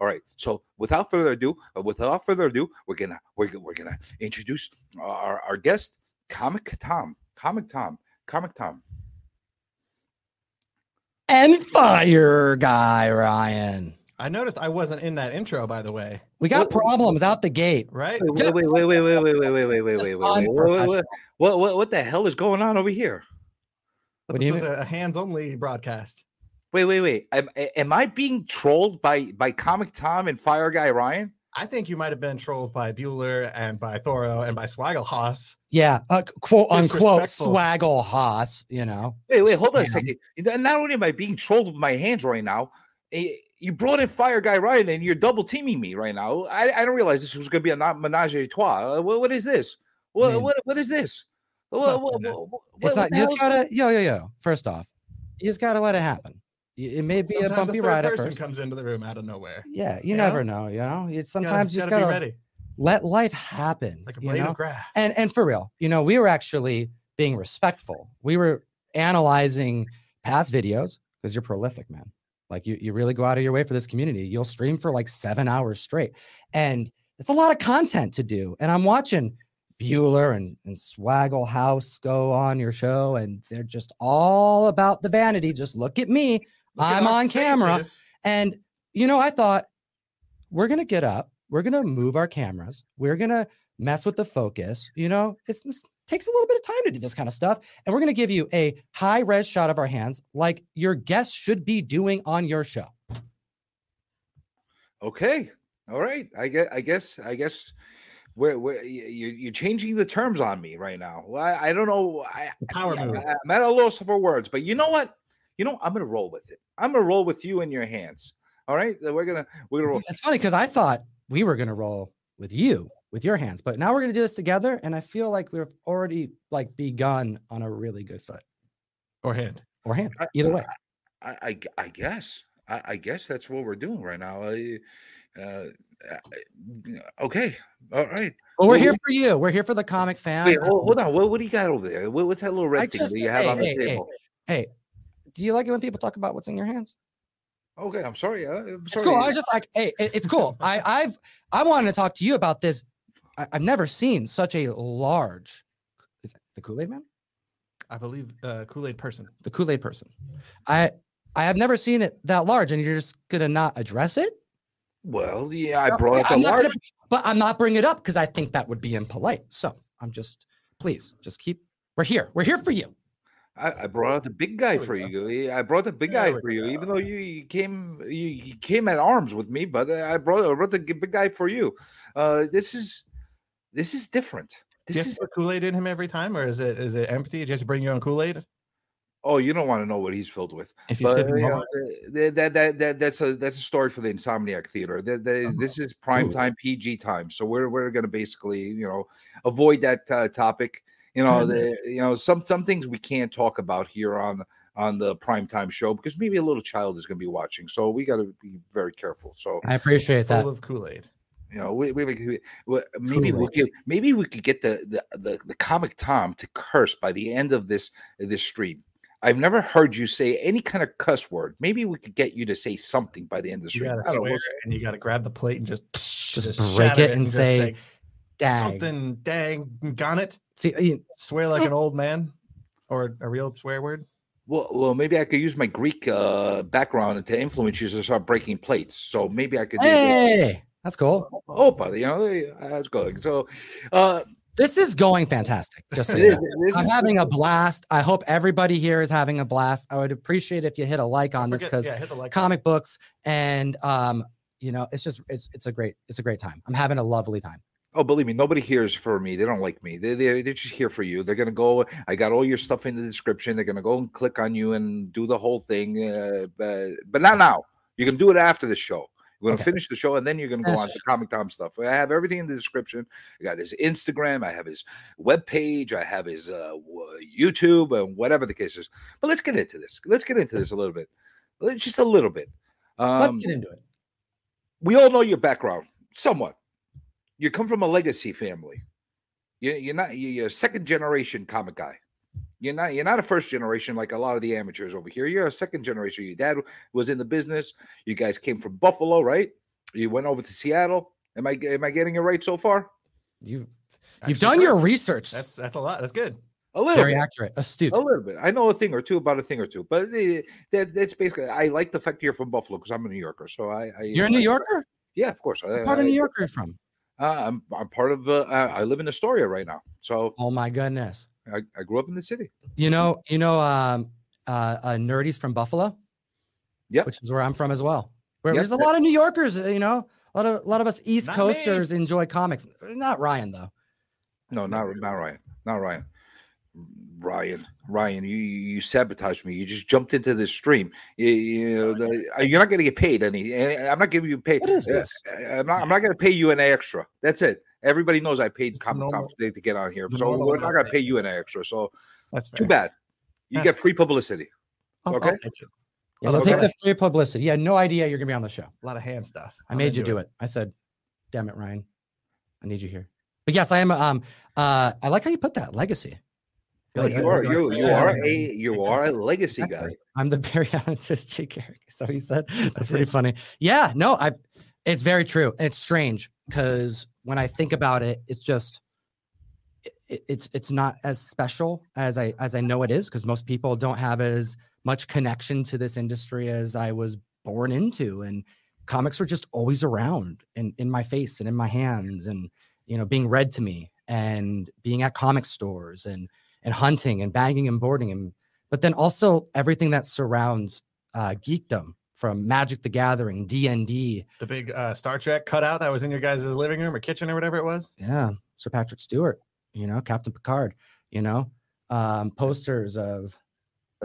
All right. So without further ado, uh, without further ado, we're gonna we're, go- we're gonna introduce our, our guest, Comic Tom. Comic Tom. Comic Tom. And fire guy Ryan. I noticed I wasn't in that intro, by the way. We got problems out the gate. Right? Wait, Just- wait, wait, wait, wait, wait, wait, wait, wait, wait, Just wait, wait, wait, wait, wait, unprofessional. What, what, what the hell is going on over here? What this do you was mean? a hands-only broadcast. Wait, wait, wait. Am, am I being trolled by by Comic Tom and Fire Guy Ryan? I think you might have been trolled by Bueller and by Thoro and by Swaggle Haas. Yeah, uh, quote unquote Disrespectful. swaggle Haas, you know. Wait, wait, hold on a second. Not only am I being trolled with my hands right now, eh, you brought in Fire Guy Ryan and you're double teaming me right now. I, I don't realize this was going to be a not menage a trois. Uh, what, what is this? What, Man. what, what is this? not What, what, so what, what, It's what not you hell just gotta yo yo yo. First off, you just gotta let it happen. It may be Sometimes a bumpy third ride at person first. comes into the room out of nowhere. Yeah, you You never know? know. You know, you You sometimes you just gotta gotta be ready, let life happen. like a you blade know? of grass. and and for real you know we were actually being respectful we were analyzing past videos because you're prolific man like you, you really go out of your way for this community you'll stream for like seven hours straight and it's a lot of content to do and i'm watching Bueller and, and Swaggle House go on your show, and they're just all about the vanity. Just look at me. Look I'm our on camera. And, you know, I thought we're going to get up, we're going to move our cameras, we're going to mess with the focus. You know, it's, this takes a little bit of time to do this kind of stuff. And we're going to give you a high res shot of our hands like your guests should be doing on your show. Okay. All right. I guess. I guess. I guess. Where, where you you're changing the terms on me right now. Well, I, I don't know. I, Power yeah, move. I, am at a loss for words, but you know what? You know, I'm gonna roll with it. I'm gonna roll with you in your hands. All right. We're gonna we're gonna roll. It's funny because I thought we were going to roll with you with your hands, but now we're going to do this together. And I feel like we've already like begun on a really good foot Or hand. or hand, either way. I I guess. I, I guess that's what we're doing right now. I, uh, uh, okay. All right. Well, we're well, here for you. We're here for the comic fan. Wait, hold, hold on. What, what do you got over there? What, what's that little red I thing just- that you have hey, on the hey, hey, table? Hey, do you like it when people talk about what's in your hands? Okay, I'm sorry. uh, I'm It's cool. I was just like, hey, it- it's cool. I, I've I wanted to talk to you about this. I, I've never seen such a large. Is it the Kool Aid Man? I believe uh, Kool-Aid person. The Kool Aid person. I I have never seen it that large, and you're just gonna not address it. Well, yeah, I brought up I'm the not gonna- large. but I'm not bringing it up because I think that would be impolite. So I'm just, please, just keep. We're here. We're here for you. I, I brought out the big guy for you. I brought the big There guy for you, go. even though you, you came you, you came at arms with me. But uh, I brought I brought the big guy for you. Uh, this is this is different. This is to Kool-Aid in him every time, or is it is it empty? Do you have to bring your own Kool-Aid? oh, you don't want to know what he's filled with. If you But you know, that, that that that that's a that's a story for the Insomniac Theater. That Uh-huh. this is prime Ooh. time PG time, so we're we're going to basically you know avoid that uh, topic. You know, Mhm. the, you know some some things we can't talk about here on on the prime time show because maybe a little child is going to be watching, so we got to be very careful. So I appreciate full that. of Kool-Aid. you know, we, we, we, we- maybe we Kool-Aid. could maybe we could get the, the the the comic Tom to curse by the end of this this stream. I've never heard you say any kind of cuss word. Maybe we could get you to say something by the end of the stream. You gotta I don't swear, we'll- and you gotta grab the plate and just Just shatter break it and just say, Dang. something. Dang, got it. See, you- Swear like an old man, or a real swear word. Well, well, maybe I could use my Greek uh, background to influence you to start breaking plates. So maybe I could. do hey, that's cool. Oh, buddy, you know, that's good. So, uh, This is going fantastic. Just so you know. I'm having a blast. I hope everybody here is having a blast. I would appreciate if you hit a like on this because yeah, like comic books and um, you know, it's just it's it's a great it's a great time. I'm having a lovely time. Oh, believe me, nobody hears for me. They don't like me. They they they're just here for you. They're gonna go. I got all your stuff in the description. They're gonna go and click on you and do the whole thing. Uh, but but not now. You can do it after the show. We're gonna Okay. finish the show and then you're gonna go on to Comic Tom stuff. I have everything in the description. I got his Instagram. I have his webpage. I have his uh, YouTube and whatever the case is. But let's get into this. Let's get into this a little bit. Just a little bit. Um, Let's get into it. we all know your background somewhat. You come from a legacy family. You, you're not you- you're a second generation comic guy. You're not you're not a first generation like a lot of the amateurs over here. You're a second generation. Your dad was in the business. You guys came from Buffalo, right? You went over to Seattle. Am I am I getting it right so far? You've you've done your research. That's that's a lot. That's good. A little very bit. accurate, astute. A little bit. I know a thing or two about a thing or two, but eh, that, that's basically. I like the fact you're from Buffalo because I'm a New Yorker. So I. I You're a New I- Yorker. Yeah, of course. What part of I- New York are you from? Uh, I'm I'm part of. Uh, I live in Astoria right now, so Oh my goodness. I, I grew up in the city. You know, you know, um, uh, uh nerdy's from Buffalo. Yep. Which is where I'm from as well. Where Yep. there's a lot of New Yorkers, uh, you know, a lot of a lot of us East Not me. Coasters enjoy comics. Not Ryan though. No, not not Ryan. Not Ryan. Ryan, Ryan, you you sabotaged me. You just jumped into this stream. You, you know, the, uh, you're not going to get paid any. eh, I'm not giving you pay. What is uh, this? I'm not. I'm not going to pay you an extra. That's it. Everybody knows I paid Just Comic Con today to get on here, so normal we're not going to pay you an extra. So That's too bad. You Yeah. get free publicity. I'll- I'll Okay. take it. Yeah, they'll take the free publicity. You had no idea you're gonna be on the show. A lot of hand stuff. I made you do it. I said, "Damn it, Ryan, I need you here." But yes, I am. Um, uh, I like how you put that legacy. Like, you are you you are a you are a legacy guy. I'm the periodontalist, Jake Eric. So he said that's pretty funny. Yeah, no, I. It's very true. It's strange because when I think about it, it's just. it- it's it's not as special as I as I know it is because most people don't have as much connection to this industry as I was born into, and comics were just always around and in my face and in my hands, and you know being read to me and being at comic stores and and hunting and bagging and boarding and but then also everything that surrounds uh, geekdom from Magic the Gathering, D and D, The big uh, Star Trek cutout that was in your guys' living room or kitchen or whatever it was. yeah, Sir Patrick Stewart, you know, Captain Picard, you know, um, posters of,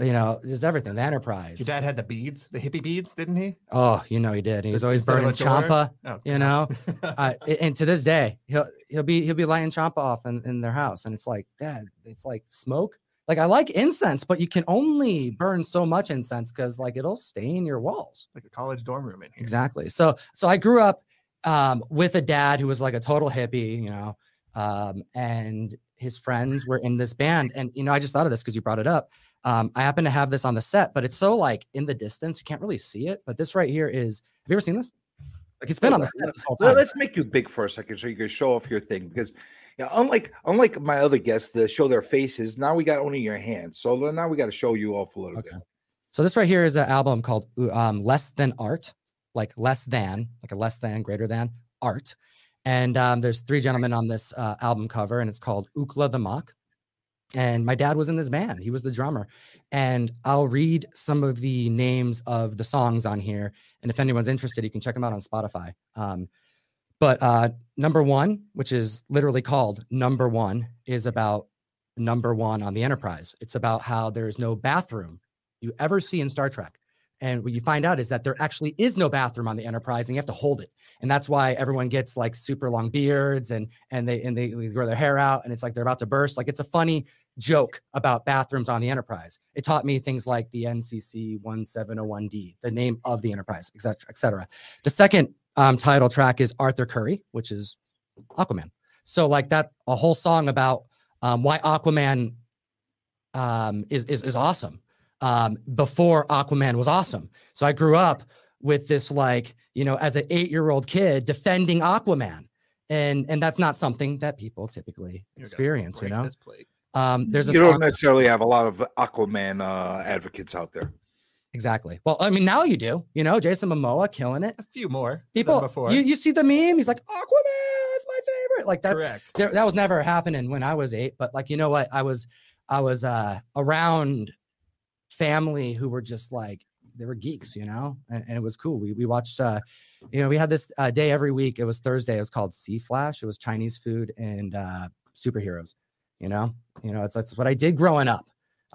you know, just everything. The Enterprise. Your dad had the beads, the hippie beads, didn't he? Oh, you know, he did. He was always burning champa. Oh, You know, uh, and to this day, he'll he'll be he'll be lighting champa off in, in their house, and it's like, Dad, it's like smoke. Like I like incense, but you can only burn so much incense because like it'll stain your walls. like a college dorm room in here. Exactly. So so I grew up um, with a dad who was like a total hippie, you know, um, and his friends were in this band. And you know, I just thought of this because you brought it up. Um, I happen to have this on the set, but it's so like in the distance, you can't really see it. But this right here is. Have you ever seen this? Like it's been on the set this whole Well, time. let's make you big for a second so you can show off your thing because yeah, unlike unlike my other guests that show their faces, now we got only your hands. So now we got to show you off a little Okay. bit. So this right here is an album called um, Less Than Art, like less than, like a less than, greater than art. And um, there's three gentlemen on this uh, album cover, and it's called Ukla the Mock. And my dad was in this band; he was the drummer. And I'll read some of the names of the songs on here, and if anyone's interested, you can check them out on Spotify. Um, but uh, number one, which is literally called Number One, is about number one on the Enterprise. It's about how there is no bathroom you ever see in Star Trek. And what you find out is that there actually is no bathroom on the Enterprise, and you have to hold it. And that's why everyone gets like super long beards and and they and they grow their hair out, and it's like they're about to burst. Like it's a funny joke about bathrooms on the Enterprise. It taught me things like the NCC 1701D, the name of the Enterprise, et cetera, et cetera. The second um, title track is Arthur Curry, which is Aquaman. So like that, a whole song about um, why Aquaman um, is, is is awesome um, before Aquaman was awesome. So I grew up with this like you know as an eight year old kid defending Aquaman, and and that's not something that people typically You're experience. You know. Um, there's a You don't necessarily have a lot of Aquaman uh, advocates out there. exactly. Well, I mean now you do. You know, Jason Momoa killing it. A few more than People, before. you you see the meme? He's like Aquaman is my favorite. Like that's Correct. there, that was never happening when I was eight. But like, you know what? I was, I was uh, around family who were just like they were geeks, you know, and, and it was cool. We we watched, uh, you know, we had this uh, day every week. It was Thursday. It was called Sea Flash. It was Chinese food and uh, superheroes. You know, you know, it's that's what I did growing up.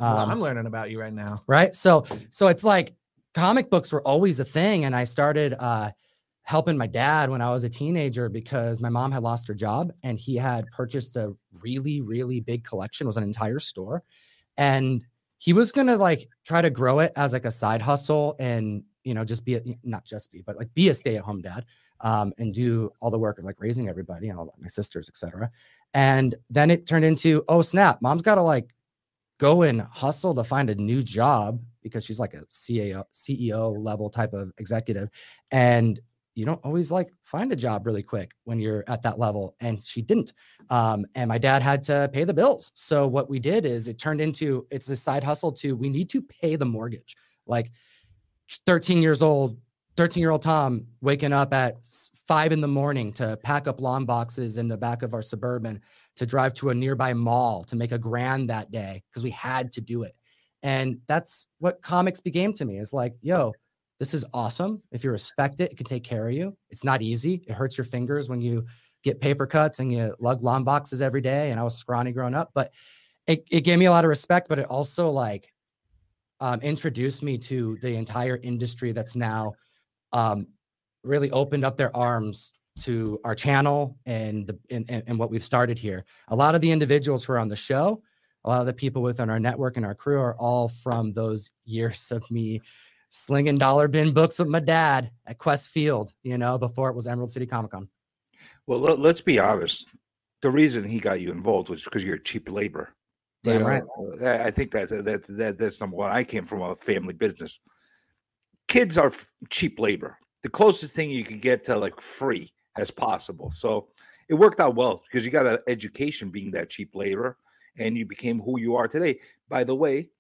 Well, Um, I'm learning about you right now. right so so it's like comic books were always a thing and i started uh helping my dad when i was a teenager because my mom had lost her job and he had purchased a really really big collection it was an entire store and he was gonna like try to grow it as like a side hustle and you know just be a, not just be but like be a stay-at-home dad um, and do all the work of like raising everybody and all my sisters etc and then it turned into oh snap mom's got to like go and hustle to find a new job because she's like a CEO CEO level type of executive and you don't always like find a job really quick when you're at that level. And she didn't. Um, and my dad had to pay the bills. So what we did is it turned into it's a side hustle to we need to pay the mortgage. Like 13 years old, 13 year old Tom waking up at five in the morning to pack up long boxes in the back of our suburban to drive to a nearby mall to make a grand that day because we had to do it. And that's what comics became to me is like, yo, this is awesome. If you respect it, it can take care of you. It's not easy. It hurts your fingers when you get paper cuts and you lug long boxes every day. And I was scrawny growing up, but it, it gave me a lot of respect, but it also like um, introduced me to the entire industry that's now um, really opened up their arms to our channel and the and, and what we've started here. A lot of the individuals who are on the show, a lot of the people within our network and our crew are all from those years of me slinging dollar bin books with my dad at Qwest Field, you know, before it was Emerald City Comic Con. Well, let, us be honest. The reason he got you involved was because you're cheap labor. Damn right. I think that, that that that's number one. I came from a family business. Kids are cheap labor. The closest thing you could get to like free as possible. So it worked out well because you got an education being that cheap labor and you became who you are today. By the way,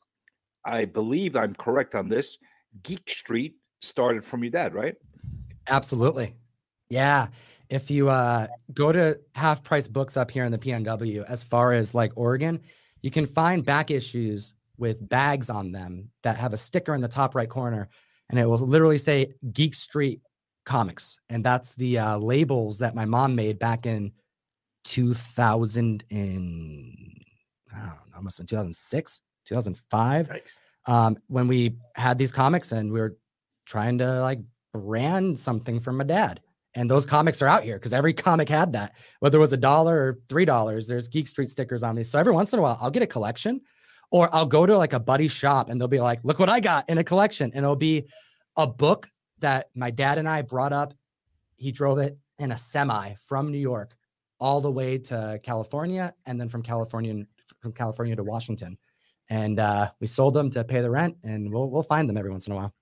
I believe I'm correct on this. Geek Street started from your dad, right? Absolutely. Yeah. If you uh, go to half price books up here in the PNW, as far as like Oregon, you can find back issues with bags on them that have a sticker in the top right corner, and it will literally say Geek Street Comics, and that's the uh, labels that my mom made back in 2000 and I don't know, must have been 2006, 2005. Um, when we had these comics and we were trying to like brand something from my dad. And those comics are out here because every comic had that, whether it was a dollar or three dollars. There's Geek Street stickers on these. So every once in a while, I'll get a collection, or I'll go to like a buddy shop and they'll be like, "Look what I got in a collection," and it'll be a book that my dad and I brought up. He drove it in a semi from New York all the way to California, and then from California from California to Washington. And uh, we sold them to pay the rent, and we'll we'll find them every once in a while.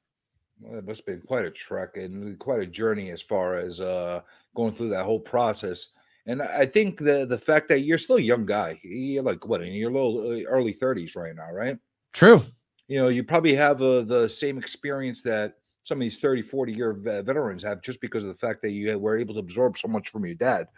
Well, it must have been quite a trek and quite a journey as far as uh, going through that whole process. And I think the the fact that you're still a young guy, you're like what in your little uh, early 30s right now, right? True. You know, you probably have uh, the same experience that some of these 30, 40 year veterans have just because of the fact that you were able to absorb so much from your dad.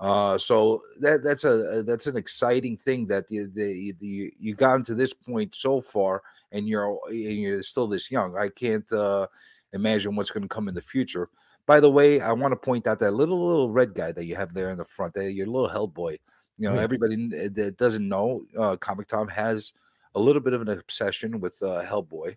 Uh, so that that's a that's an exciting thing that the, the, the you got to this point so far, and you're and you're still this young. I can't uh, imagine what's going to come in the future. By the way, I want to point out that little little red guy that you have there in the front, that your little Hellboy. You know, yeah. everybody that doesn't know, uh, Comic Tom has a little bit of an obsession with uh, Hellboy.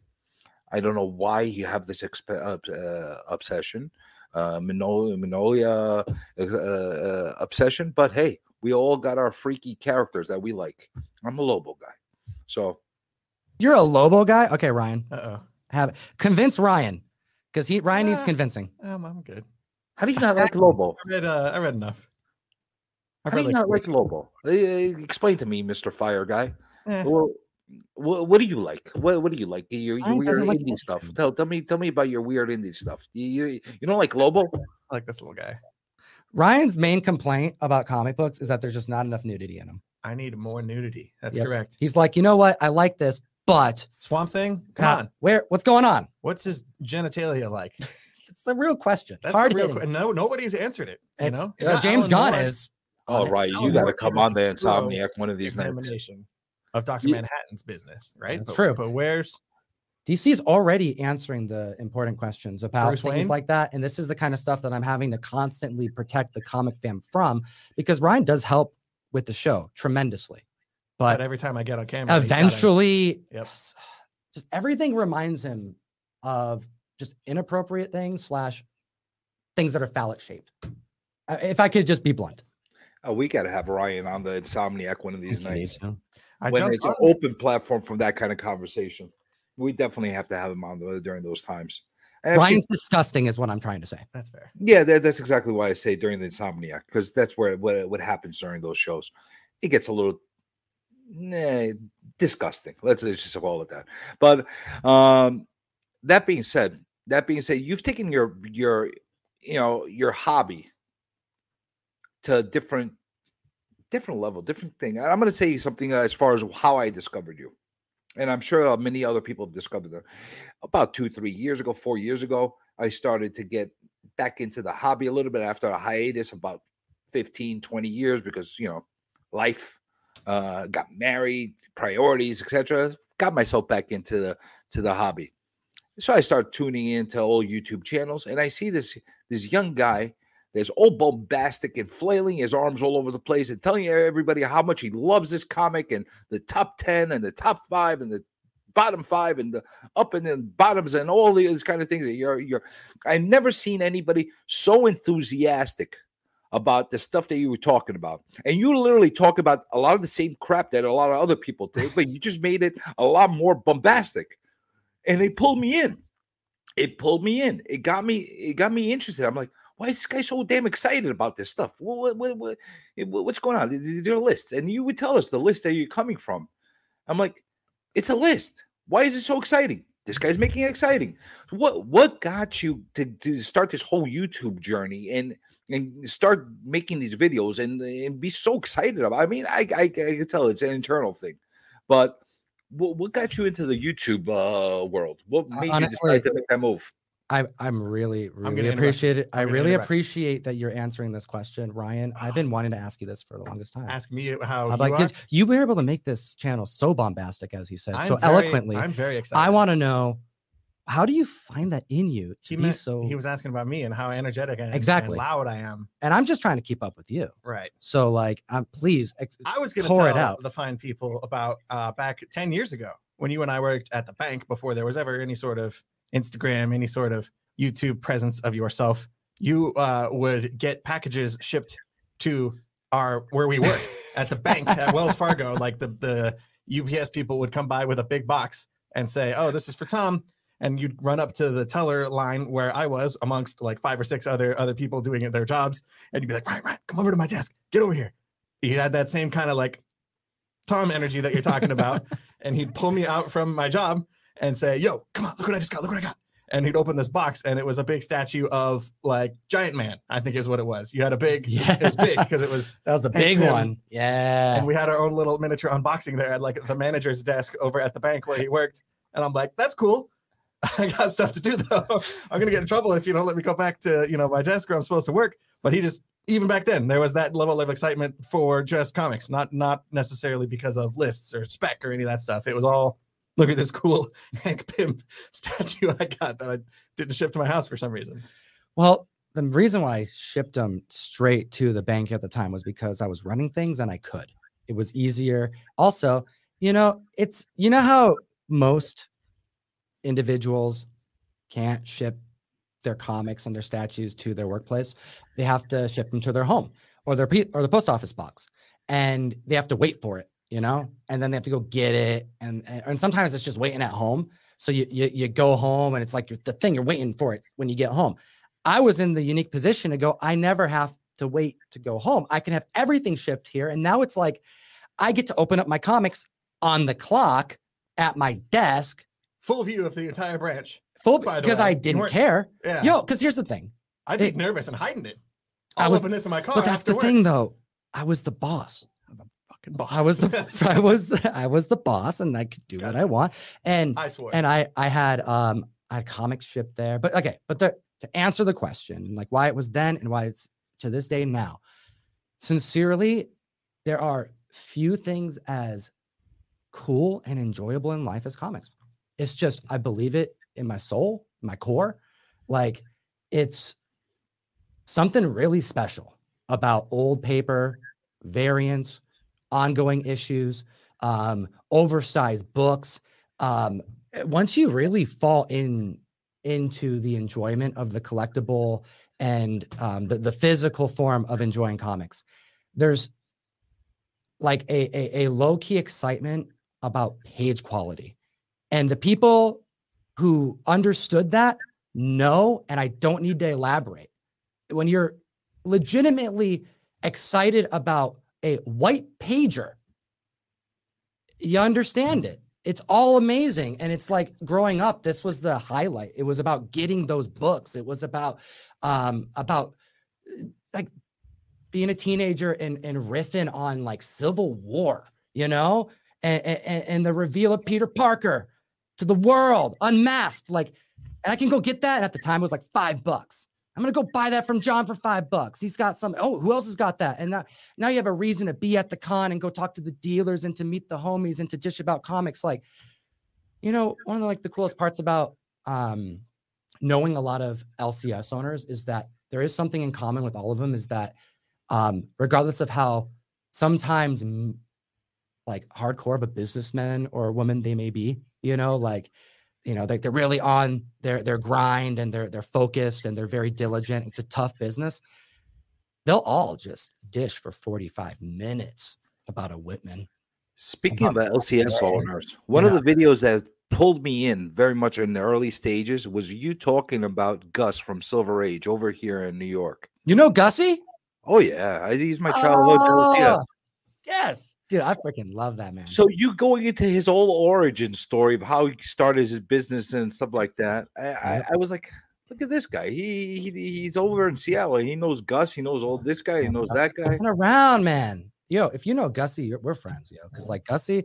I don't know why you have this exp- uh, obsession, uh, Mignola, uh, uh, obsession. But hey, we all got our freaky characters that we like. I'm a Lobo guy, so you're a Lobo guy. Okay, Ryan. Uh oh. Have convince Ryan because he Ryan needs convincing. Um, I'm good. How do you not like Lobo? I read. Uh, I read enough. How do you not like Lobo? Uh, explain to me, Mister Fire Guy. Eh. Well, what, what do you like? What what do you like? Your, your weird like indie stuff. Tell tell me tell me about your weird indie stuff. You you, you don't like Lobo? I like this little guy. Ryan's main complaint about comic books is that there's just not enough nudity in them. I need more nudity. That's yep. correct. He's like, you know what? I like this, but Swamp Thing. Come uh, on, where? What's going on? What's his genitalia like? it's the real question. That's Hard the real. No, nobody's answered it. You it's, know, uh, James Gunn is. All right, you got to come on the Insomniac one of these nights of Dr. Yeah. Manhattan's business, right? That's but, true. But where's DC is already answering the important questions about Bruce things Wayne? like that. And this is the kind of stuff that I'm having to constantly protect the comic fam from because Ryan does help with the show tremendously. But, but every time I get on camera, eventually, yep. just everything reminds him of just inappropriate things slash things that are phallic shaped. Uh, if I could just be blunt. Oh, we got to have Ryan on the Insomniac one of these nights. I when it's an open platform from that kind of conversation. We definitely have to have him on the, during those times. And Ryan's seen, disgusting, is what I'm trying to say. That's fair. Yeah, that, that's exactly why I say during the insomniac because that's where what, what happens during those shows. It gets a little nah, disgusting. Let's, just call it that. But um, that being said, that being said, you've taken your your you know your hobby to a different different level, different thing. I'm going to say something as far as how I discovered you, and I'm sure uh, many other people have discovered. About two, three years ago, four years ago, I started to get back into the hobby a little bit after a hiatus about 15, 20 years because you know life, uh, got married, priorities, etc. Got myself back into the to the hobby. So I start tuning into old YouTube channels, and I see this this young guy that's all bombastic and flailing his arms all over the place and telling everybody how much he loves this comic and the top 10 and the top five and the bottom five and the up and then bottoms and all these kind of things. You're you're I've never seen anybody so enthusiastic about the stuff that you were talking about. And you literally talk about a lot of the same crap that a lot of other people take, but you just made it a lot more bombastic. And it pulled me in. It pulled me in. It got me, it got me interested. I'm like, why is this guy so damn excited about this stuff? What, what, what, eh, what's going on? Is there a list? And you would tell us the list that you're coming from. I'm like, it's a list. Why is it so exciting? This guy's making it exciting. What what got you to, to start this whole YouTube journey and and start making these videos and, and be so excited about? I mean, I, I I can tell it's an internal thing, but what, what got you into the YouTube uh, world? What made Honestly, you decide to make that move? I, I'm really, really I'm appreciate it. I really appreciate that you're answering this question, Ryan. I've been wanting to ask you this for the longest time. Ask me how I'm like, you were able to make this channel so bombastic, as he said, I'm so very, eloquently. I'm very excited. I want to know how do you find that in you he, meant, so he was asking about me and how energetic and, exactly and loud I am. And I'm just trying to keep up with you. Right. So like I'm please ex- I was gonna pour it out the fine people about uh back 10 years ago when you and I worked at the bank before there was ever any sort of Instagram, any sort of YouTube presence of yourself, you uh, would get packages shipped to our where we worked at the bank at Wells Fargo. Like the the UPS people would come by with a big box and say, "Oh, this is for Tom." And you'd run up to the teller line where I was amongst like five or six other other people doing their jobs, and you'd be like, "Right, right, come over to my desk. Get over here." He had that same kind of like Tom energy that you're talking about, and he'd pull me out from my job and say, "Yo, come on, look what I just got. Look what I got." and he'd open this box and it was a big statue of like giant man i think is what it was you had a big yeah it was big because it was that was the big one yeah and we had our own little miniature unboxing there at like the manager's desk over at the bank where he worked and i'm like that's cool i got stuff to do though i'm gonna get in trouble if you don't let me go back to you know my desk where i'm supposed to work but he just even back then there was that level of excitement for just comics not not necessarily because of lists or spec or any of that stuff it was all look at this cool Hank Pym statue I got that I didn't ship to my house for some reason. Well, the reason why I shipped them straight to the bank at the time was because I was running things and I could. It was easier. Also, you know, it's you know how most individuals can't ship their comics and their statues to their workplace. They have to ship them to their home or their or the post office box, and they have to wait for it you know, and then they have to go get it. And, and, sometimes it's just waiting at home. So you, you, you go home and it's like the thing you're waiting for it when you get home. I was in the unique position to go, I never have to wait to go home. I can have everything shipped here. And now it's like I get to open up my comics on the clock at my desk. Full view of the entire branch. Full because I didn't care. Yeah. Yo, because here's the thing. I'd be nervous and hiding it. I'll I was, open this in my car. But that's the work. thing though. I was the boss The fucking boss. I was the I was the I was the boss and I could do Got what it. I want. And I swear. And I I had um I had comics shipped there. But okay, but the, to answer the question, like why it was then and why it's to this day now. Sincerely, there are few things as cool and enjoyable in life as comics. It's just I believe it in my soul, my core. Like it's something really special about old paper, variants, ongoing issues, um, oversized books. Um, once you really fall in into the enjoyment of the collectible and um, the, the physical form of enjoying comics, there's like a, a, a low key excitement about page quality. And the people who understood that know, and I don't need to elaborate. When you're legitimately excited about a white pager, you understand it. it's all amazing. And it's like growing up, this was the highlight. It was about getting those books. It was about um about like being a teenager and, and riffing on like Civil War, you know, and, and, and the reveal of Peter Parker to the world unmasked. Like, and I can go get that. At the time, it was like five bucks. I'm gonna go buy that from John for five bucks. He's got some. Oh, who else has got that? And now, now you have a reason to be at the con and go talk to the dealers and to meet the homies and to dish about comics. Like, you know, one of the, like the coolest parts about um, knowing a lot of LCS owners is that there is something in common with all of them. Is that um, regardless of how sometimes like hardcore of a businessman or a woman they may be, you know, like you know, like they're really on their their grind and they're they're focused and they're very diligent. It's a tough business. They'll all just dish for 45 minutes about a Whitman. Speaking About about LCS owners, one of the videos that pulled me in very much in the early stages was you talking about Gus from Silver Age over here in New York. You know Gussie? Oh yeah, he's my childhood. yeah. Oh, Yes. Dude, I freaking love that man. So you going into his whole origin story of how he started his business and stuff like that. I, I, I was like, look at this guy. He, he he's over in Seattle. He knows Gus. He knows all this guy. He knows Gussie that guy. around, man. Yo, if you know Gussie, you're- we're friends, yo. Because like Gussie,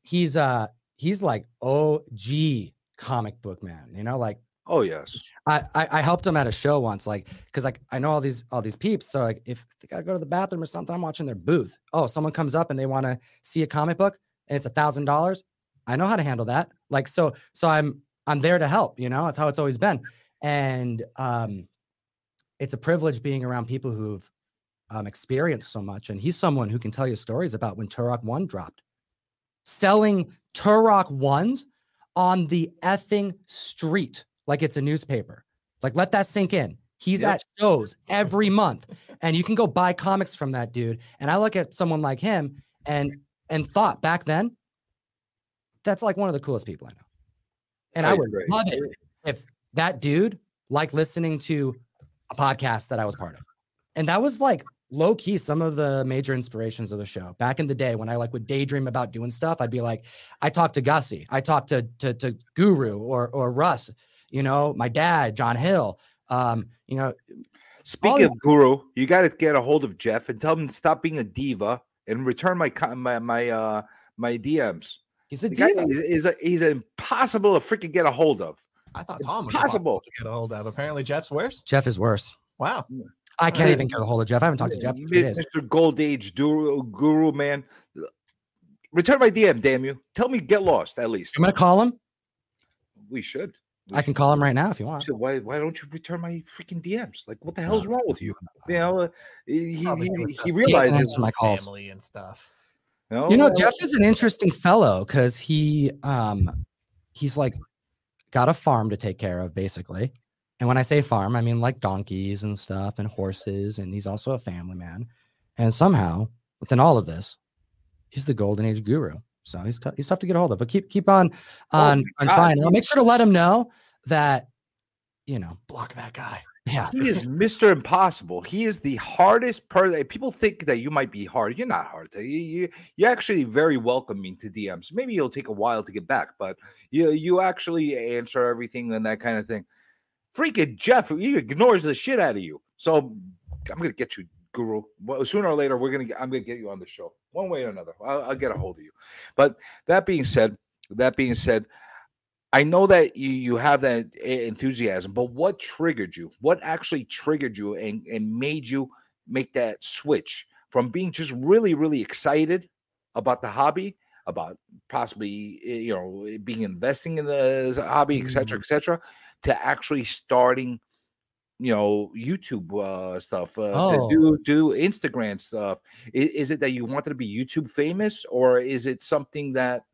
he's uh he's like OG comic book man. You know, like Oh yes. I, I I helped him at a show once, like because like I know all these all these peeps. So like if they gotta go to the bathroom or something, I'm watching their booth. Oh, someone comes up and they want to see a comic book and it's a thousand dollars. I know how to handle that. Like so so I'm I'm there to help. You know, it's how it's always been. And um, it's a privilege being around people who've um, experienced so much. And he's someone who can tell you stories about when Turok One dropped, selling Turok ones on the effing street like it's a newspaper. Like, let that sink in. He's Yep. at shows every month, and you can go buy comics from that dude. And I look at someone like him and and thought back then, that's like one of the coolest people I know. And I, I would agree. love it if that dude liked listening to a podcast that I was part of. And that was like low key some of the major inspirations of the show. Back in the day when I like would daydream about doing stuff, I'd be like, I talked to Gussie, I talked to to, to Guru or or Russ, you know, my dad, John Hill. Um, you know, Speaking of Guru, you got to get a hold of Jeff and tell him to stop being a diva and return my my my uh my DMs. he's a The diva. is, is a, he's impossible to freaking get a hold of. I thought It's Tom was possible. impossible to get a hold of. Apparently, Jeff's worse. Jeff is worse. Wow. I can't even get a hold of Jeff. I haven't talked to Jeff in three days. Mr. Gold Age Guru, Guru man. Return my DM, damn you. Tell me get lost at least. I'm gonna call him. We should. We I can call him right now if you want. So why why don't you return my freaking DMs? Like what the hell's wrong with you? You know, uh, he, he, doing he stuff. He realizes my calls. Family and stuff. no, You know, Jeff is an interesting fellow because he um he's like got a farm to take care of, basically. And when I say farm, I mean like donkeys and stuff and horses, and he's also a family man. And somehow, within all of this, he's the golden age guru. So he's tough, he's tough to get a hold of. But keep keep on oh on my on trying. And I'll make sure to let him know that, you know, Block that guy. yeah. he is Mr. Impossible. He is the hardest person. People think that you might be hard. You're not hard. You, you, you're actually very welcoming to DMs. Maybe it'll take a while to get back, but you you actually answer everything and that kind of thing. Freaking Jeff, he ignores the shit out of you. So I'm gonna get you, Guru. Well, sooner or later, we're gonna get. I'm gonna get you on the show, one way or another. I'll, I'll get a hold of you. But that being said, that being said, I know that you you have that enthusiasm, but what triggered you? What actually triggered you and and made you make that switch from being just really really excited about the hobby, about possibly eh, you know being investing in the hobby, etc., cetera, etc., cetera, to actually starting you know YouTube uh, stuff, uh, Oh. to do do Instagram stuff. Is, is it that you wanted to be YouTube famous, or is it something that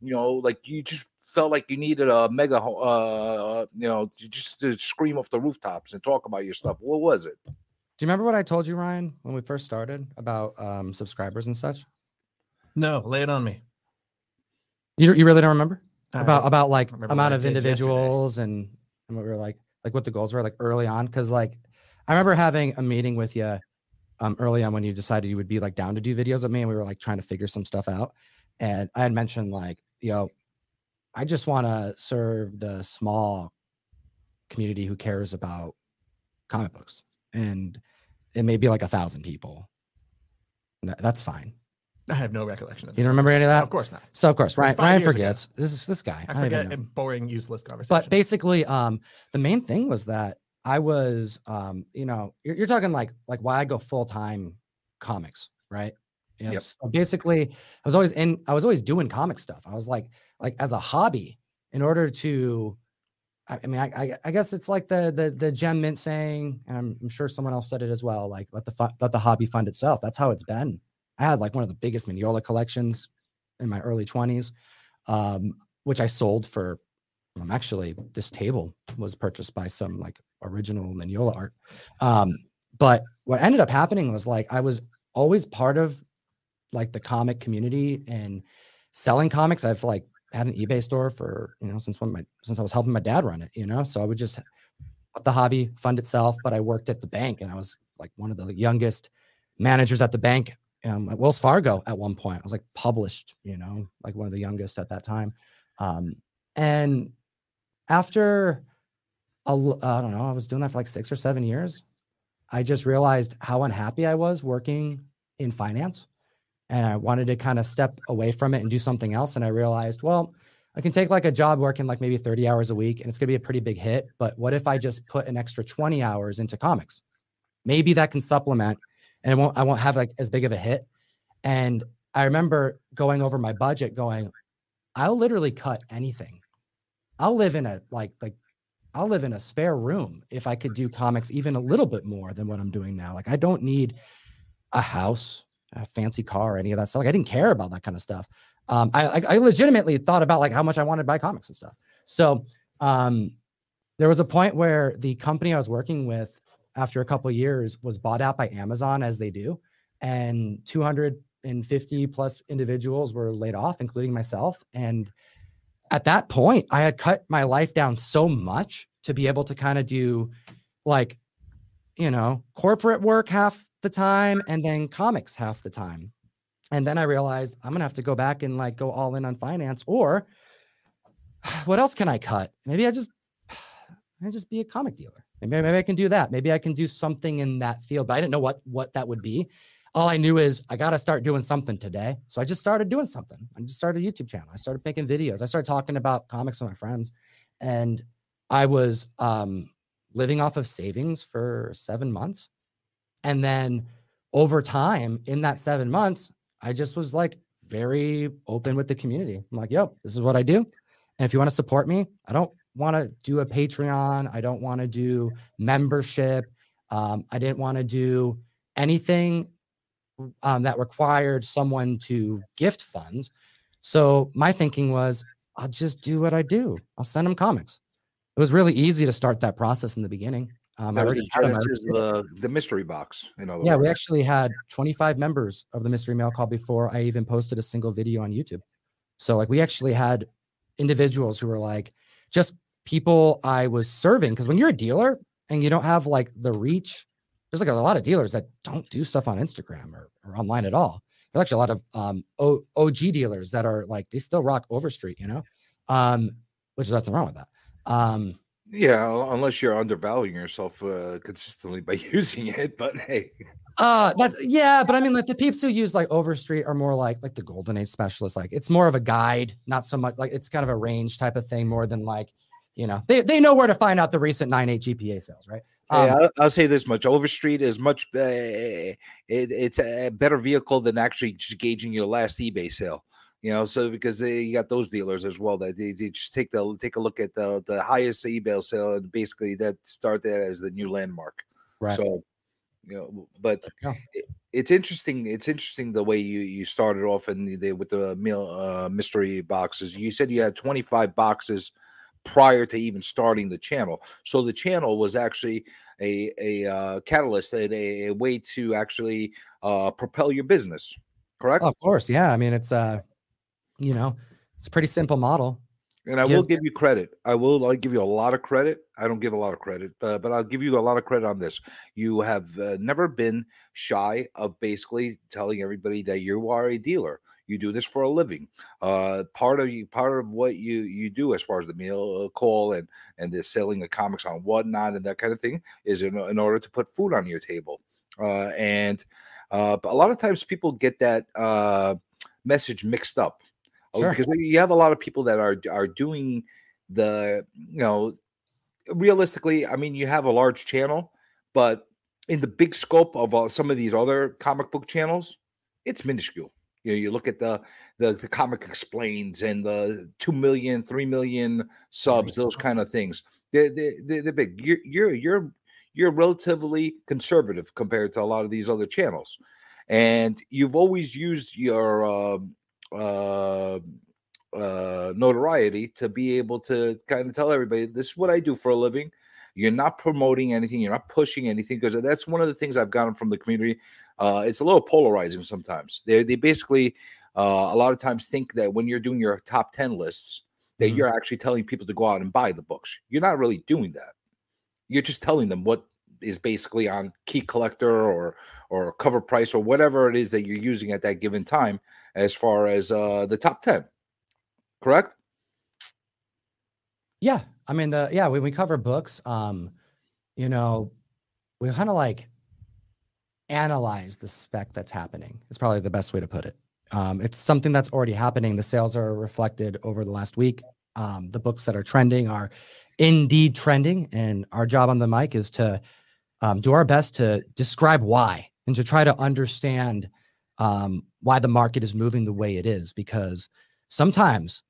you know, like you just felt like you needed a mega, uh, you know, to just to scream off the rooftops and talk about your stuff? What was it? Do you remember what I told you, Ryan, when we first started about um subscribers and such? No, lay it on me. You you really don't remember? I about about like amount of did yesterday. individuals and, and what we were like like what the goals were like early on because like i remember having a meeting with you um early on when you decided you would be like down to do videos with me and we were like trying to figure some stuff out and i had mentioned like yo I just want to serve the small community who cares about comic books, and it may be like a thousand people. That's fine. I have no recollection of You this don't remember any of that? Of course not. So of course, Ryan, Ryan years ago. forgets. This is this guy. I don't forget a boring, useless conversation. but basically um the main thing was that i was um you know you're, you're talking like like why i go full-time comics right you know, Yep. so basically i was always in i was always doing comic stuff i was like like as a hobby in order to i, I mean I, I i guess it's like the the the gem mint saying and I'm, I'm sure someone else said it as well like let the fu- let the hobby fund itself that's how it's been i had like one of the biggest mignola collections in my early 20s um which i sold for um, actually this table was purchased by some like original Mignola art. Um, but what ended up happening was like I was always part of like the comic community and selling comics. I've like had an eBay store for you know since when my since I was helping my dad run it, you know. So I would just let the hobby fund itself. But I worked at the bank and I was like one of the youngest managers at the bank um, at Wells Fargo at one point. I was like published, you know, like one of the youngest at that time. Um, and after l- I don't know, I was doing that for like six or seven years. I just realized how unhappy I was working in finance. And I wanted to kind of step away from it and do something else. And I realized, well, I can take like a job working like maybe 30 hours a week and it's going to be a pretty big hit. But what if I just put an extra 20 hours into comics? Maybe that can supplement and it won't, I won't have like as big of a hit. And I remember going over my budget going, I'll literally cut anything. I'll live in a like, like, I'll live in a spare room if I could do comics even a little bit more than what I'm doing now. Like, I don't need a house, a fancy car, any of that stuff. Like, I didn't care about that kind of stuff. Um, I, I, I legitimately thought about like how much I wanted to buy comics and stuff. So, um, there was a point where the company I was working with after a couple years was bought out by Amazon as they do, and 250 plus individuals were laid off, including myself. And at that point, I had cut my life down so much to be able to kind of do like, you know, corporate work half the time and then comics half the time. And then I realized I'm gonna have to go back and like go all in on finance, or what else can I cut? Maybe I just I just be a comic dealer. Maybe, maybe I can do that. Maybe I can do something in that field. But I didn't know what what that would be. All I knew is I got to start doing something today. So I just started doing something. I just started a YouTube channel. I started making videos. I started talking about comics with my friends, and I was um, living off of savings for seven months, and then over time in that seven months, I just was like very open with the community. I'm like, "Yo, this is what I do, and if you want to support me, I don't want to do a Patreon. I don't want to do membership. Um, I didn't want to do anything um, that required someone to gift funds. So my thinking was, I'll just do what I do. I'll send them comics. It was really easy to start that process in the beginning. Um, I already the had 'em. I already- the, the mystery box. In other yeah, we actually had 25 members of the mystery mail call before I even posted a single video on YouTube. So like we actually had individuals who were like just people I was serving because when you're a dealer and you don't have like the reach, there's like a lot of dealers that don't do stuff on Instagram or, or online at all. There's actually a lot of um, o- OG dealers that are like they still rock Overstreet, you know, um, which is nothing wrong with that. Um, Yeah, unless you're undervaluing yourself uh, consistently by using it. But hey, Uh that's yeah, but I mean like the peeps who use like Overstreet are more like like the golden age specialist. Like it's more of a guide, not so much like it's kind of a range type of thing more than like, you know, they, they know where to find out the recent 9.8 GPA sales, right? Hey, Um, I'll, I'll say this much: Overstreet is much. Uh, it, it's a better vehicle than actually just gauging your last eBay sale. You know, so because they, you got those dealers as well that they, they just take the take a look at the the highest eBay sale and basically that start that as the new landmark. right. So, you know, but Yeah. it, it's interesting. It's interesting the way you you started off in the, with the mail uh, mystery boxes. You said you had 25 boxes prior to even starting the channel. So the channel was actually a a uh, catalyst and a, a way to actually uh, propel your business. Correct. of course. Yeah. I mean, it's uh, you know, it's a pretty simple model. And I Yeah. will give you credit. I will I'll give you a lot of credit. I don't give a lot of credit, uh, but I'll give you a lot of credit on this. You have uh, never been shy of basically telling everybody that you are a dealer. You do this for a living. Uh, part of you, part of what you you do as far as the mail call and and the selling of comics on whatnot and that kind of thing is in, in order to put food on your table. Uh, and uh, a lot of times people get that uh, message mixed up uh, Sure. because you have a lot of people that are are doing the you know realistically. I mean, you have a large channel, but in the big scope of uh, some of these other comic book channels, it's minuscule. You know, you look at the the, the comic explains and the 2 million 3 million subs those kind of things. They're, they're, they're they're big. You're you're you're you're relatively conservative compared to a lot of these other channels. And you've always used your um, uh, uh, notoriety to be able to kind of tell everybody this is what I do for a living. You're not promoting anything, you're not pushing anything. Because that's one of the things I've gotten from the community. Uh, it's a little polarizing sometimes. They they basically uh, a lot of times think that when you're doing your top ten lists, that Mhm. you're actually telling people to go out and buy the books. You're not really doing that. You're just telling them what is basically on key collector or or cover price or whatever it is that you're using at that given time as far as uh the top 10 correct Yeah, I mean the yeah when we cover books, um, you know, we kind of like analyze the spec that's happening. It's probably the best way to put it. Um, it's something that's already happening. The sales are reflected over the last week. Um, the books that are trending are indeed trending, and our job on the mic is to um, do our best to describe why and to try to understand um, why the market is moving the way it is. Because sometimes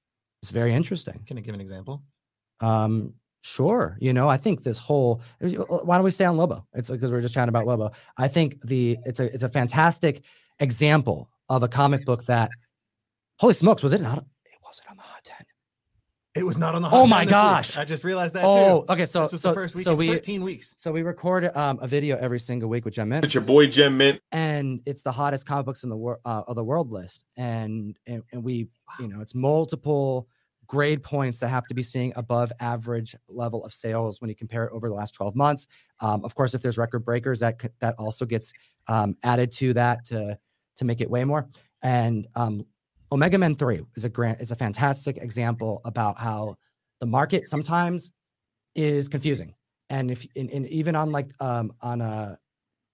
it's very interesting. Can I give an example? Um, sure. You know, I think this whole uh, why don't we stay on Lobo? It's because we're just chatting about Lobo. I think the it's a it's a fantastic example of a comic book that holy smokes, was it not it wasn't on the hot 10. It was not on the. hot Oh my 10 this week. gosh. I just realized that Oh, too. okay. So this was so the first week so we 13 weeks. so we record um, a video every single week with Gem Mint, It's your boy Gem Mint. and it's the hottest comic books in the world uh, of the world list, and, and and we you know it's multiple grade points that have to be seeing above average level of sales when you compare it over the last 12 months. Um, of course, if there's record breakers, that that also gets um, added to that to to make it way more. And um, Omega Men Three is a grant is a fantastic example about how the market sometimes is confusing, and if and, and even on like um, on a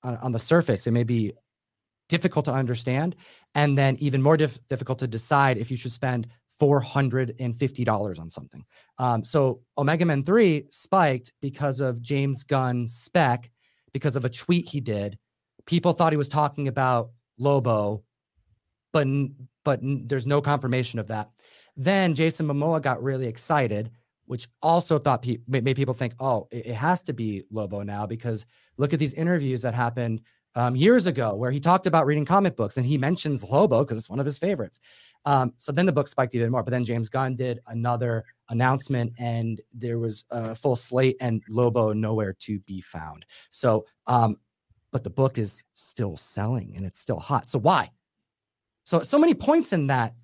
on, on the surface, it may be difficult to understand, and then even more dif- difficult to decide if you should spend four hundred and fifty dollars on something. Um, so Omega Men Three spiked because of James Gunn spec, because of a tweet he did. People thought he was talking about Lobo, but but there's no confirmation of that. Then Jason Momoa got really excited, which also thought pe- made people think, oh, it, it has to be Lobo now because look at these interviews that happened um, years ago where he talked about reading comic books and he mentions Lobo because it's one of his favorites. Um, so then the book spiked even more. But then James Gunn did another announcement and there was a full slate and Lobo nowhere to be found. So, um, but the book is still selling and it's still hot. So why? So so many points in that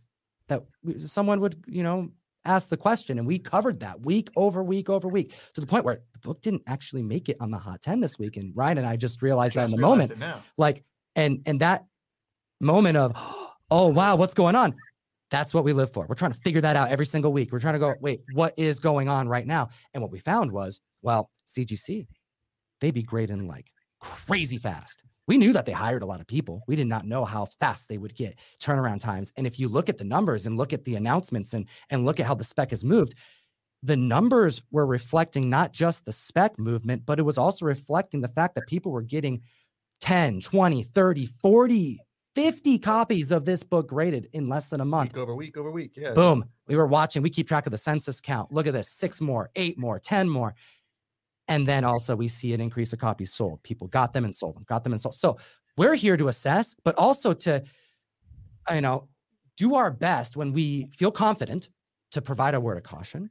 that someone would you know ask the question, and we covered that week over week over week to the point where the book didn't actually make it on the hot ten this week. And Ryan and I just realized that in the moment, like and and that moment of oh wow what's going on? That's what we live for. We're trying to figure that out every single week. We're trying to go wait what is going on right now? And what we found was well cgc they be grading like crazy fast we knew that they hired a lot of people we did not know how fast they would get turnaround times and if you look at the numbers and look at the announcements and and look at how the spec has moved the numbers were reflecting not just the spec movement but it was also reflecting the fact that people were getting 10, 20, 30, 40, 50 copies of this book graded in less than a month. Week over week over week. Yeah. Boom. We were watching, we keep track of the census count. Look at this six more, eight more, 10 more. And then also we see an increase of copies sold. People got them and sold them, got them and sold. So we're here to assess, but also to, you know, do our best when we feel confident to provide a word of caution.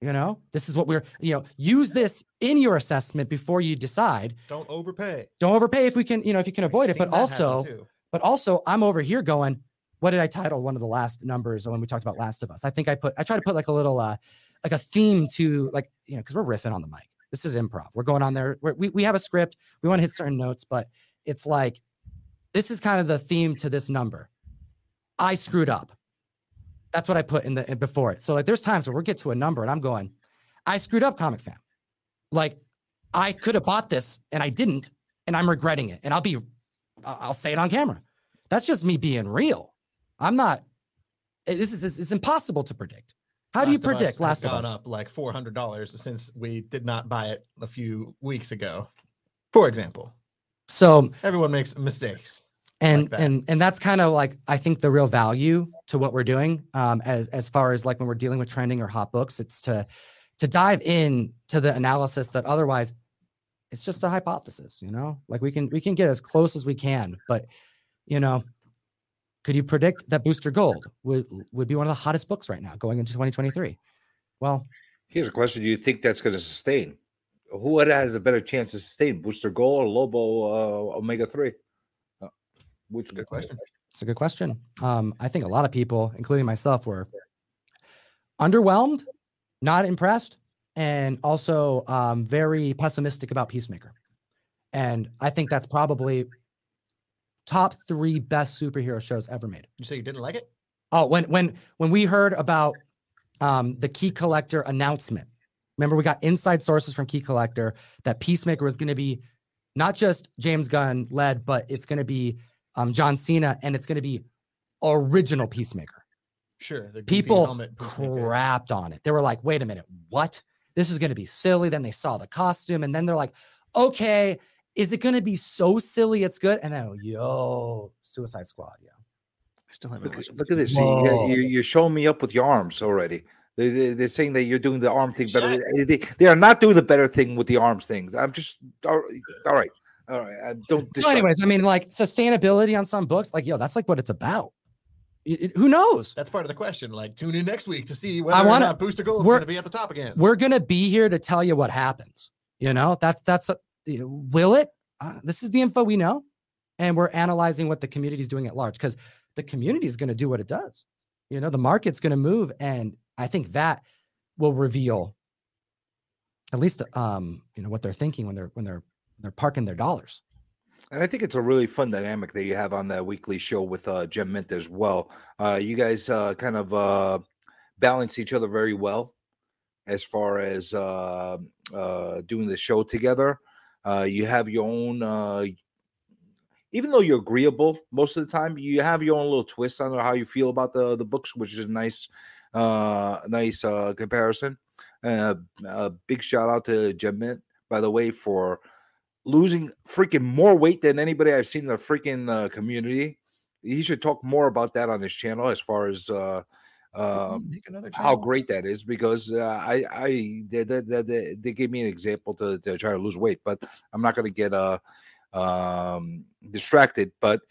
You know, this is what we're, you know, use this in your assessment before you decide Don't overpay. don't overpay if we can, you know, if you can avoid it. But also, but also, I'm over here going, what did I title one of the last numbers when we talked about Last of Us? I think I put, I try to put like a little, uh, like a theme to like, you know, because we're riffing on the mic. This is improv. We're going on there. We're, we we have a script. We want to hit certain notes, but it's like, this is kind of the theme to this number. I screwed up. That's what I put in the in before it. So like there's times where we'll get to a number and I'm going, I screwed up, comic fam. Like I could have bought this and I didn't, and I'm regretting it. And I'll be, I'll say it on camera. That's just me being real. I'm not. This is it's impossible to predict. How do you Last predict Last of gone Us? up like four hundred dollars since we did not buy it a few weeks ago. For example, So everyone makes mistakes. and that. and and that's kind of like I think the real value to what we're doing um as as far as like when we're dealing with trending or hot books it's to to dive in to the analysis that otherwise it's just a hypothesis you know like we can we can get as close as we can but you know could you predict that booster gold would would be one of the hottest books right now going into 2023 well Here's a question: Do you think that's going to sustain? Who has a better chance to sustain Booster Gold or Lobo uh, Omega Three? Uh, which Good question. It's a good question. Um, I think a lot of people, including myself, were underwhelmed, not impressed, and also um, very pessimistic about Peacemaker. And I think that's probably top three best superhero shows ever made. You say you didn't like it? Oh, when when when we heard about um, the Key Collector announcement, remember we got inside sources from Key Collector that Peacemaker was going to be not just James Gunn led, but it's going to be um, John Cena and it's going to be original Peacemaker. Sure. People crapped on it. They were like, "Wait a minute, what? This is going to be silly." Then they saw the costume, and then they're like, "Okay, is it going to be so silly it's good?" And then, yo, Suicide Squad, yeah. I still haven't Look, at- look at this. You, Whoa. you, you're showing me up with your arms already. They, they, they're saying that you're doing the arm thing better. They, they, they are not doing the better thing with the arms things. I'm just all right. All right. All right. I don't. So, anyways, I mean, like sustainability on some books, like, yo, that's like what it's about. It- it- who knows? That's part of the question. Like, tune in next week to see whether I wanna- not Booster Gold is we're- going to be at the top again. We're gonna be here to tell you what happens. You know, that's that's a, will it? Uh, this is the info we know, and we're analyzing what the community is doing at large because the community is going to do what it does. You know, the market's going to move, and I think that will reveal at least um you know what they're thinking when they're when they're they're parking their dollars. And I think it's a really fun dynamic that you have on that weekly show with uh, Gem Mint as well. Uh, you guys uh, kind of uh, balance each other very well as far as uh, uh, doing the show together. Uh, you have your own, uh, even though you're agreeable most of the time, you have your own little twist on how you feel about the the books, which is a nice, uh, nice uh, comparison. Uh, a big shout out to Gem Mint, by the way, for losing freaking more weight than anybody I've seen in the freaking uh, community. He should talk more about that on his channel as far as uh, um, how great that is because uh, I I they, they, they- they, they gave me an example to, to try to lose weight, but I'm not going to get uh um distracted. But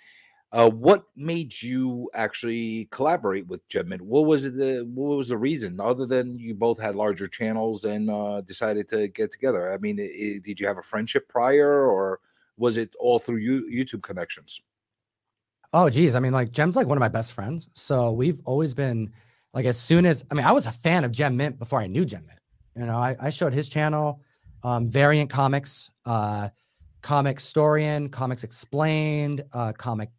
uh, what made you actually collaborate with Gem Mint? What was? The what was the reason other than you both had larger channels and uh, decided to get together? I mean, i- i- did you have a friendship prior, or was it all through you, YouTube connections? Oh, geez. I mean, like Gem's like one of my best friends. So we've always been like, as soon as I mean, I was a fan of Gem Mint before I knew Gem Mint. You know, I, I showed his channel, um, Variant Comics, uh, Comicstorian, Comics Explained, uh, Comic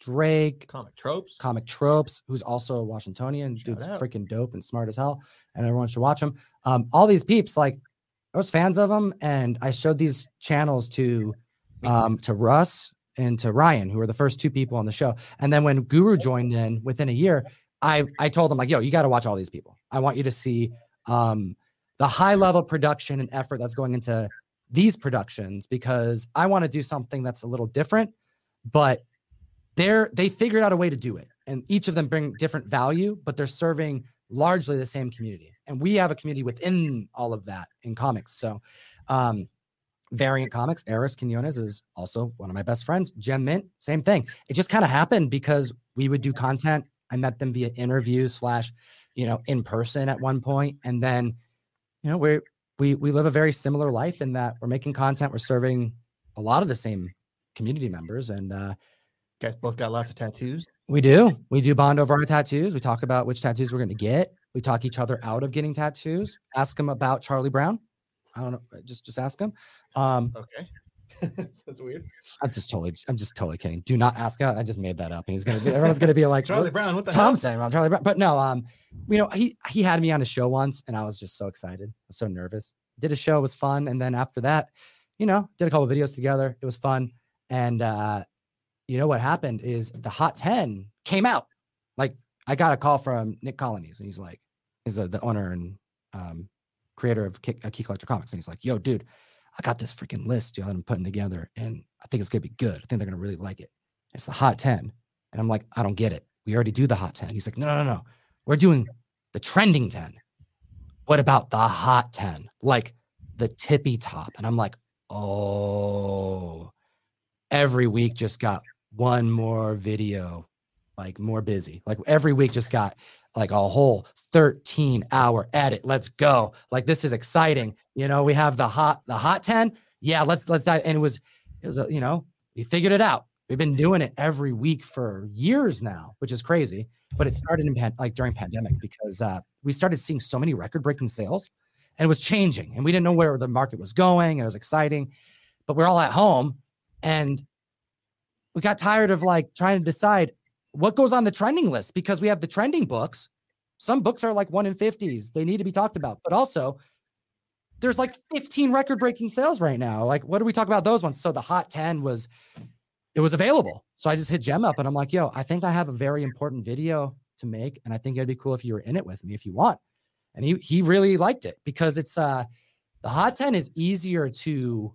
Drake, comic tropes. Comic Tropes, who's also a Washingtonian. Shout Dude's out. freaking dope and smart as hell. And everyone should watch him. Um, all these peeps, like, I was fans of them. And I showed these channels to um, to Russ and to Ryan, who were the first two people on the show. And then when Guru joined in within a year, I I told him like, yo, you got to watch all these people. I want you to see um, the high level production and effort that's going into these productions because I want to do something that's a little different, but they're they figured out a way to do it, and each of them bring different value, but they're serving largely the same community, and we have a community within all of that in comics. So. Um, Variant Comics, Eris Quinones is also one of my best friends. Gem Mint, same thing. It just kind of happened because we would do content. I met them via interview slash, you know, in person at one point, and then, you know, we we we live a very similar life in that we're making content, we're serving a lot of the same community members, and uh, guys both got lots of tattoos. we do we do bond over our tattoos. We talk about which tattoos we're going to get. We talk each other out of getting tattoos. Ask them about Charlie Brown. I don't know. Just just ask them. Um, Okay. That's weird. I'm just totally, I'm just totally kidding. Do not ask out. I just made that up. And he's gonna be, everyone's gonna be like, Charlie Brown, what the Tom hell? saying about Charlie Brown. But no, um, you know, he he had me on a show once, and I was just so excited. I was so nervous. Did a show, it was fun, and then after that, you know, did a couple videos together. It was fun, and uh, you know what happened is the Hot Ten came out. Like I got a call from Nick Colonies, and he's like, he's uh, the owner and um, creator of Key, uh, Key Collector Comics, and he's like, "Yo, dude, I got this freaking list, yo, that I'm putting together, and I think it's gonna be good. I think they're gonna really like it. It's the Hot 10. And I'm like, I don't get it. We already do the Hot 10. He's like, no, no, no, no. We're doing the trending 10. What about the Hot 10? Like the tippy top. And I'm like, oh, every week just got one more video, like more busy. Like every week just got like a whole 13 hour edit. Let's go. Like this is exciting. You know, we have the hot, the hot 10. Yeah, let's let's dive. And it was, it was a, you know, we figured it out. We've been doing it every week for years now, which is crazy. But it started in pan- like during pandemic because uh, we started seeing so many record breaking sales, and it was changing, and we didn't know where the market was going. It was exciting, but we're all at home, and we got tired of like trying to decide what goes on the trending list because we have the trending books. Some books are like one in fifties; they need to be talked about, but also there's like 15 record breaking sales right now. Like, what do we talk about those ones? So the hot 10 was it was available. So I just hit Gem up and I'm like, yo, I think I have a very important video to make. And I think it'd be cool if you were in it with me if you want. And he he really liked it because it's uh the hot 10 is easier to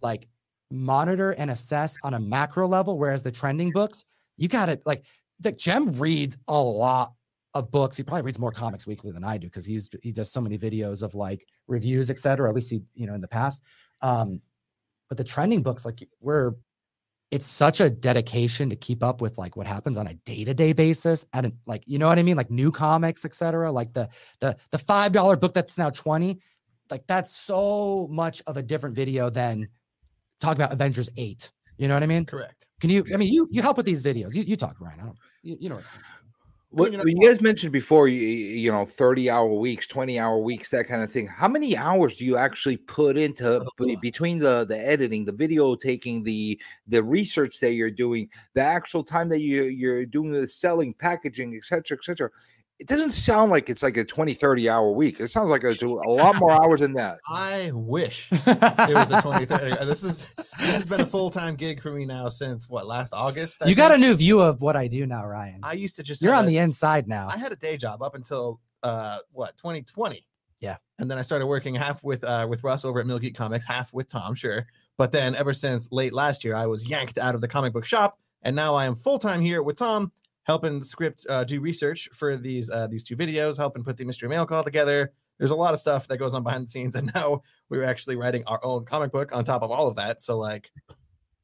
like monitor and assess on a macro level, whereas the trending books, you gotta like the Gem reads a lot of books. He probably reads more comics weekly than I do because he's he does so many videos of like reviews, etc. At least he, you know, in the past. Um, but the trending books, like we're it's such a dedication to keep up with like what happens on a day-to-day basis and like you know what I mean? Like new comics, etc. Like the the the five dollar book that's now 20, like that's so much of a different video than talk about Avengers 8. You know what I mean? Correct. Can you I mean you you help with these videos. You you talk, Ryan. I don't you, you know What, you know- when you guys mentioned before, you, you know, 30 hour weeks, 20 hour weeks, that kind of thing. How many hours do you actually put into between the the editing, the video taking, the the research that you're doing, the actual time that you you're doing the selling, packaging, etc., cetera, etc. Cetera. It doesn't sound like it's like a 20, 30 hour week. It sounds like it's a, a lot more hours than that. I wish it was a 20 30. uh, This is this has been a full time gig for me now since what last August. I you got a new view of what I do now, Ryan. I used to just You're on a- the inside now. I had a day job up until uh what 2020. Yeah. And then I started working half with uh with Russ over at Mill Geek Comics, half with Tom, sure. But then ever since late last year, I was yanked out of the comic book shop, and now I am full time here with Tom, helping script uh, do research for these uh these two videos, helping put the mystery mail call together. There's a lot of stuff that goes on behind the scenes, and now we're actually writing our own comic book on top of all of that. So like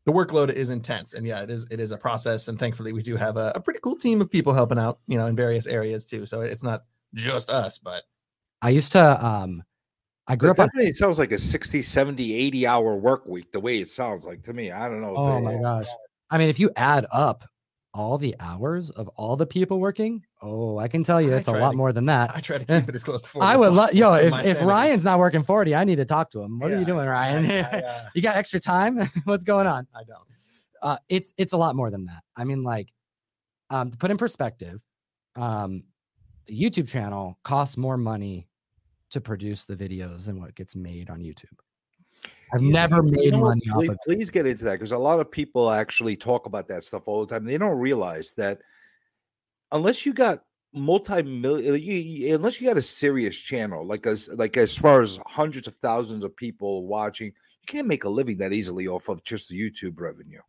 the workload is intense and yeah it is it is a process and thankfully we do have a, a pretty cool team of people helping out you know in various areas too so it's not just us but I used to um I grew But up on definitely it sounds like a 60, 70, 80 hour work week, the way it sounds like to me. I don't know. Oh it- my gosh. I mean, if you add up all the hours of all the people working, oh, I can tell you it's a lot to- more than that. i try to keep it as close to 40 I would love yo, if, if. Ryan's not working 40, I need to talk to him. What are you doing, I- Ryan? I, uh, you got extra time? What's going on? I don't uh, it's it's a lot more than that. I mean, like, um, to put in perspective, um, the YouTube channel costs more money to produce the videos than what gets made on YouTube. I've never made money off please, of please get into that because a lot of people actually talk about that stuff all the time. They don't realize that unless you got multi-million, you, you- unless you got a serious channel, like as like as far as hundreds of thousands of people watching, you can't make a living that easily off of just the YouTube revenue.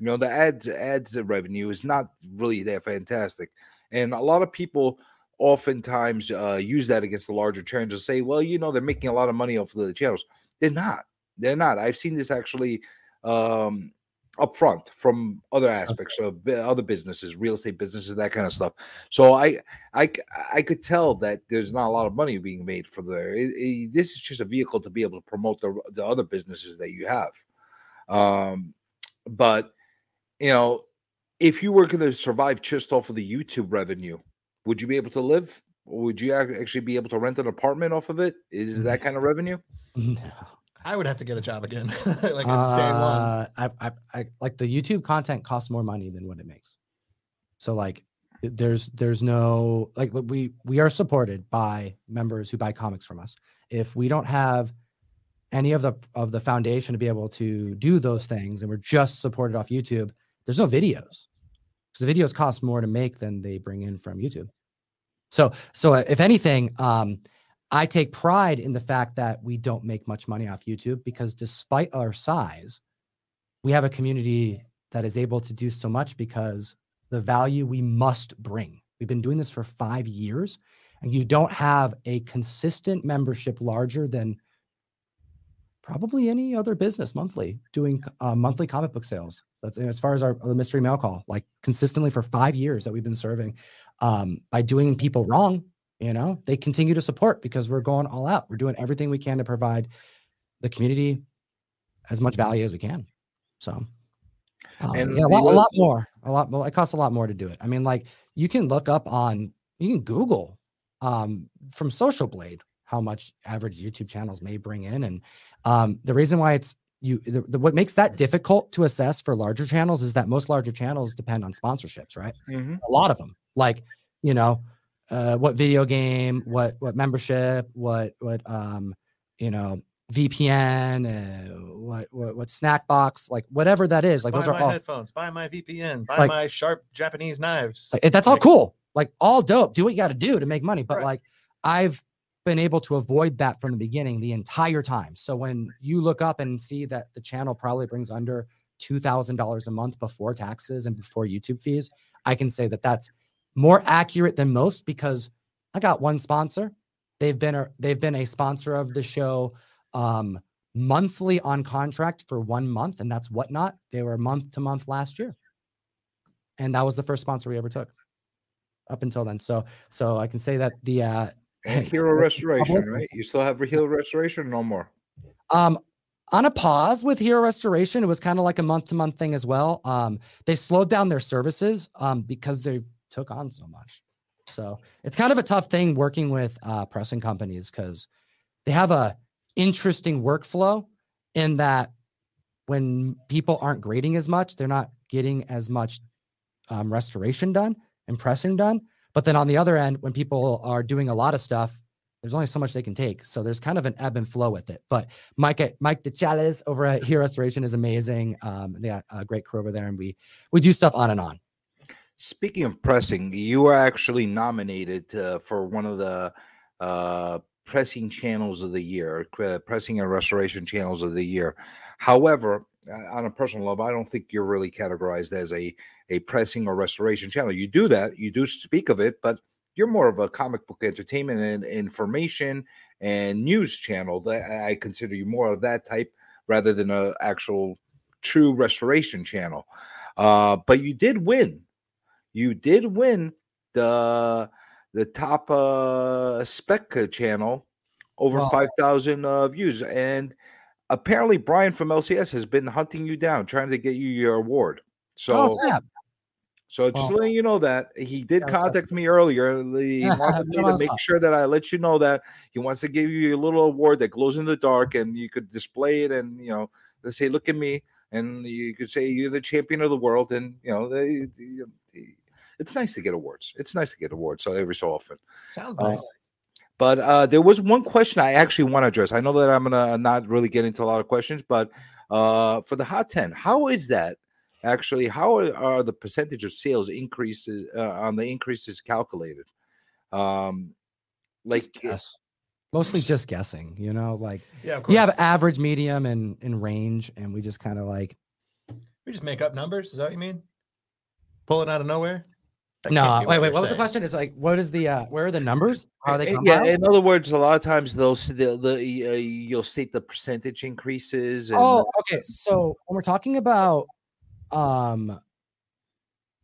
You know, the ads ads revenue is not really that fantastic, and a lot of people oftentimes uh, use that against the larger channels and say, well, you know, they're making a lot of money off the channels. They're not. They're not. I've seen this actually um, up front from other aspects of other businesses, real estate businesses, that kind of stuff. So I, I, I could tell that there's not a lot of money being made for there. It- it- this is just a vehicle to be able to promote the the other businesses that you have. Um, but you know, if you were going to survive just off of the YouTube revenue, would you be able to live? Would you actually be able to rent an apartment off of it? Is that kind of revenue? No, I would have to get a job again, like uh, day one. Uh, I, I, I like the YouTube content costs more money than what it makes. So like, there's there's no like we we are supported by members who buy comics from us. If we don't have any of the of the foundation to be able to do those things, and we're just supported off YouTube, there's no videos because the videos cost more to make than they bring in from YouTube. So so if anything, um, I take pride in the fact that we don't make much money off YouTube because despite our size, we have a community that is able to do so much because the value we must bring. We've been doing this for five years, and you don't have a consistent membership larger than probably any other business monthly doing uh, monthly comic book sales. That's as far as our the mystery mail call, like consistently for five years that we've been serving um, by doing people wrong you know they continue to support because we're going all out. We're doing everything we can to provide the community as much value as we can. So um, and yeah, a, lot, a lot more a lot more it costs a lot more to do it. I mean like you can look up on you can google um, from social blade how much average youtube channels may bring in and um, the reason why it's you the, the, what makes that difficult to assess for larger channels is that most larger channels depend on sponsorships right? Mm-hmm. a lot of them like you know uh, what video game, what what membership, what what um, you know, VPN, uh, what what what snack box, like whatever that is. Like buy those are all headphones, buy my VPN, buy like, my sharp Japanese knives. Like, that's all cool. Like all dope. Do what you got to do to make money. But right. like I've been able to avoid that from the beginning the entire time. So when you look up and see that the channel probably brings under two thousand dollars a month before taxes and before YouTube fees, I can say that that's more accurate than most because I got one sponsor. They've been a they've been a sponsor of the show um, monthly on contract for one month, and that's whatnot. They were month to month last year, and that was the first sponsor we ever took up until then. So so I can say that the uh, Hero Restoration, right? You still have Hero Restoration, no more. Um, on a pause with Hero Restoration, it was kind of like a month to month thing as well. Um, they slowed down their services um, because they took on so much. So it's kind of a tough thing working with uh, pressing companies because they have a interesting workflow in that when people aren't grading as much, they're not getting as much um, restoration done and pressing done. But then on the other end, when people are doing a lot of stuff, there's only so much they can take. So there's kind of an ebb and flow with it. But Mike, Mike DeChales over at Hero Restoration is amazing. Um, they got a great crew over there, and we we do stuff on and on. Speaking of pressing, you were actually nominated uh, for one of the uh, pressing channels of the year, uh, pressing and restoration channels of the year. However, uh, on a personal level, I don't think you're really categorized as a a pressing or restoration channel. You do that, you do speak of it, but you're more of a comic book entertainment and information and news channel. I consider you more of that type rather than an actual true restoration channel. Uh, but you did win you did win the the top uh spec channel over 5000 uh, views and apparently brian from lcs has been hunting you down trying to get you your award. So oh, so just letting you know that he did contact me earlier. He wanted me to make sure that I let you know that he wants to give you a little award that glows in the dark, and you could display it, and you know, they say, "Look at me," and you could say, "You're the champion of the world," and you know, they, it's nice to get awards. It's nice to get awards so every so often. Sounds uh, nice. Uh, but uh, there was one question I actually want to address. I know that I'm gonna not really get into a lot of questions, but uh, for the hot ten, how is that actually? How are, are the percentage of sales increases uh, on the increases calculated? Um, like yes, mostly just guessing. You know, like yeah, you have average, medium, and in range, and we just kind of like we just make up numbers. Is that what you mean? Pull it out of nowhere? No, wait, wait. What was the question? Is like, what is the uh, where are the numbers? How are they? Yeah, in other words, a lot of times they'll the, the uh, you'll state the percentage increases. And... Oh, okay. So when we're talking about um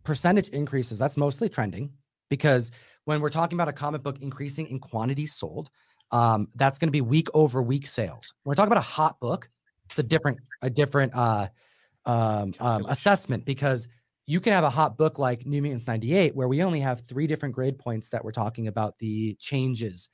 percentage increases, that's mostly trending because when we're talking about a comic book increasing in quantities sold, um, that's going to be week over week sales. When we're talking about a hot book, it's a different a different uh um, um assessment because you can have a hot book like New Mutants 98, where we only have three different grade points that we're talking about the changes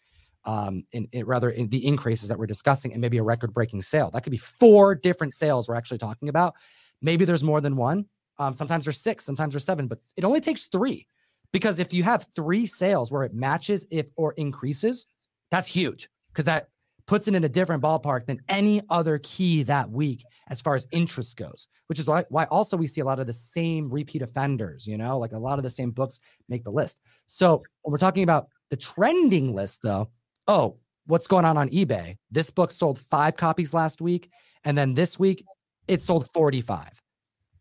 um, in, in rather in the increases that we're discussing, and maybe a record-breaking sale. That could be four different sales we're actually talking about. Maybe there's more than one. Um, sometimes there's six, sometimes there's seven, but it only takes three because if you have three sales where it matches if or increases, that's huge because that puts it in a different ballpark than any other key that week as far as interest goes, which is why, why also we see a lot of the same repeat offenders, you know, like a lot of the same books make the list. So when we're talking about the trending list, though, oh, what's going on on eBay? This book sold five copies last week. And then this week it sold 45.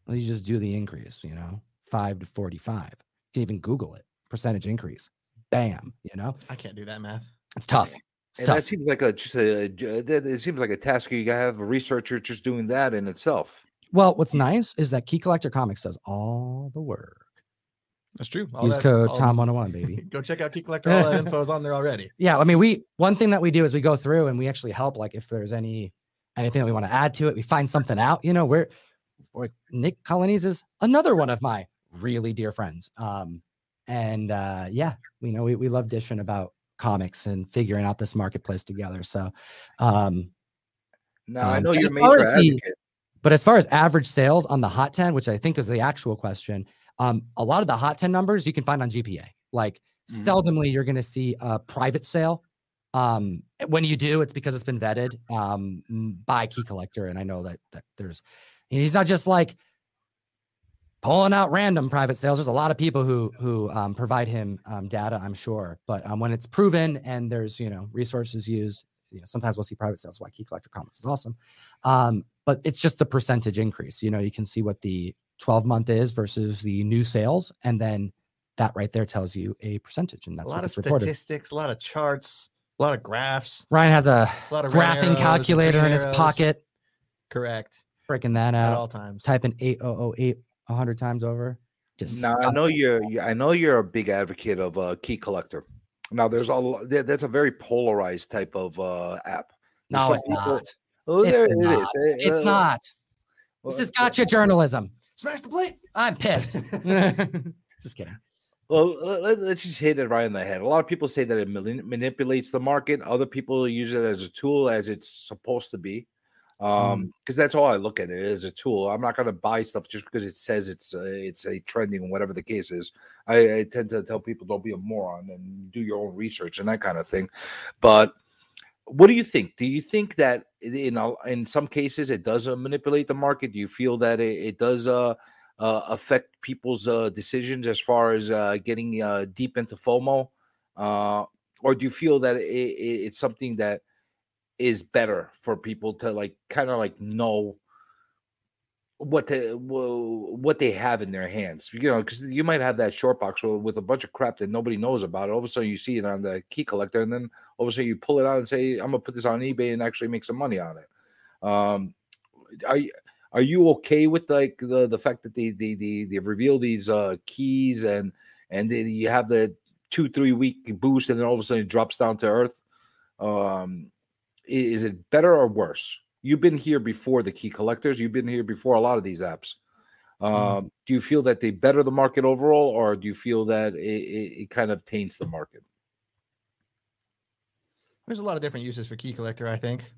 Well, you just do the increase, you know, five to 45. You can even Google it, percentage increase. Bam, you know, I can't do that math. it's tough. It's and tough. that seems like a just a, a- that- it seems like a task you gotta have a researcher just doing that in itself. Well, what's nice is that Key Collector Comics does all the work. That's true. All Use that- code all- Tom101, baby. Go check out Key Collector. All that info is on there already. Yeah, I mean, we one thing that we do is we go through and we actually help. Like if there's any anything that we want to add to it, we find something out. You know, we're, we're Nick Colonies is another one of my really dear friends. Um, and uh, yeah, we know we we love dishing about comics and figuring out this marketplace together. So, um, Now I Um, know you're major as the- But as far as average sales on the hot 10, which I think is the actual question, um, a lot of the hot 10 numbers you can find on GPA. Like Mhm. seldomly you're going to see a private sale. Um, when you do, it's because it's been vetted um, by Key Collector. And I know that that there's, and he's not just like pulling out random private sales. There's a lot of people who who um, provide him um, data, I'm sure. But um, when it's proven and there's you know resources used, you know sometimes we'll see private sales. Why Key Collector Comics is awesome. Um, but it's just the percentage increase. You know, you can see what the 12 month is versus the new sales, and then that right there tells you a percentage, and that's a lot what of reported. statistics, a lot of charts, a lot of graphs, Ryan has a a lot of graphing arrows calculator in his pocket, Correct. breaking that out At all times. typing 8008 100 times over. Just Now I know you're I know you're a big advocate of uh, Key Collector. Now there's a there- that's a very polarized type of uh, app. No, it's people- not. Oh, It's there it is. not. Eh, It's uh, not. well, This is gotcha journalism. Smash the plate. I'm pissed. Just kidding. Well, le- let, us just hit it right in the head. A lot of people say that it manipulates the market. Other people use it as a tool, as it's supposed to be. Mm. Um, because that's all I look at it as a tool. I'm not going to buy stuff just because it says it's uh, it's a trending, whatever the case is. I, I tend to tell people don't be a moron and do your own research and that kind of thing. But what do you think? Do you think that in in some cases it does uh, manipulate the market? Do you feel that it, it does uh, uh, affect people's uh, decisions as far as uh, getting deep into FOMO, uh, or do you feel that it, it's something that is better for people to like kind of like know what to what they have in their hands? You know, because you might have that short box with a bunch of crap that nobody knows about. All of a sudden, you see it on the key collector, and then all of a sudden you pull it out and say, "I'm gonna put this on eBay and actually make some money on it." Um, are you are you okay with like the the fact that they they they, they reveal these uh keys and and then you have the two three week boost and then all of a sudden it drops down to earth? Um, is it better or worse? You've been here before the key collectors. You've been here before a lot of these apps. Um, Do you feel that they better the market overall, or do you feel that it, it, it kind of taints the market? There's a lot of different uses for Key Collector, I think.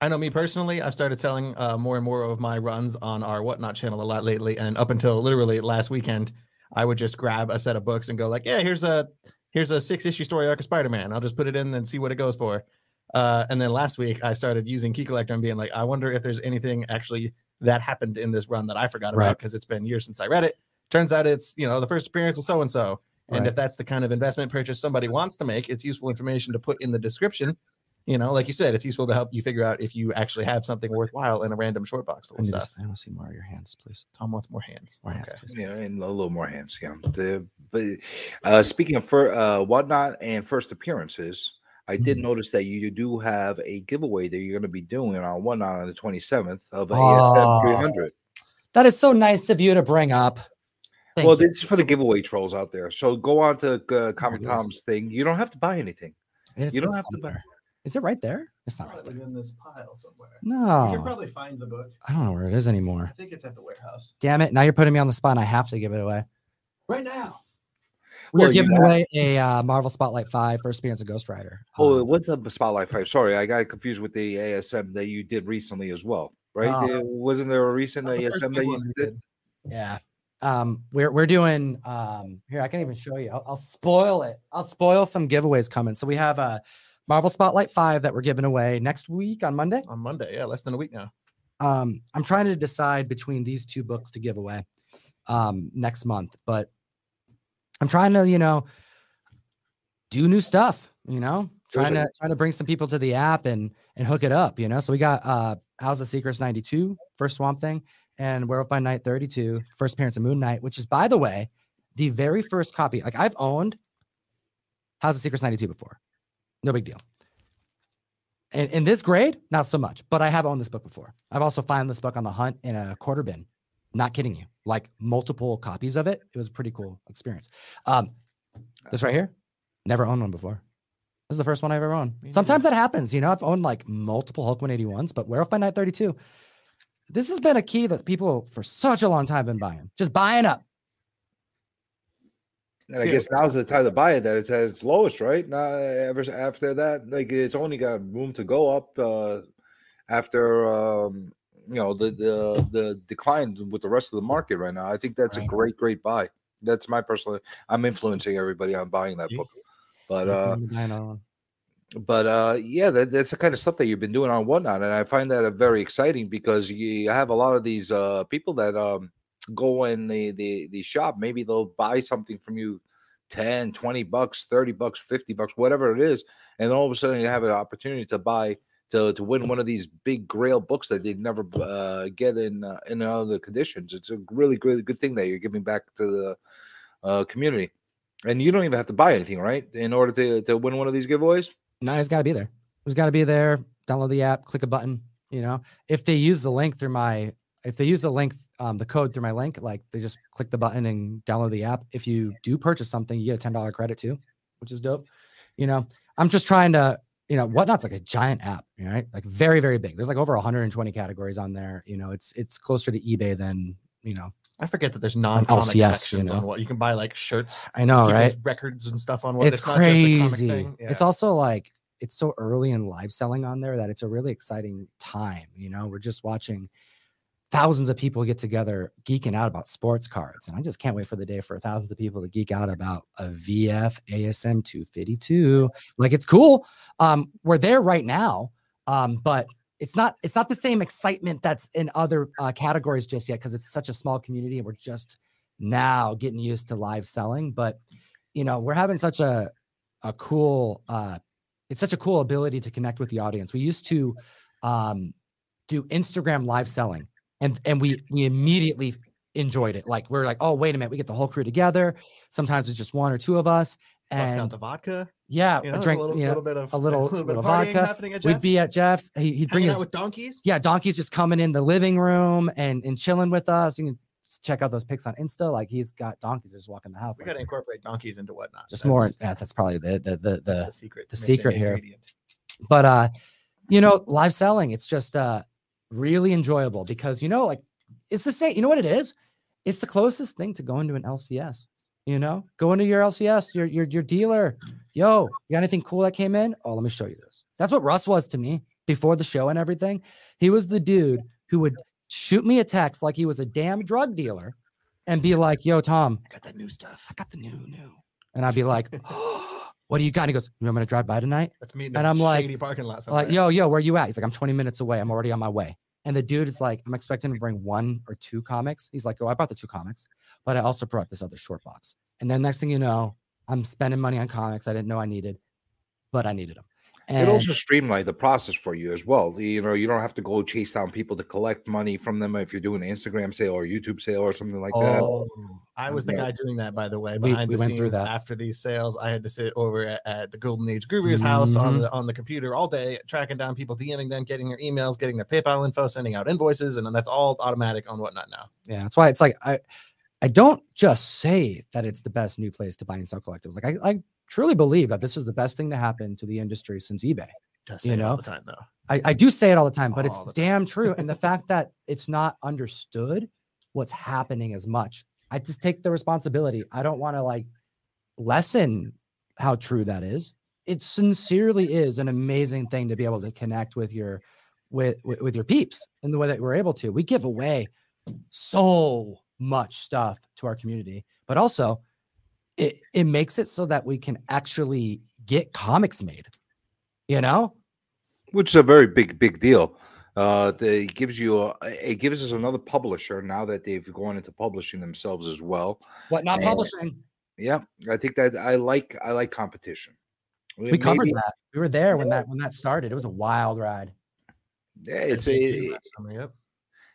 I know me personally, I've started selling uh, more and more of my runs on our Whatnot channel a lot lately. And up until literally last weekend, I would just grab a set of books and go like, yeah, here's a here's a six issue story arc of Spider-Man. I'll just put it in and see what it goes for. Uh, and then last week I started using Key Collector and being like, I wonder if there's anything actually that happened in this run that I forgot about because it's been years since I read it. Turns out it's you know the first appearance of so and so. And if that's the kind of investment purchase somebody wants to make, it's useful information to put in the description. You know, like you said, it's useful to help you figure out if you actually have something worthwhile in a random short box full I, of need to, stuff. s- I want to see more of your hands, please. Tom wants more hands. More hands, Okay. please. Yeah, and a little more hands. Yeah. The, but uh, speaking of fir- uh, whatnot and first appearances, I did Mhm. notice that you do have a giveaway that you're going to be doing on whatnot on the 27th of Oh. ASM 300. That is so nice of you to bring up. Thank well, you. this is for the giveaway trolls out there. So go on to uh, Comic it is. Tom's thing. You don't have to buy anything. It's- you don't it's have to buy- Is it right there? It's not right Probably there. in this pile somewhere. No, You can probably find the book. I don't know where it is anymore. I think it's at the warehouse. Damn it! Now you're putting me on the spot. and I have to give it away. Right now. We're Well, you giving got- away a uh, Marvel Spotlight 5 first appearance of Ghost Rider. Oh, Um, what's the Spotlight Five? Sorry, I got confused with the ASM that you did recently as well, right? Oh. There- wasn't there a recent That the ASM that you did? did. yeah. Um, we're we're doing um here. I can even show you. I'll, I'll spoil it. I'll spoil some giveaways coming. So we have a Marvel Spotlight 5 that we're giving away next week on Monday. on Monday. Yeah, less than a week now. um i'm trying to decide between these two books to give away um next month but i'm trying to you know do new stuff you know trying to trying to bring some people to the app and and hook it up you know so we got uh house of secrets 92 first swamp thing and werewolf by night 32 first appearance of moon knight which is by the way the very first copy like i've owned house of secrets 92 before no big deal in, in this grade, not so much, but I have owned this book before. I've also found this book on the hunt in a quarter bin. Not kidding you, like multiple copies of it. It was a pretty cool experience. Um, this right here, never owned one before. This is the first one I've ever owned. Me Sometimes that happens, you know. I've owned like multiple Hulk 181s, but Werewolf by Night 32. This has been a key that people for such a long time been buying, just buying up. And I Yeah. guess now's the time to buy it. That it's at its lowest, right? Now, ever after that, like it's only got room to go up uh, after um, you know the the the decline with the rest of the market right now. I think that's a great, great buy. That's my personal. I'm influencing everybody on buying that See? book, but uh, going to buy another one. but uh yeah that, that's the kind of stuff that you've been doing on whatnot and i find that very exciting because you have a lot of these uh people that um go in the the, the shop maybe they'll buy something from you 10 20 bucks 30 bucks 50 bucks whatever it is and all of a sudden you have an opportunity to buy to, to win one of these big grail books that they'd never uh, get in uh, in other conditions it's a really really good thing that you're giving back to the uh, community and you don't even have to buy anything right in order to, to win one of these giveaways No, it's got to be there. It's got to be there. Download the app, click a button. You know, if they use the link through my, if they use the link, um, the code through my link, like they just click the button and download the app. If you do purchase something, you get a ten dollar credit too, which is dope. You know, I'm just trying to, you know, whatnot's like a giant app, right? Like very, very big. There's like over 120 categories on there. You know, it's it's closer to eBay than you know. I forget that there's non-comic LCS, you sections on know. what you can buy, like shirts, I know, right? records and stuff on what. it's not just a comic crazy. thing. It's also like it's so early in live selling on there that it's a really exciting time. You know, we're just watching thousands of people get together geeking out about sports cards. And I just can't wait for the day for thousands of people to geek out about a VF ASM 252. Like it's cool. Um, we're there right now. Um, but it's not it's not the same excitement that's in other uh, categories just yet because it's such a small community and we're just now getting used to live selling. But you know, we're having such a a cool uh it's such a cool ability to connect with the audience. We used to um do Instagram live selling and and we we immediately enjoyed it. Like we're like, oh wait a minute, we get the whole crew together. Sometimes it's just one or two of us. Bust out And the vodka. yeah, You know, drink, a little, you know, little bit of a little- bit little of vodka. happening at we'd be at Jeff's. He, he'd bring hanging his with donkeys. yeah, Donkey's just coming in the living room and and chilling with us. You can check out those pics on Insta. Like he's got donkeys just walking the house. We like, got to incorporate donkeys into whatnot. just more. That's- Yeah, that's probably the the the, the the secret. the secret here. but uh you know live selling it's just uh really enjoyable because you know like it's the same you know what it is? It's the closest thing to going to an lcs you know? Go into your lcs your your, your dealer yo you got anything cool that came in? Oh let me show you this. That's what russ was to me before the show and everything. He was the dude who would shoot me a text like he was a damn drug dealer and be like yo tom I got that new stuff. i got the new new and i'd be like oh, what do you got and he goes you want me to drive by tonight Let's meet in And I'm like- shady parking lot. like, yo, yo, where are you at? He's like, I'm 20 minutes away. I'm already on my way. And the dude is like, I'm expecting to bring one or two comics. He's like, oh, I brought the two comics, but I also brought this other short box. And then next thing you know, I'm spending money on comics I didn't know I needed, but I needed them. It also streamlined the process for you as well. You know, you don't have to go chase down people to collect money from them if you're doing an Instagram sale or YouTube sale or something like that. oh, I was the guy doing that, by the way. We- Behind we the went scenes, through that. after these sales, I had to sit over at, at the Golden Age Groover's house on Mhm. the on the computer all day, tracking down people, DMing them, getting their emails, getting their PayPal info, sending out invoices, and then that's all automatic on whatnot now. yeah. That's why it's like, I, I don't just say that it's the best new place to buy and sell collectibles. Like, I, I truly believe that this is the best thing to happen to the industry since eBay. You it all know? the time though. I, I do say it all the time, but it's All the time. damn true. And the fact that it's not understood what's happening as much, I just take the responsibility. I don't want to like lessen how true that is. It sincerely is an amazing thing to be able to connect with your with with, with your peeps in the way that we're able to. We give away so much stuff to our community, but also it it makes it so that we can actually get comics made. You know, which is a very big big deal. Uh, it gives you a, it gives us another publisher now that they've gone into publishing themselves as well. What not and, publishing? Yeah, I think that I like I like competition. We Maybe, covered that. We were there when that when that started. It was a wild ride. Yeah, it's a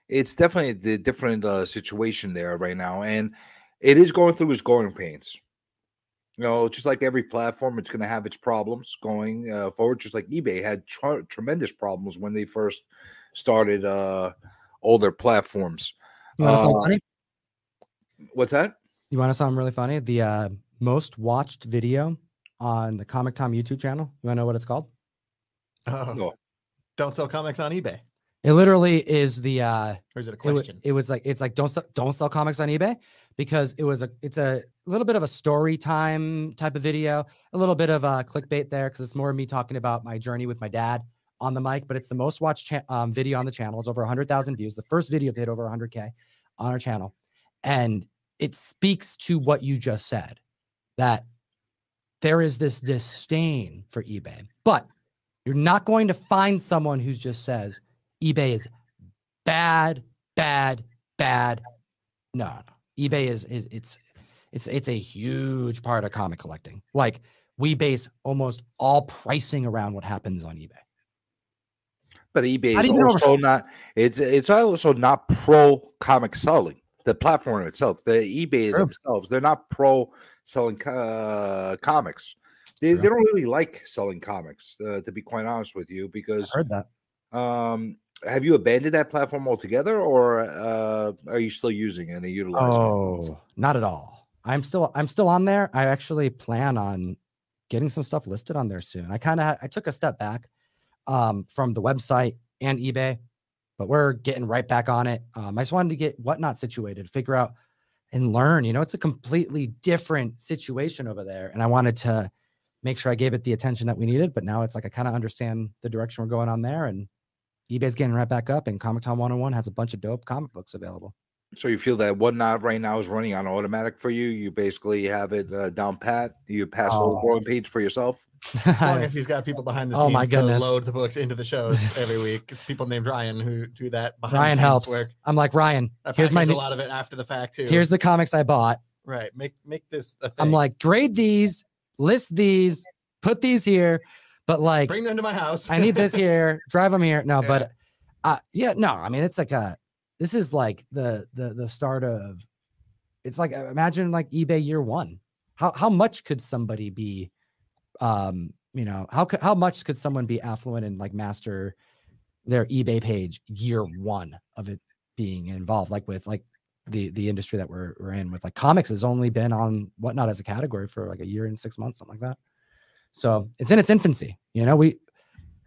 it's definitely the different uh, situation there right now, and it is going through its growing pains. You know, just like every platform, it's going to have its problems going uh, forward. Just like eBay had tr- tremendous problems when they first started uh, all their platforms. You want uh, funny? What's that? You want to sound really funny? The uh, most watched video on the Comic Tom YouTube channel. You want to know what it's called? Oh, no. don't sell comics on eBay. It literally is the. uh Or is it a question? It, it was like it's like don't sell, don't sell comics on eBay because it was a it's a little bit of a story time type of video, a little bit of a clickbait there because it's more of me talking about my journey with my dad on the mic. But it's the most watched cha- um, video on the channel. It's over hundred thousand views. The first video to hit over hundred k on our channel, and it speaks to what you just said that there is this disdain for eBay, but you're not going to find someone who just says eBay is bad, bad, bad. No, no. eBay is is it's it's it's a huge part of comic collecting. Like we base almost all pricing around what happens on eBay. But eBay is also not it's it's also not pro comic selling the platform itself, the eBay True. themselves, they're not pro selling uh, comics. They, they don't really like selling comics, uh, to be quite honest with you, because I heard that. Um, have you abandoned that platform altogether, or uh, are you still using it and utilizing oh, it? not at all. I'm still I'm still on there. I actually plan on getting some stuff listed on there soon. I kind of I took a step back um, from the website and eBay but we're getting right back on it. Um, I just wanted to get whatnot situated, figure out and learn. You know, it's a completely different situation over there. And I wanted to make sure I gave it the attention that we needed. But now it's like I kind of understand the direction we're going on there. And eBay's getting right back up, and Comic Tom 101 has a bunch of dope comic books available. So you feel that whatnot right now is running on automatic for you? You basically have it uh, down pat. You pass oh. the growing page for yourself. as long as he's got people behind the scenes oh my goodness. to load the books into the shows every week. Because people named Ryan who do that behind Ryan helps. Work. I'm like Ryan. here's my a lot of it after the fact too. Here's the comics I bought. Right. Make make this I'm like grade these, list these, put these here, but like bring them to my house. I need this here. Drive them here. No, yeah. but uh, yeah, no. I mean, it's like a. This is like the the the start of. It's like imagine like eBay year one. How how much could somebody be um, you know, how how much could someone be affluent and like master their eBay page year one of it being involved? Like with like the the industry that we're we're in with like comics has only been on whatnot as a category for like a year and six months, something like that. So it's in its infancy. You know, we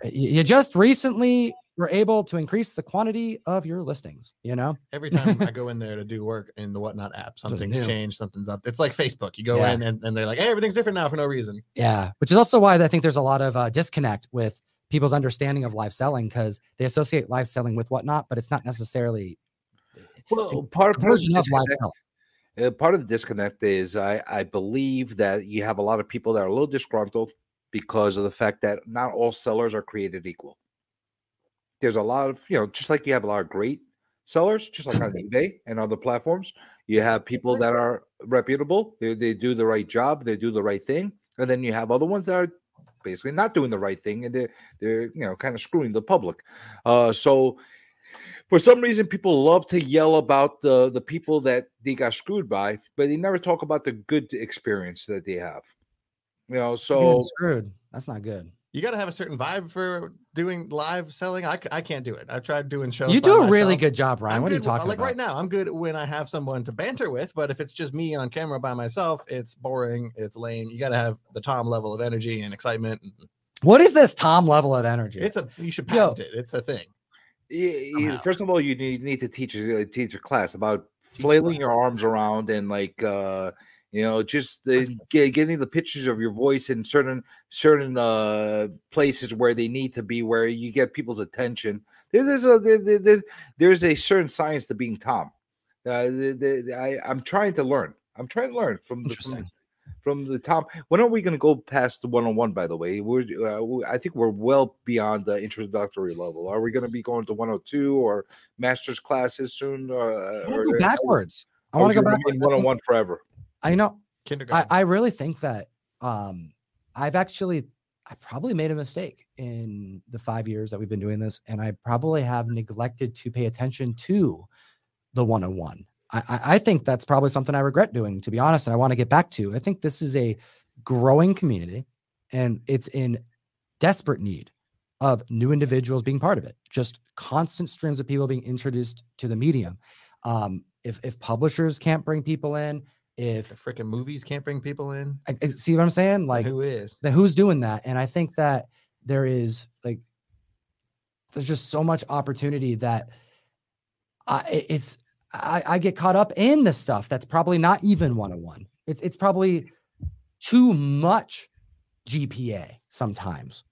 you just recently were able to increase the quantity of your listings. You know, every time I go in there to do work in the whatnot app, something's changed, something's up. It's like Facebook. You go yeah. in and, and they're like, hey, everything's different now for no reason. Yeah, which is also why I think there's a lot of uh, disconnect with people's understanding of live selling because they associate live selling with whatnot, but it's not necessarily. Well, part, part of, of live selling. Uh, part of the disconnect is I, I believe that you have a lot of people that are a little disgruntled because of the fact that not all sellers are created equal. There's a lot of you know just like you have a lot of great sellers just like on ebay and other platforms you have people that are reputable they, they do the right job they do the right thing and then you have other ones that are basically not doing the right thing and they're they're you know kind of screwing the public. Uh so for some reason people love to yell about the the people that they got screwed by but they never talk about the good experience that they have you know so screwed that's not good you got to have a certain vibe for doing live selling. I, I can't do it. I've tried doing shows. You do a myself. really good job, Ryan. I'm what good, are you talking like about? Like right now, I'm good when I have someone to banter with, but if it's just me on camera by myself, it's boring. It's lame. You got to have the Tom level of energy and excitement. What is this Tom level of energy? It's a you should patent Yo. it. It's a thing. Yeah, first of all, you need, need to teach a teach a class about flailing your arms around and like uh You know, just the get, getting the pictures of your voice in certain certain uh places where they need to be, where you get people's attention. There's a there, there, there's a certain science to being Tom. Uh, the, the, I, I'm trying to learn. I'm trying to learn from the from, from the top. When are we going to go past the one on one? By the way, we're uh, I think we're well beyond the introductory level. Are we going to be going to 102 or master's classes soon? Uh, or go backwards. I want to go back one on one forever. I know. Kindergarten. I, I really think that um, I've actually I probably made a mistake in the five years that we've been doing this, and I probably have neglected to pay attention to the one on one. I, I think that's probably something I regret doing, to be honest, and I want to get back to. I think this is a growing community and it's in desperate need of new individuals being part of it. Just constant streams of people being introduced to the medium. Um, if if publishers can't bring people in, if the freaking movies can't bring people in, I, I, see what I'm saying? Like who is? Then who's doing that? And I think that there is like there's just so much opportunity that I, it's I, I get caught up in the stuff that's probably not even one on one. It's it's probably too much GPA sometimes.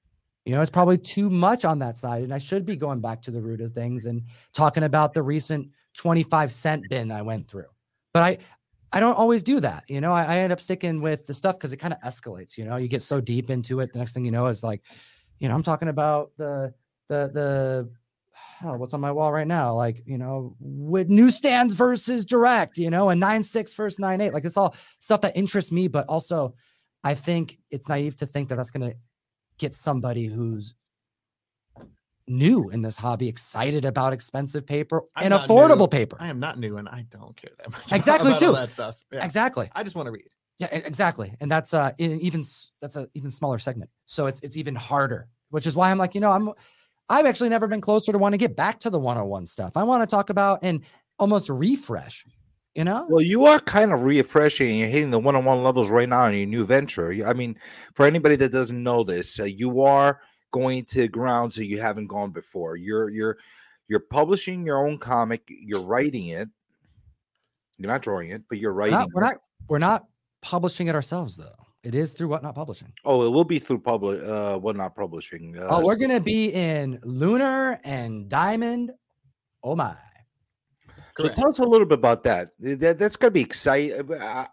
You know, it's probably too much on that side. And I should be going back to the root of things and talking about the recent 25 cent bin I went through. But I I don't always do that. You know, I, I end up sticking with the stuff because it kind of escalates. You know, you get so deep into it. The next thing you know is like, you know, I'm talking about the the the oh, what's on my wall right now? Like, you know, with newsstands versus direct, you know, and nine six versus nine eight. Like, it's all stuff that interests me, but also I think it's naive to think that that's going to get somebody who's new in this hobby excited about expensive paper I'm and affordable new. paper. I am not new and I don't care that much. Exactly too. that stuff. Yeah. Exactly. I just want to read. Yeah, exactly. And that's uh even that's a even smaller segment. So it's it's even harder, which is why I'm like, you know, I'm I've actually never been closer to want to get back to the 101 stuff. I want to talk about and almost refresh, you know? Well, you are kind of refreshing. You're hitting the one on one levels right now in your new venture. I mean, for anybody that doesn't know this, uh, you are going to grounds that you haven't gone before. You're, you're, you're publishing your own comic, you're writing it. You're not drawing it, but you're writing. We're not, we're not, we're not publishing it ourselves, though. It is through Whatnot Publishing. Oh, it will be through public uh Whatnot Publishing. Uh, oh, we're gonna be in Lunar and Diamond. Oh my. Correct. So tell us a little bit about that. that that's gonna be exciting, uh,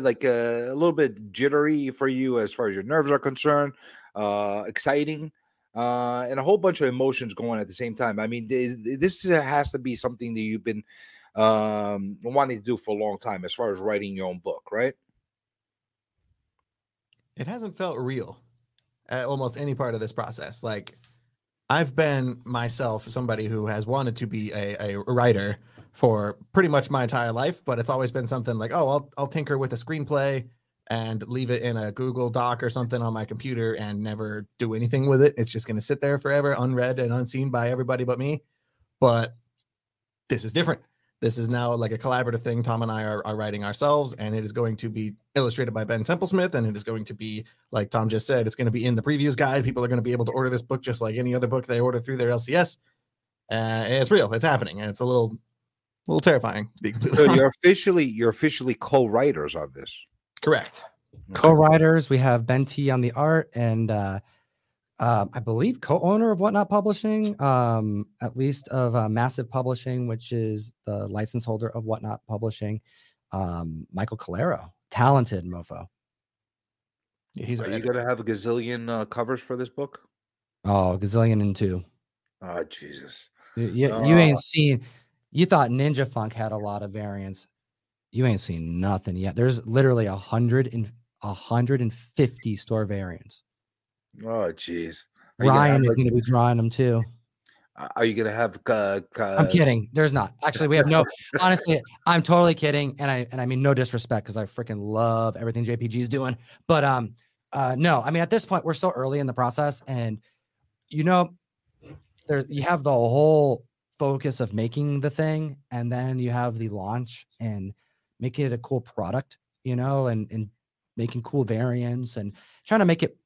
like uh, a little bit jittery for you as far as your nerves are concerned. Uh, exciting, uh, and a whole bunch of emotions going at the same time. I mean, this has to be something that you've been um wanting to do for a long time, as far as writing your own book, right? It hasn't felt real at almost any part of this process. Like I've been myself somebody who has wanted to be a, a writer for pretty much my entire life, but it's always been something like, oh, I'll I'll tinker with a screenplay and leave it in a Google Doc or something on my computer and never do anything with it. It's just going to sit there forever, unread and unseen by everybody but me. But this is different. This is now like a collaborative thing. Tom and I are, are writing ourselves, and it is going to be illustrated by Ben Templesmith. And it is going to be, like Tom just said, it's going to be in the previews guide. People are going to be able to order this book just like any other book they order through their LCS. Uh, and it's real, it's happening, and it's a little, a little terrifying to be completely. So you're officially you're officially co-writers on this. Correct. Co-writers. We have Ben T on the art and uh, uh, I believe co-owner of Whatnot Publishing, um, at least of uh, Massive Publishing, which is the license holder of Whatnot Publishing. Um, Michael Calero, talented mofo. Yeah, he's. Are you gonna have a gazillion uh, covers for this book? Oh, gazillion and two. Oh Jesus! You, you, you ain't seen. You thought Ninja Funk had a lot of variants. You ain't seen nothing yet. There's literally a hundred and a hundred and fifty store variants. Oh, jeez. Ryan is going to be drawing them too. Are you gonna have? Uh, uh, I'm kidding. There's not. Actually, we have no. honestly, I'm totally kidding, and I and I mean no disrespect because I freaking love everything JPG's doing. But um, uh, no, I mean at this point we're so early in the process, and you know, there you have the whole focus of making the thing, and then you have the launch and making it a cool product, you know, and and making cool variants and trying to make it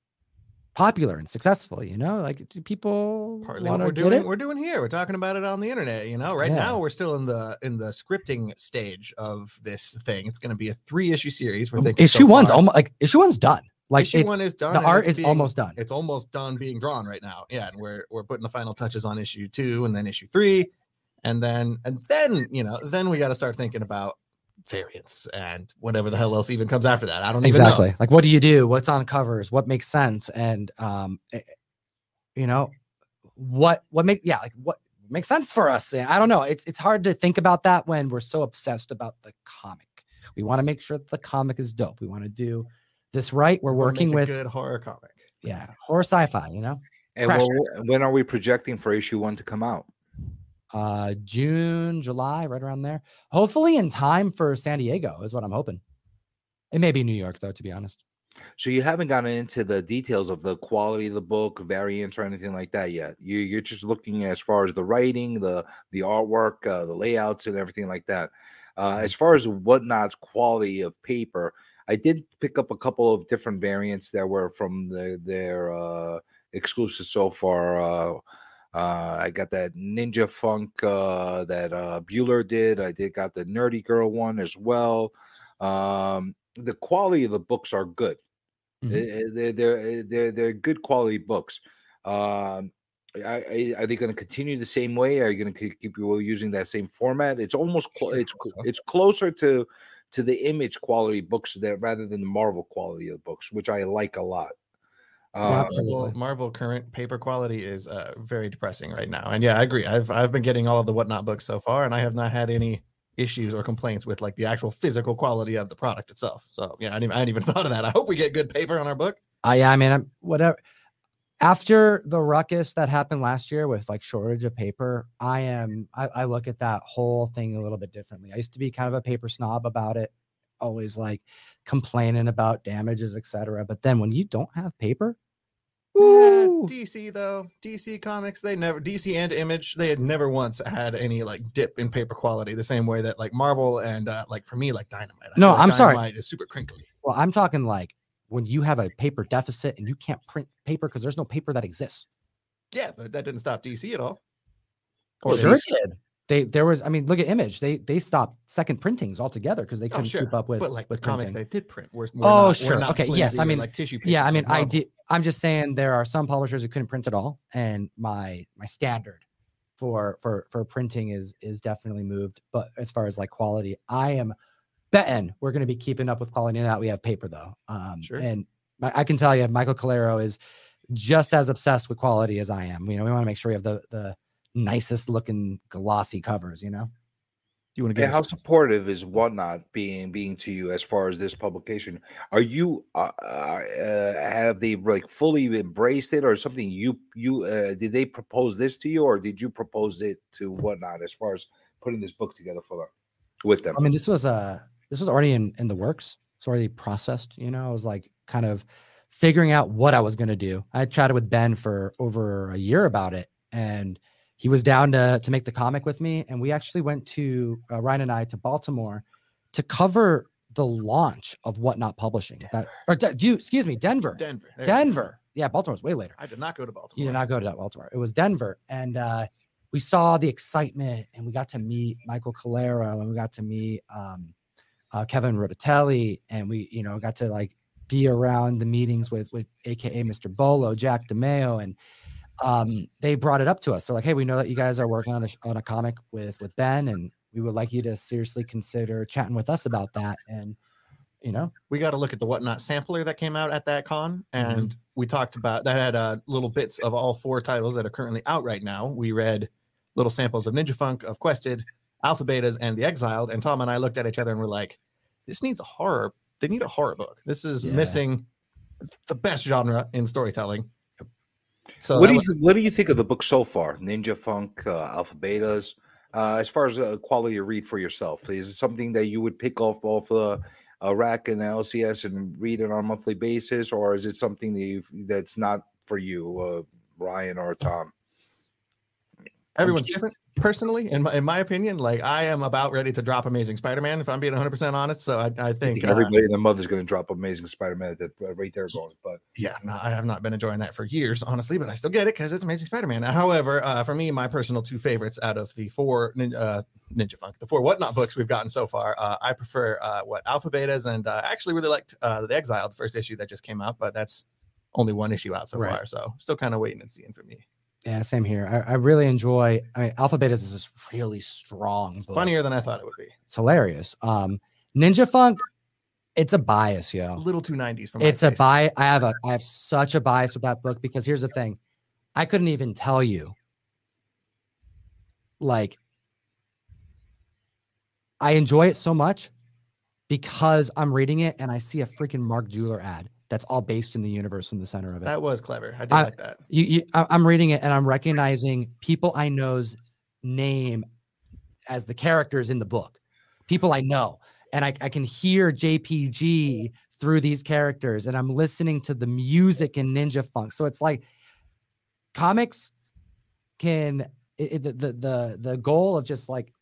popular and successful. You know, like do people partly what we're get doing it? we're doing here we're talking about it on the internet you know right Yeah. now we're still in the in the scripting stage of this thing it's going to be a three issue series we're um, thinking issue so one's almost like issue one's done. Like issue one is done the art is being- almost done. it's almost done being drawn right now yeah and we're we're putting the final touches on issue two and then issue three and then and then you know then we got to start thinking about variants and whatever the hell else even comes after that. I don't even know. Exactly. Like what do you do? What's on covers? What makes sense? And um eh, you know what what make yeah like what makes sense for us? Eh, i don't know. It's it's hard to think about that when we're so obsessed about the comic. We want to make sure that the comic is dope. We want to do this right. We're We'll working make a with good horror comic. Yeah horror sci-fi you know? And Pressure. when, when are we projecting for issue one to come out? Uh june july right around there hopefully in time for san diego is what i'm hoping it may be new york though to be honest So you haven't gotten into the details of the quality of the book, variants, or anything like that yet. You you're just looking as far as the writing, the the artwork, uh, the layouts, and everything like that. Uh, as far as whatnot quality of paper, I did pick up a couple of different variants that were from the, their uh, exclusive so far. Uh, uh, I got that Ninja Funk uh, that uh, Bueller did. I did got the Nerdy Girl one as well. Um, the quality of the books are good. Mhm. Uh, They're they're they're they're good quality books. Um, I, I, are they going to continue the same way? Are you going to keep you using that same format? It's almost clo- it's hope cl- so. it's closer to to the image quality books that rather than the Marvel quality of the books, which I like a lot. Uh, absolutely. Marvel, Marvel current paper quality is uh, very depressing right now. And yeah, I agree. I've I've been getting all of the whatnot books so far, and I have not had any issues or complaints with like the actual physical quality of the product itself. So yeah, I didn't, I hadn't even thought of that. I hope we get good paper on our book. I yeah, I mean, I'm whatever. After the ruckus that happened last year with like shortage of paper, I am I, I look at that whole thing a little bit differently. I used to be kind of a paper snob about it, always like complaining about damages, etc. But then when you don't have paper, Ooh, DC though, DC Comics, they never DC and Image, they had never once had any like dip in paper quality the same way that like Marvel and uh, like for me like Dynamite. I No, like I'm sorry. Dynamite Is super crinkly. well, I'm talking like when you have a paper deficit and you can't print paper because there's no paper that exists. Yeah, but that didn't stop DC at all. Or sure, DC. did. They there was I mean, look at Image. They they stopped second printings altogether because they Oh, couldn't sure. keep up with but like with the comics printing. they did print. We're, Oh, we're sure. not Okay, yes, I mean- like tissue. yeah i mean i did i'm just saying there are some publishers who couldn't print at all and my my standard for for for printing is is definitely moved but as far as like quality i am betting we're going to be keeping up with quality now that we have paper though. Um Sure. and I I can tell you michael calero is just as obsessed with quality as i am. You know we want to make sure we have the the nicest looking glossy covers you know You want to and get how supportive is whatnot being being to you as far as this publication? Are you uh, uh, have they like fully embraced it, or something you you uh, did they propose this to you, or did you propose it to whatnot as far as putting this book together for them with them? I mean, this was uh this was already in in the works. It's already processed. You know, I was like kind of figuring out what I was gonna do. I chatted with Ben for over a year about it, and he was down to to make the comic with me. And we actually went to uh, Ryan and I to Baltimore to cover the launch of Whatnot Publishing. That or De- you excuse me, Denver, Denver. There. Denver. Yeah, Baltimore's way later. I did not go to Baltimore. You did not go to Baltimore. It was Denver, and uh, we saw the excitement, and we got to meet Michael Calero, and we got to meet um, uh, Kevin Rodatelli, and we, you know, got to like be around the meetings with with AKA Mr. Bolo, Jack DeMeo, and um, they brought it up to us. They're like, "Hey, we know that you guys are working on a on a comic with with Ben, and we would like you to seriously consider chatting with us about that." And you know, we got to look at the whatnot sampler that came out at that con Mm-hmm. and we talked about that had uh, little bits of all four titles that are currently out right now we read little samples of ninja funk of quested alpha betas and the exiled and tom and i looked at each other and were like this needs a horror they need a horror book this is Yeah. missing the best genre in storytelling so what do you was- what do you think of the book so far? Ninja Funk, uh, Alpha Betas. Uh, as far as uh, quality of read for yourself, is it something that you would pick off off the a rack in the LCS and read it on a monthly basis, or is it something that you that's not for you, uh, Ryan or Tom? everyone's different personally, in my, in my opinion, like I am about ready to drop Amazing Spider-Man. If I'm being 100 percent honest, so I, I think uh, everybody and their mother's going to drop Amazing Spider-Man that uh, right there going. But yeah, no, I have not been enjoying that for years, honestly, but I still get it because it's Amazing Spider-Man. However, uh, for me, my personal two favorites out of the four uh, Ninja Funk, the four Whatnot books we've gotten so far, uh, I prefer uh, what Alpha Betas, and uh, I actually really liked uh, the Exiled first issue that just came out, but that's only one issue out so Right. far, so still kind of waiting and seeing for me. Yeah, same here. I, I really enjoy. I mean, Alpha Betas is this really strong. book. Funnier than I thought it would be. It's hilarious. Um, Ninja Funk, it's a bias, yo. A little too 90s for my It's a bias. I have a I have such a bias with that book because here's the thing, I couldn't even tell you. Like, I enjoy it so much because I'm reading it and I see a freaking Mark Jeweler ad that's all based in the universe in the center of it. That was clever. I did I- like that. you, you I'm reading it and I'm recognizing people I know's name as the characters in the book, people I know, and I, I can hear JPG through these characters, and I'm listening to the music in Ninja Funk. So it's like comics can it- the, the the the goal of just like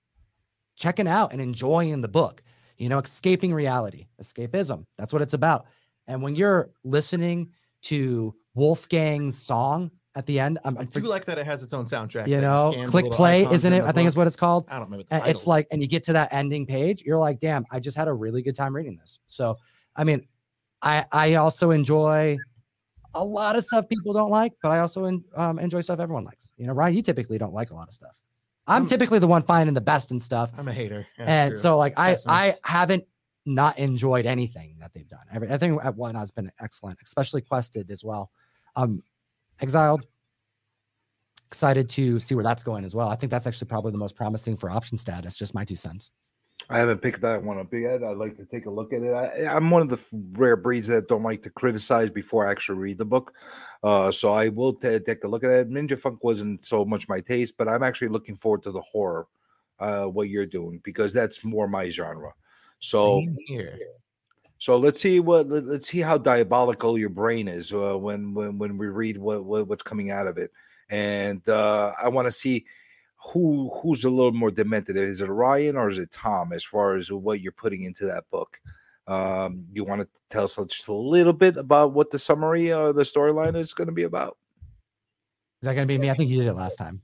checking out and enjoying the book, you know, escaping reality, escapism. That's what it's about. And when you're listening to Wolfgang's song at the end, I'm, I do for- like that it has its own soundtrack. you know, click play, isn't it? I think it's what it's called. I don't remember the And it's like, and you get to that ending page, you're like, damn, I just had a really good time reading this. So, I mean, I I also enjoy a lot of stuff people don't like, but I also en- um, enjoy stuff everyone likes. You know, Ryan, you typically don't like a lot of stuff. I'm I'm- typically the one finding the best in stuff, I'm a hater. That's and true. so like I I haven't not enjoyed anything that they've done. Every, everything at Whatnot's been excellent, especially Quested as well. Um, Exiled. Excited to see where that's going as well. I think that's actually probably the most promising for option status. Just my two cents. I haven't picked that one up yet. I'd like to take a look at it. I, I'm one of the rare breeds that don't like to criticize before I actually read the book. Uh, so I will ta- take a look at it. Ninja Funk wasn't so much my taste, but I'm actually looking forward to the horror, uh, what you're doing, because that's more my genre. So Same here. so let's see what let- let's see how diabolical your brain is uh, when when when we read what, what what's coming out of it, and uh, I want to see who who's a little more demented. Is it Ryan or is it Tom? As far as what you're putting into that book, um, you want to tell us just a little bit about what the summary or the storyline is going to be about? Is that going to be me? I think you did it last time.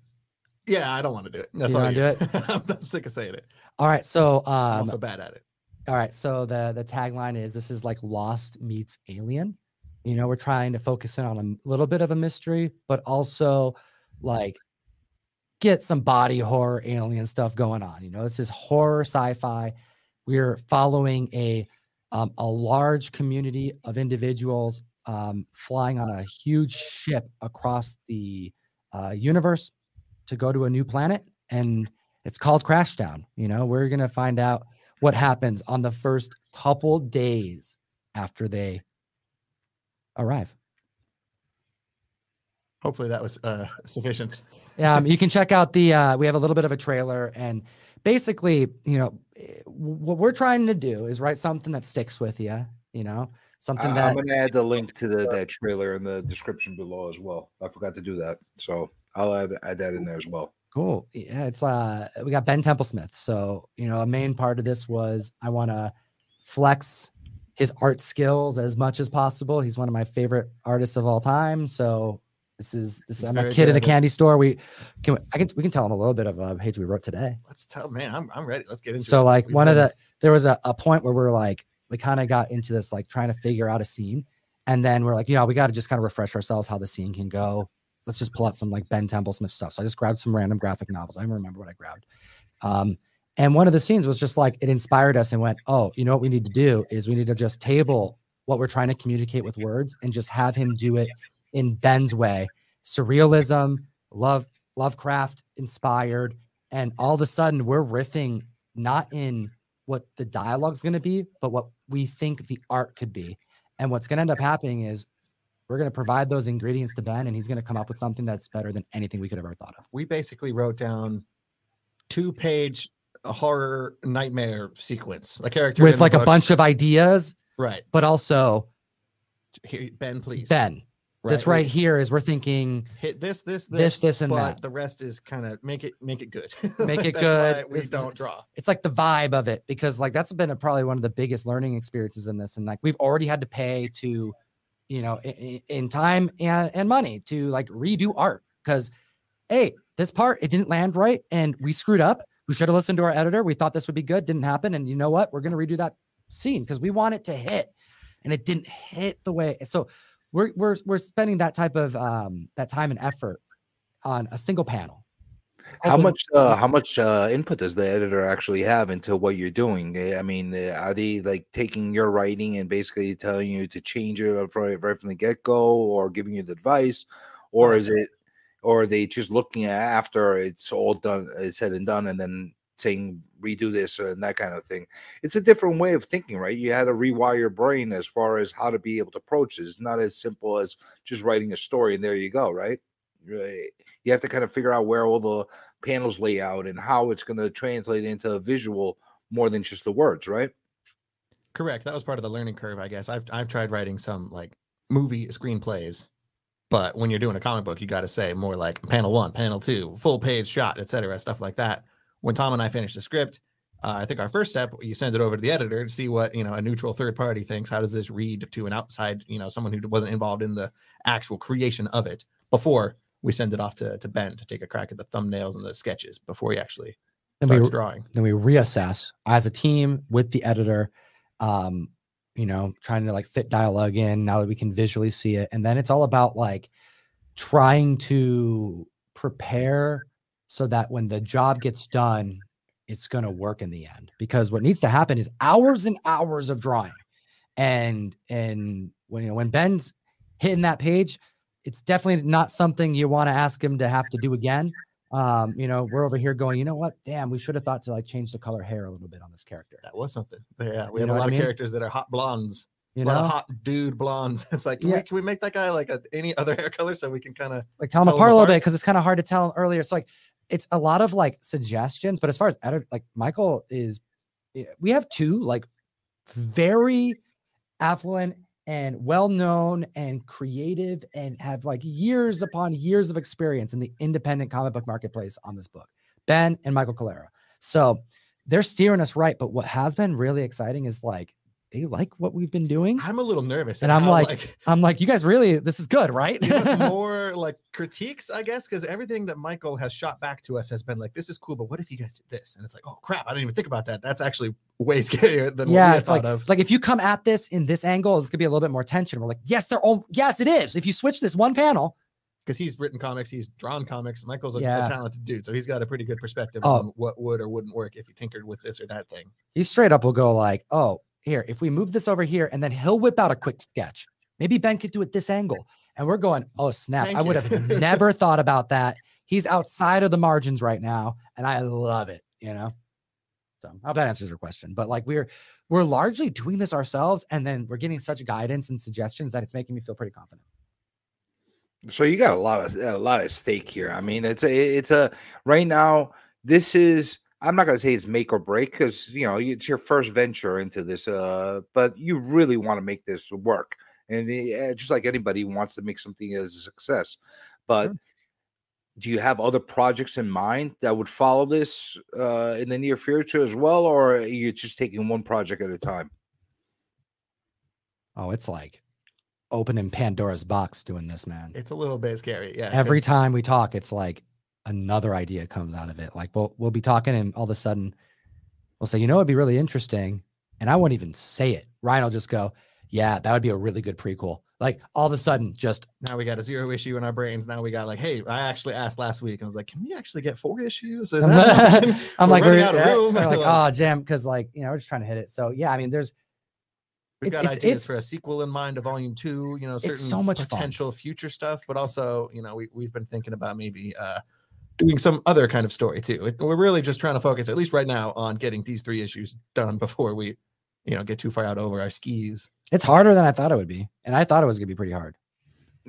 Yeah, I don't want to do it. That's You all wanna you. do I'm, I'm sick of saying it. All right. So, I'm so bad at it. All right. So the the tagline is this is like Lost meets Alien. You know, we're trying to focus in on a little bit of a mystery, but also like get some body horror alien stuff going on. You know, this is horror sci-fi. We're following a um, a large community of individuals um, flying on a huge ship across the uh, universe to go to a new planet, and it's called Crashdown. You know, we're gonna find out what happens on the first couple days after they arrive. Hopefully that was uh, sufficient. um, you can check out the uh, we have a little bit of a trailer and basically you know what we're trying to do is write something that sticks with you you know something that I'm going to add the link to the that trailer in the description below as well. I forgot to do that, so I'll add, add that in there as well. Cool. Yeah it's uh we got ben templesmith. So you know a main part of this was i want to flex his art skills as much as possible. He's one of my favorite artists of all time. So this is this He's i'm a kid in a candy store. We can i can we can tell him a little bit of a page we wrote today. Let's tell man, I'm, I'm ready. Let's get into it. So like We've one of the there was a, a point where we are like we kind of got into this like trying to figure out a scene, and then we're like, yeah, we got to just kind of refresh ourselves how the scene can go. Let's just pull out some like Ben Templesmith stuff. So I just grabbed some random graphic novels. I don't remember what I grabbed. Um, and one of the scenes was just like it inspired us and went, oh, you know what we need to do is we need to just table what we're trying to communicate with words and just have him do it in Ben's way, surrealism, love, Lovecraft inspired, and all of a sudden we're riffing not in what the dialogue's going to be, but what we think the art could be. And what's going to end up happening is we're going to provide those ingredients to Ben, and he's going to come up with something that's better than anything we could have ever thought of. we basically wrote down two page horror nightmare sequence. A character With like a bunch of ideas, right. but also Here, Ben, please. Ben. This We right here is we're thinking hit this, this, this, this, this, and but that. the rest is kind of make it make it good. Make it good. We It's- don't draw. it's like the vibe of it because like that's been a, probably one of the biggest learning experiences in this and like we've already had to pay to you know in, in time and, and money to like redo art. Because hey this part it didn't land right and we screwed up. We should have listened to our editor. We thought this would be good. Didn't happen. And you know what? We're to redo that scene because we want it to hit. And it didn't hit the way so we're we're, we're spending that type of um that time and effort on a single panel How much uh, how much uh, input does the editor actually have into what you're doing? Eh, I mean, uh, are they like taking your writing and basically telling you to change it right, right from the get go, or giving you the advice, or is it, or are they just looking at after it's all done, it's said and done, and then saying redo this and that kind of thing? It's a different way of thinking, right? You had to rewire your brain as far as how to be able to approach this. It's not as simple as just writing a story and there you go, right? Right. You have to kind of figure out where all the panels lay out and how it's going to translate into a visual more than just the words, right? Correct. That was part of the learning curve, I guess. I've I've tried writing some like movie screenplays, but when you're doing a comic book, you got to say more like panel one, panel two, full page shot, etc., stuff like that. When Tom and I finished the script, uh, I think our first step, you send it over to the editor to see what you know a neutral third party thinks. How does this read to an outside, you know, someone who wasn't involved in the actual creation of it before we send it off to, to Ben to take a crack at the thumbnails and the sketches before he actually we starts drawing. then we reassess as a team with the editor um you know trying to like fit dialogue in now that we can visually see it. And then it's all about like trying to prepare so that when the job gets done it's going to work in the end. Because what needs to happen is hours and hours of drawing. And and when you know when ben's hitting that page it's definitely not something you want to ask him to have to do again um, you know, we're over here going, you know what? Damn, we should have thought to like change the color hair a little bit on this character. That was something. Yeah, we You have a lot I of characters that are hot blondes. You a lot know, of hot dude blondes. It's like, can, Yeah. we, can we make that guy like a, any other hair color so we can kind of like tell him apart a little bit because it's kind of hard to tell them earlier. So like, it's a lot of like suggestions, but as far as edit, like Michael is, eh, we have two like very affluent and well known and creative and have like years upon years of experience in the independent comic book marketplace on this book. Ben and Michael Calero. So they're steering us right. But what has been really exciting is like they like what we've been doing. I'm a little nervous. And I'm how, like, I'm like, you guys really, this is good, right? more like critiques, I guess, because everything that Michael has shot back to us has been like, this is cool, but what if you guys did this? And it's like, oh crap, I didn't even think about that. That's actually way scarier than yeah, what we it's like thought of. like if you come at this in this angle, it's gonna be a little bit more tension. We're like, yes, they're all yes, it is. If you switch this one panel, Because he's written comics, he's drawn comics. Michael's a, a talented dude, so he's got a pretty good perspective Oh. on what would or wouldn't work if he tinkered with this or that thing. he straight up will go like, oh, here, if we move this over here, and then he'll whip out a quick sketch. Maybe Ben could do it this angle. And we're going, oh snap. Thank I would have never thought about that. He's outside of the margins right now, and I love it, you know. So I hope that answers your question. But like we're we're largely doing this ourselves, and then we're getting such guidance and suggestions that it's making me feel pretty confident. So you got a lot of a lot of stake here. I mean, it's a it's a right now. This is I'm not gonna say it's make or break because you know it's your first venture into this. Uh, but you really want to make this work, and uh, just like anybody wants to make something as a success. But Sure. do you have other projects in mind that would follow this uh, in the near future as well, or are you just taking one project at a time? Oh, it's like opening Pandora's box doing this, man. It's a little bit scary. Yeah. Every 'cause- time we talk, it's like another idea comes out of it. Like we'll we'll be talking and all of a sudden we'll say, you know, it'd be really interesting. And I won't even say it. Ryan will just go, Yeah, that would be a really good prequel. Like all of a sudden, just now we got a zero issue in our brains. Now we got like, hey, I actually asked last week. I was like, can we actually get four issues? Is that? I'm We're like, we're, out of room. we're like, oh, jam, because like you know, we're just trying to hit it. So yeah, I mean, there's We've It's- got it's- ideas it's- for a sequel in mind to volume two, you know, certain so much fun. potential future stuff, but also, you know, we, we've been thinking about maybe uh, doing some other kind of story too. We're really just trying to focus, at least right now, on getting these three issues done before we, you know, get too far out over our skis. it's harder than I thought it would be, and I thought it was gonna be pretty hard.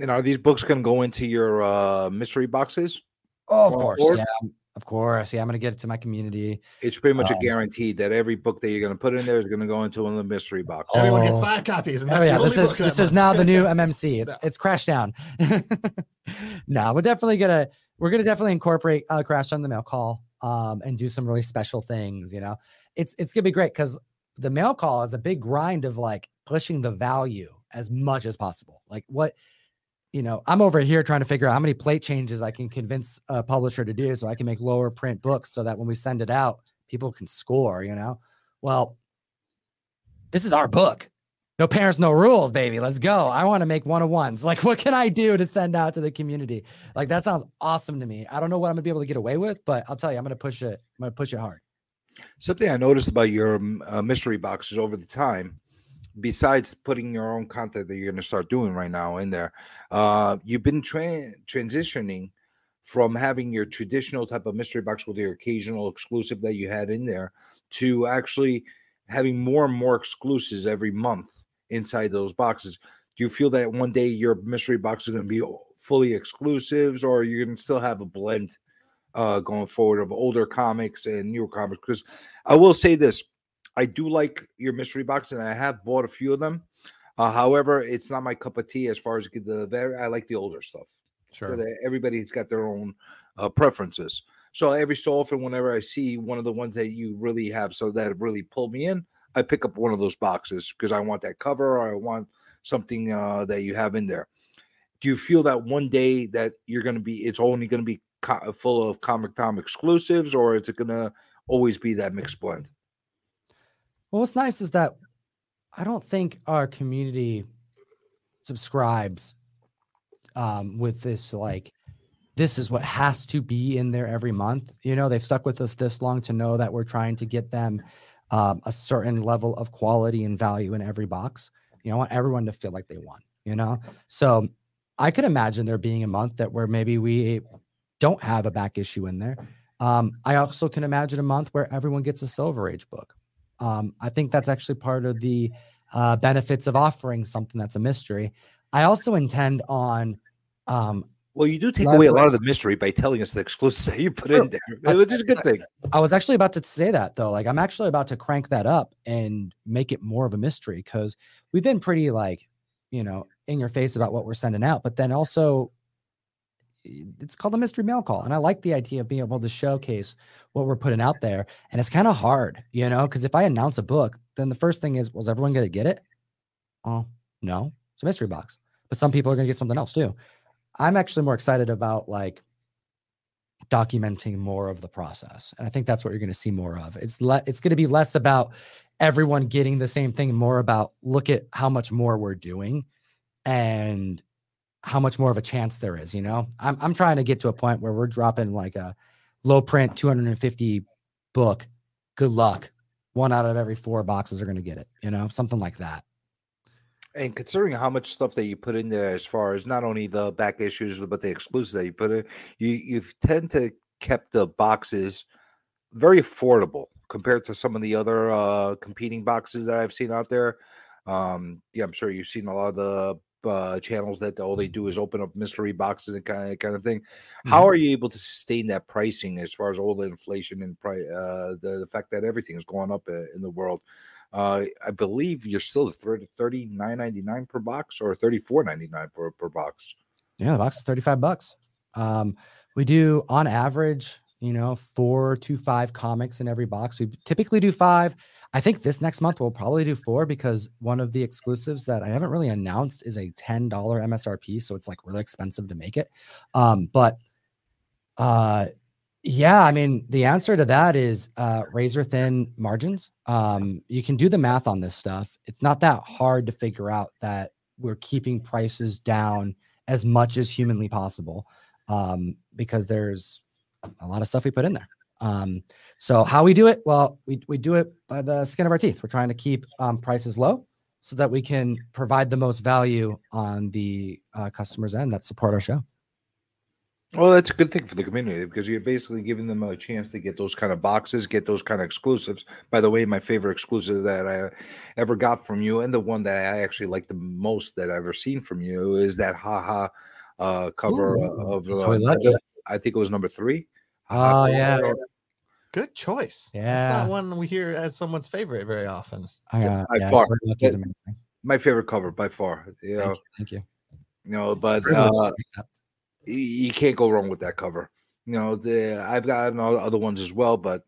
And are these books going to go into your uh, mystery boxes? Oh, of course, forward? yeah. Of course. Yeah, I'm gonna get it to my community. It's pretty much Um, a guarantee that every book that you're going to put in there is going to go into one of the mystery boxes. Everyone gets Oh. five copies. And Oh that's yeah, the this only is book this that is month. now the new MMC. It's No. it's Crash Down. no, we're definitely gonna we're gonna definitely incorporate uh, Crash on the mail call um, and do some really special things. You know, it's it's gonna be great because the mail call is a big grind of like pushing the value as much as possible. Like what you know, I'm over here trying to figure out how many plate changes I can convince a publisher to do so I can make lower print books so that when we send it out, people can score. You know, well, this is our book. No parents, no rules, baby. Let's go. I want to make one of ones. Like, what can I do to send out to the community? Like, that sounds awesome to me. I don't know what I'm gonna be able to get away with, but I'll tell you, I'm gonna push it. I'm gonna push it hard. Something I noticed about your um, uh, mystery boxes over the time, besides putting your own content that you're to start doing right now in there, uh, you've been tra- transitioning from having your traditional type of mystery box with your occasional exclusive that you had in there to actually having more and more exclusives every month inside those boxes. Do you feel that one day your mystery box is going to be fully exclusives, or you're going to still have a blend uh, going forward of older comics and newer comics? Because I will say this: I do like your mystery box, and I have bought a few of them. Uh, however, it's not my cup of tea as far as the very. I like the older stuff. So everybody's got their own uh, preferences. So every so often, whenever I see one of the ones that you really have, so that really pulled me in, I pick up one of those boxes because I want that cover or I want something uh, that you have in there. Do you feel that one day that you're going to be, it's only going to be co- full of Comic Tom exclusives, or is it going to always be that mixed blend? Well, what's nice is that I don't think our community subscribes um, with this like this is what has to be in there every month. You know, they've stuck with us this long to know that we're trying to get them um, a certain level of quality and value in every box. You know, I want everyone to feel like they won. You know, so I could imagine there being a month that where maybe we don't have a back issue in there. Um, I also can imagine a month where everyone gets a Silver Age book. Um, I think that's actually part of the uh, benefits of offering something that's a mystery. I also intend on. Um, Well, you do take away a lot of the mystery by telling us the exclusives that you put in there, which is a good thing. I was actually about to say that though. Like, I'm actually about to crank that up and make it more of a mystery because we've been pretty like, you know, in your face about what we're sending out, but then also it's called a mystery mail call. And I like the idea of being able to showcase what we're putting out there. And it's kind of hard, you know, because if I announce a book, then the first thing is, was everyone going to get it? Oh, no, it's a mystery box. But some people are going to get something else too. I'm actually more excited about like documenting more of the process. And I think that's what you're going to see more of. It's le- it's going to be less about everyone getting the same thing, more about look at how much more we're doing and how much more of a chance there is, you know? I'm I'm trying to get to a point where we're dropping like a low print 250 book. Good luck. One out of every four boxes are going to get it, you know? Something like that. And considering how much stuff that you put in there, as far as not only the back issues but the exclusives that you put in, you you've tend to kept the boxes very affordable compared to some of the other uh, competing boxes that I've seen out there. Um, yeah, I'm sure you've seen a lot of the uh, channels that all they do is open up mystery boxes and kind of kind of thing. How are you able to sustain that pricing as far as all the inflation and price, uh, the, the fact that everything is going up uh, in the world? Uh, I believe you're still at thirty nine ninety nine per box or thirty four ninety nine per per box. Yeah, the box is 35 bucks. Um, we do on average, you know, four to five comics in every box. We typically do five. I think this next month we'll probably do four because one of the exclusives that I haven't really announced is a $10 MSRP. So it's like really expensive to make it. Um, but uh yeah, I mean, the answer to that is uh, razor thin margins. Um, you can do the math on this stuff. It's not that hard to figure out that we're keeping prices down as much as humanly possible um, because there's a lot of stuff we put in there. Um, so how we do it? Well, we, we do it by the skin of our teeth. We're trying to keep um, prices low so that we can provide the most value on the uh, customers end that support our show. Well, that's a good thing for the community because you're basically giving them a chance to get those kind of boxes, get those kind of exclusives. By the way, my favorite exclusive that I ever got from you, and the one that I actually like the most that I've ever seen from you, is that haha uh, cover Ooh, of so uh, lucky. Zelda. I think it was number three. Oh yeah, Good choice. Yeah, It's Yeah. not one we hear as someone's favorite very often. I, uh, by yeah, far. Sword Lucky is That- My favorite cover by far. You know, Thank you. Thank you. you know, but uh, make that. y- you can't go wrong with that cover. You know, the I've gotten all the other ones as well, but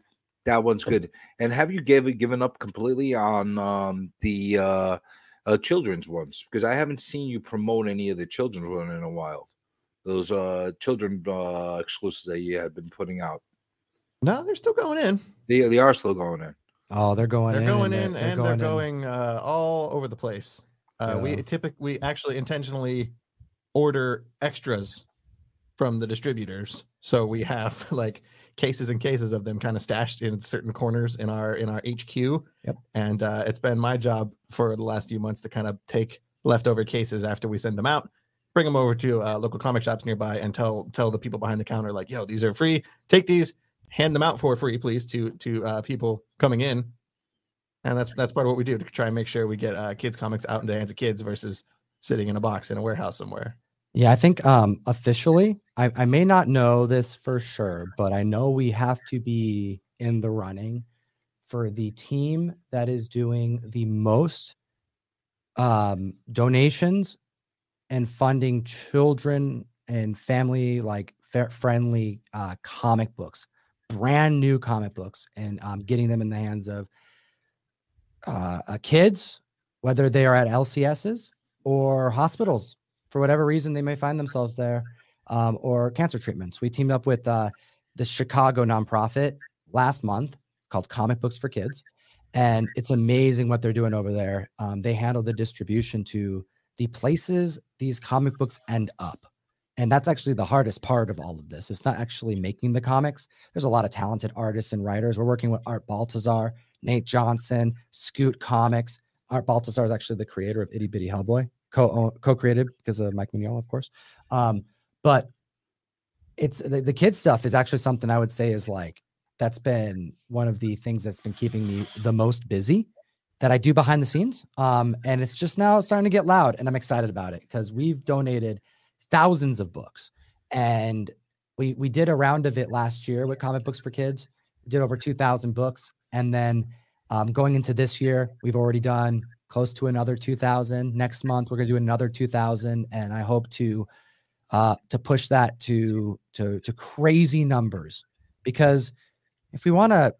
that one's good. And have you given given up completely on um, the uh, uh, children's ones? Because I haven't seen you promote any of the children's one in a while. Those uh, children uh, exclusives that you had been putting out, No, they're still going in. they they are still going in. Oh, they're going They're in. going in they're and they're in. going uh, all over the place. Uh, We typically we actually intentionally order extras from the distributors, so we have like cases and cases of them kind of stashed in certain corners in our in our HQ. Yep. And uh, it's been my job for the last few months to kind of take leftover cases after we send them out, bring them over to uh, local comic shops nearby, and tell tell the people behind the counter like, "Yo, these are free. Take these." hand them out for free, please, to to uh, people coming in. And that's that's part of what we do to try and make sure we get uh, kids comics out into the hands of kids versus sitting in a box in a warehouse somewhere. Yeah, I think um officially, I, I may not know this for sure, but I know we have to be in the running for the team that is doing the most um donations and funding children and family like friendly uh comic books, brand new comic books, and um, getting them in the hands of uh, uh kids, whether they are at LCSs or hospitals for whatever reason they may find themselves there, um, or cancer treatments. We teamed up with uh, the Chicago nonprofit last month called Comic Books for Kids, and it's amazing what they're doing over there. Um, they handle the distribution to the places these comic books end up. And that's actually the hardest part of all of this. It's not actually making the comics. There's a lot of talented artists and writers. We're working with Art Baltazar, Nate Johnson, Scout Comics. Art Baltazar is actually the creator of Itty Bitty Hellboy, co co-created because of Mike Mignola, of course. Um, but it's the, the kids stuff is actually something I would say is like that's been one of the things that's been keeping me the most busy that I do behind the scenes. Um, and it's just now starting to get loud, and I'm excited about it because we've donated thousands of books, and we we did a round of it last year with Comic Books for Kids. Did over 2,000 books, and then um, going into this year, we've already done close to another 2,000. Next month, we're going to do another 2,000, and I hope to uh, to push that to to to crazy numbers because if we want to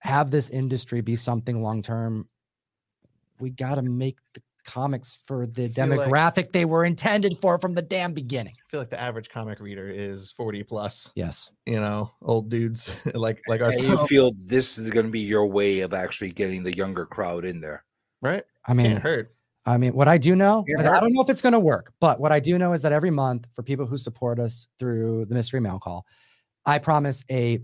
have this industry be something long term, we got to make the comics for the feel like- demographic they were intended for from the damn beginning. I feel like the average comic reader is 40 plus, Yes. you know, old dudes like like And you feel this is going to be your way of actually getting the younger crowd in there. right? I mean, Can't hurt. I mean, what I do know, is I don't know if it's going to work, but what I do know is that every month for people who support us through the mystery mail call, I promise a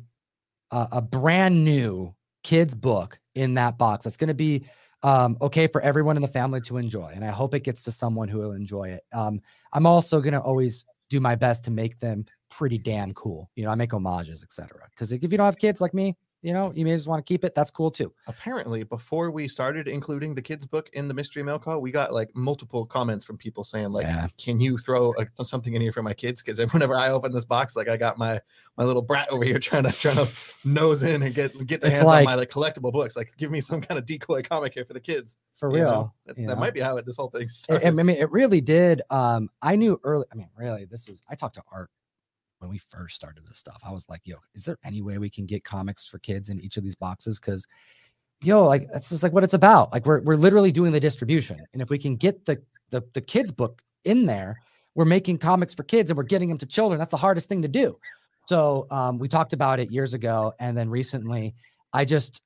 a, a brand new kids book in that box. That's going to be um, okay for everyone in the family to enjoy, and I hope it gets to someone who will enjoy it. Um, I'm also going to always do my best to make them pretty damn cool. You know, I make homages, etc. Because if you don't have kids like me, you know, you may just want to keep it. That's cool too. Apparently, before we started including the kids' book in the mystery mail call, we got like multiple comments from people saying, like, Yeah. can you throw a, something in here for my kids? Because whenever I open this box, like I got my my little brat over here trying to trying to nose in and get get their It's hands like- on my like collectible books. Like, give me some kind of decoy comic here for the kids. For you real. That know? might be how it, this whole thing It- started. I mean, it really did. Um, I knew early. I mean, really, this is. I talked to Art when we first started this stuff. I was like, "Yo, is there any way we can get comics for kids in each of these boxes?" Because, yo, like that's just like what it's about. Like we're we're literally doing the distribution, and if we can get the the the kids book in there, we're making comics for kids, and we're getting them to children. That's the hardest thing to do. So um, we talked about it years ago, and then recently, I just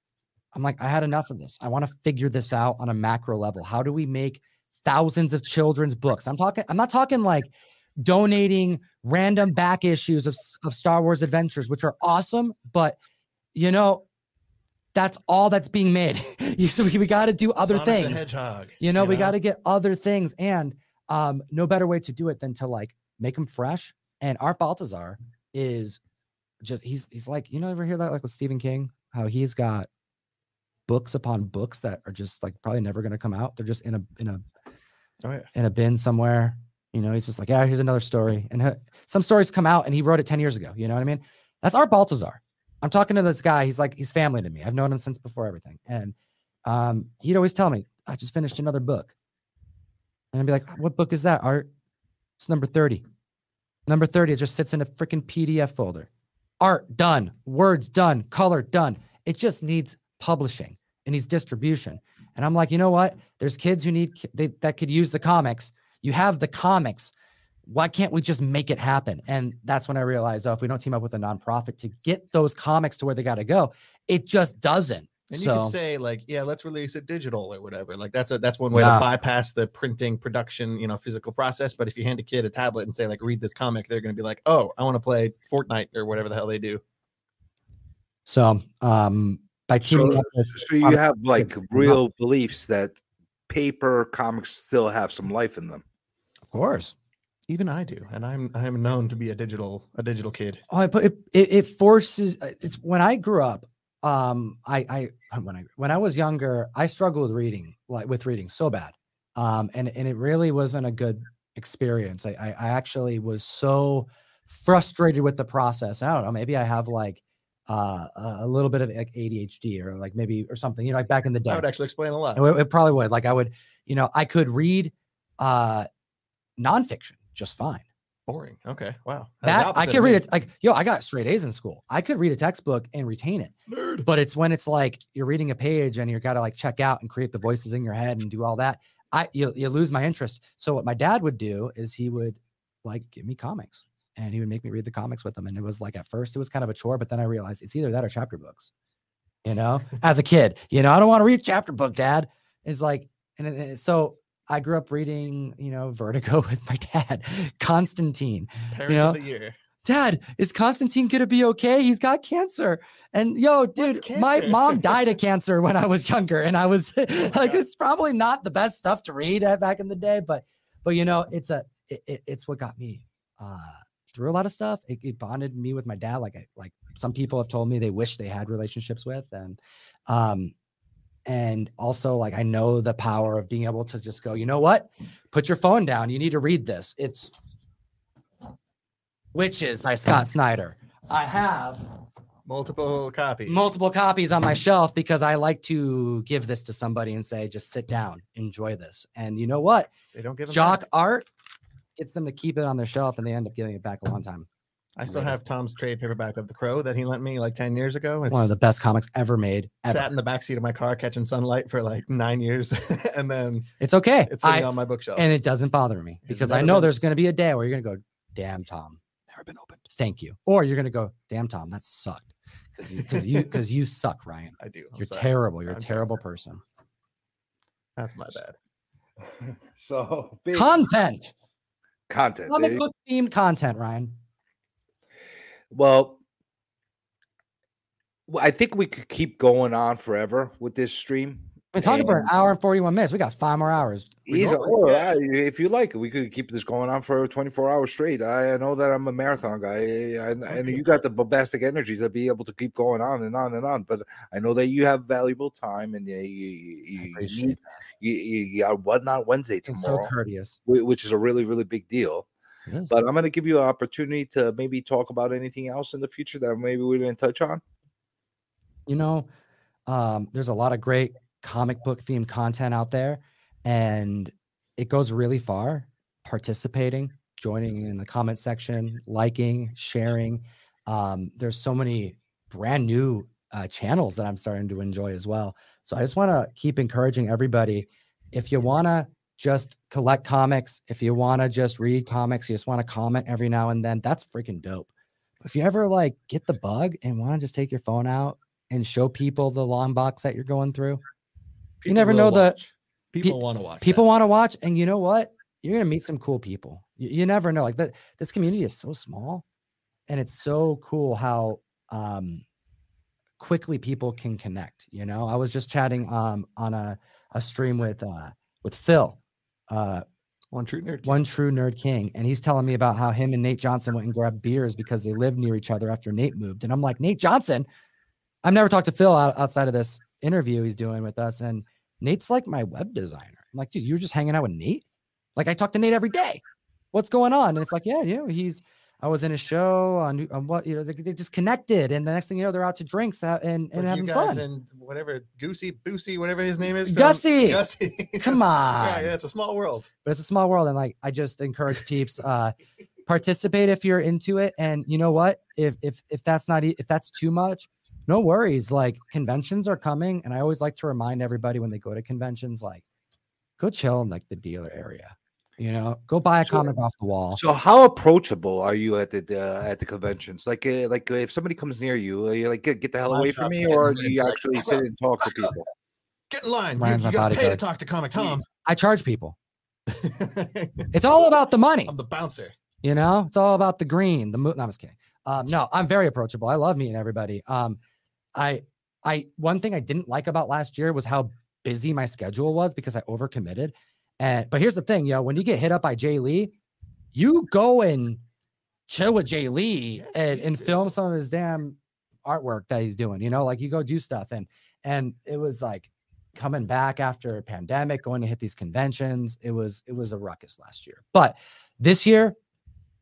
I'm like, I had enough of this. I want to figure this out on a macro level. How do we make thousands of children's books? I'm talking, I'm not talking like donating random back issues of, of Star Wars Adventures, which are awesome, but you know, that's all that's being made. So we, we got to do other Sonic things. Hedgehog. You know, we got to get other things, and um, no better way to do it than to like make them fresh. And Art Baltazar is just he's he's like you know ever hear that like with Stephen King how he's got books upon books that are just like probably never going to come out. They're just in a in a Oh, yeah. in a bin somewhere. You know, he's just like, yeah, here's another story. And some stories come out, and he wrote it ten years ago. You know what I mean? That's Art Baltazar. I'm talking to this guy. He's like, he's family to me. I've known him since before everything. And um, he'd always tell me, I just finished another book. And I'd be like, what book is that, Art? It's number 30. Number 30, it just sits in a freaking PDF folder. Art done, words done, color done. It just needs publishing. It needs distribution. And I'm like, you know what? There's kids who need they, that could use the comics. You have the comics. Why can't we just make it happen? And that's when I realized, oh, if we don't team up with a nonprofit to get those comics to where they got to go, it just doesn't. And you can say like, yeah, let's release it digital or whatever. Like that's a that's one way Yeah. to bypass the printing, production, you know, physical process. But if you hand a kid a tablet and say like, read this comic, they're going to be like, oh, I want to play Fortnite or whatever the hell they do. so um, by teaming So- up with, So you comic have like real beliefs that paper comics still have some life in them. Of course, Even I do, and I'm I'm known to be a digital a digital kid. Oh, but it, it, it forces. uh, It's when I grew up. Um, I I when I when I was younger, I struggled with reading, like with reading so bad. Um, and and it really wasn't a good experience. I I, I actually was so frustrated with the process. I don't know. Maybe I have like uh a a little bit of like ADHD or like maybe or something. You know, like back in the day. That would actually explain a lot. It, it probably would. Like I would, you know, I could read uh nonfiction just fine. Boring. Okay. Wow. That I could read it like yo, I got straight A's in school. I could read a textbook and retain it. Nerd. But it's when it's like you're reading a page and you got to like check out and create the voices in your head and do all that. I you, you lose my interest. So what my dad would do is he would like give me comics and he would make me read the comics with him. And it was like at first it was kind of a chore, but then I realized it's either that or chapter books. You know, as a kid, you know, I don't want to read chapter book, Dad. It's like, and it- so I grew up reading, you know, Vertigo with my dad, Constantine. Parent know, of the year. Dad, is Constantine gonna be okay? He's got cancer. And yo, dude, my mom died of cancer when I was younger, and I was like, God. it's probably not the best stuff to read back in the day, but but you know, it's a it, it- it's what got me uh through a lot of stuff. It, it bonded me with my dad. Like I like some people have told me they wish they had relationships with, and um and also like I know the power of being able to just go, you know what? Put your phone down. You need to read this. It's Wytches by Scott Snyder. I have Multiple copies. multiple copies on my shelf because I like to give this to somebody and say, just sit down, enjoy this. And you know what? They don't give Jock back. art gets them to keep it on their shelf and they end up giving it back a long time. I still have Tom's trade paperback of The Crow that he lent me like 10 years ago. It's One of the best comics ever made. Ever. sat in the backseat of my car catching sunlight for like nine years. and then It's okay. it's sitting I, on my bookshelf. and it doesn't bother me because I know been- there's going to be a day where you're going to go, damn, Tom, never been opened. thank you. Or you're going to go, damn, Tom, that sucked. Because you, because you suck, Ryan. I do. I'm You're sorry. terrible. You're a I'm terrible terrible. person. That's my bad. So big Content. content. Comic book themed content, Ryan. Well, well, I think we could keep going on forever with this stream. We've been talking for an hour and 41 minutes. We got five more hours. Easy, going, or, yeah. uh, if you like, we could keep this going on for 24 hours straight. I, I know that I'm a marathon guy, and, and you got the bombastic energy to be able to keep going on and on and on. But I know that you have valuable time, and you, you, you, I you, you, you got what not Wednesday It's so tomorrow, courteous. which is a really really big deal. Is. But I'm going to give you an opportunity to maybe talk about anything else in the future that maybe we didn't touch on. you know, um, there's a lot of great comic book themed content out there, and it goes really far. Participating, joining in the comment section, liking, sharing. Um, there's so many brand new uh, channels that I'm starting to enjoy as well. So I just want to keep encouraging everybody. If you want to just collect comics, if you want to just read comics, you just want to comment every now and then, that's freaking dope. If you ever like get the bug and want to just take your phone out and show people the long box that you're going through. People never will know the- watch. people want to watch. People want to watch, and you know what? You're gonna meet some cool people. You, you never know. Like that, this community is so small, and it's so cool how um quickly people can connect. You know, I was just chatting um on a a stream with uh with Phil, uh One true nerd. one true nerd king, and he's telling me about how him and Nate Johnson went and grabbed beers because they lived near each other after Nate moved. And I'm like, Nate Johnson, I've never talked to Phil outside of this interview he's doing with us, and Nate's like my web designer. I'm like, dude, you were just hanging out with Nate. Like I talk to Nate every day. What's going on? And it's like, yeah, yeah, he's I was in a show on, on what you know they, they just connected, and the next thing you know they're out to drinks and, and like you having guys fun. and whatever Goosey, Boosie, whatever his name is. Gussie! Gussie. Come on, yeah, yeah, it's a small world. but it's a small world, and like I just encourage peeps, uh, participate if you're into it, and you know what, if if if that's not if that's too much, no worries. Like conventions are coming, and I always like to remind everybody when they go to conventions, like go chill in like the dealer area. You know, go buy a So- comic off the wall. So how approachable are you at the uh, at the conventions? Like uh, like uh, if somebody comes near you, are you like get, get the hell away from me, or do you actually "What's sit and talk to people? Get in line. You, Ryan's you my gotta pay to talk to Comic Tom. I charge people. It's all about the money. I'm the bouncer. You know, it's all about the green, the moon. No, I'm just kidding. Um, no, I'm very approachable. I love meeting everybody. Um, I, I, one thing I didn't like about last year was how busy my schedule was because I overcommitted. And, but here's the thing, yo, when you get hit up by Jae Lee, you go and chill with Jae Lee and, and film some of his damn artwork that he's doing, you know, like you go do stuff. And, and it was like coming back after a pandemic, going to hit these conventions. It was, it was a ruckus last year, but this year,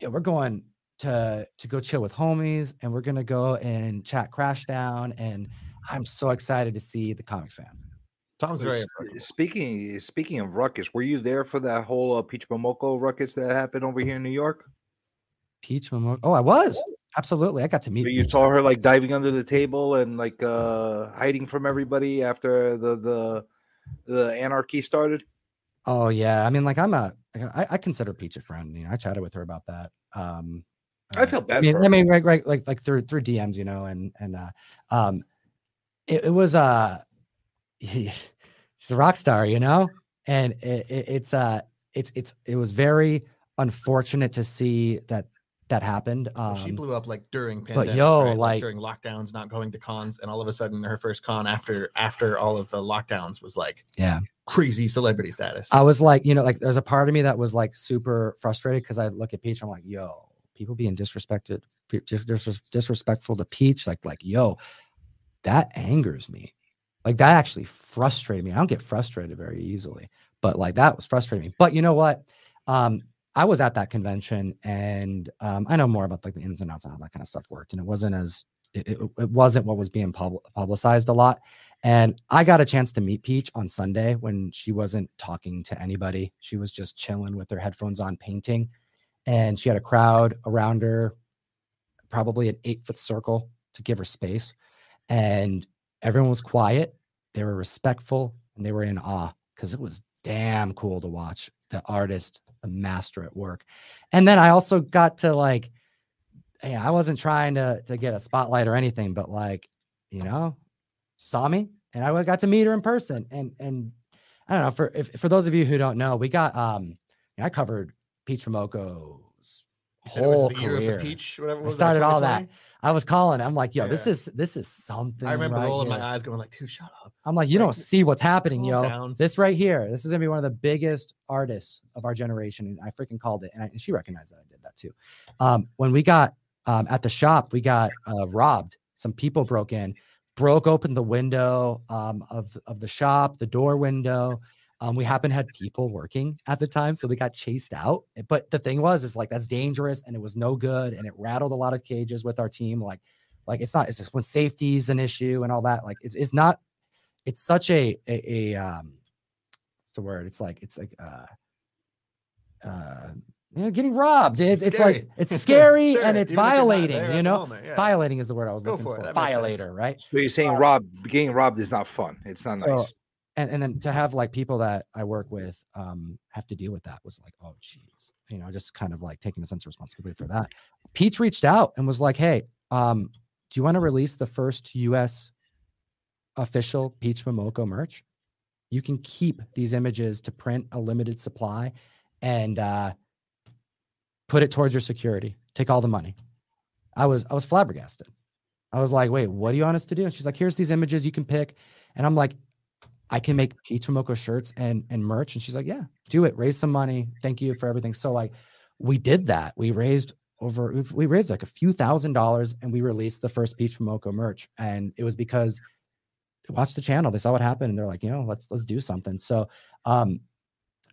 yeah, we're going to to go chill with homies and we're gonna go and chat crash down and i'm so excited to see the comic fan Tom's very. S- Speaking speaking of ruckus, were you there for that whole uh, Peach Momoko ruckus that happened over here in New York? peach Momo- oh i was absolutely i got to meet So you Peach. saw her like diving under the table and like uh hiding from everybody after the the the anarchy started. oh yeah i mean like i'm a i, I consider peach a friend you know i chatted with her about that um I uh, felt I bad mean, for I mean, right, right, like like through through DMs, you know, and and uh, um, it, it was uh, he, she's a rock star, you know, and it, it, it's uh, it's it's it was very unfortunate to see that that happened. Um, she blew up like during but pandemic, yo, right? like- during lockdowns, not going to cons, and all of a sudden her first con after after all of the lockdowns was like yeah, crazy celebrity status. I was like, you know, like there's a part of me that was like super frustrated because I look at Peach, I'm like, yo, people being disrespected, dis- dis- disrespectful to Peach, like, like, yo, that angers me. Like that actually frustrated me. I don't get frustrated very easily, but like that was frustrating me. But you know what? Um, I was at that convention and um, I know more about like the ins and outs and how that kind of stuff worked. And it wasn't as it, it, it wasn't what was being pub- publicized a lot. And I got a chance to meet Peach on Sunday when she wasn't talking to anybody. She was just chilling with her headphones on, painting. And she had a crowd around her, probably an eight foot circle to give her space. And everyone was quiet. They were respectful and they were in awe because it was damn cool to watch the artist, the master at work. And then I also got to like, hey, I wasn't trying to to get a spotlight or anything, but like, you know, saw me and I got to meet her in person. And and I don't know for if for those of you who don't know, we got um I covered Peach Moko's You said it was whole career. of the peach, whatever. I started all that. 2020? I was calling. I'm like, yo, this is this is something. I remember right rolling here. my eyes, going like, "Dude, shut up." I'm like, you like, don't see what's happening, yo. down. This right here, this is gonna be one of the biggest artists of our generation, and I freaking called it. And, I, and she recognized that I did that too. Um, when we got um, at the shop, we got uh, robbed. Some people broke in, broke open the window um, of of the shop, the door window. Um, we happened to had people working at the time, so they got chased out. But the thing was, is like that's dangerous, and it was no good, and it rattled a lot of cages with our team. Like, like it's not. It's just when safety is an issue and all that. Like, it's it's not. It's such a a, a um, what's the word? It's like it's like uh, uh, you know, getting robbed. It, it's like it's scary Sure, and it's even you're violating. You know, moment, yeah. violating is the word I was Go looking for for. it, that sense. Violator, right? So you're saying rob getting robbed is not fun. It's not nice. So- and and then to have like people that I work with um have to deal with that was like, oh geez, you know, just kind of like taking a sense of responsibility for that. Peach reached out and was like, hey, um, do you want to release the first US official Peach Momoko merch? You can keep these images to print a limited supply and uh put it towards your security. Take all the money. I was I was flabbergasted. I was like, wait, what do you want us to do? And she's like, here's these images you can pick. And I'm like, I can make Momoko shirts and and merch. And she's like, yeah, do it. Raise some money. Thank you for everything. So like, we did that. We raised over we- raised like a few thousand dollars and we released the first Peach Momoko merch. And it was because they watched the channel, they saw what happened, and they're like, you know, let's let's do something. So um,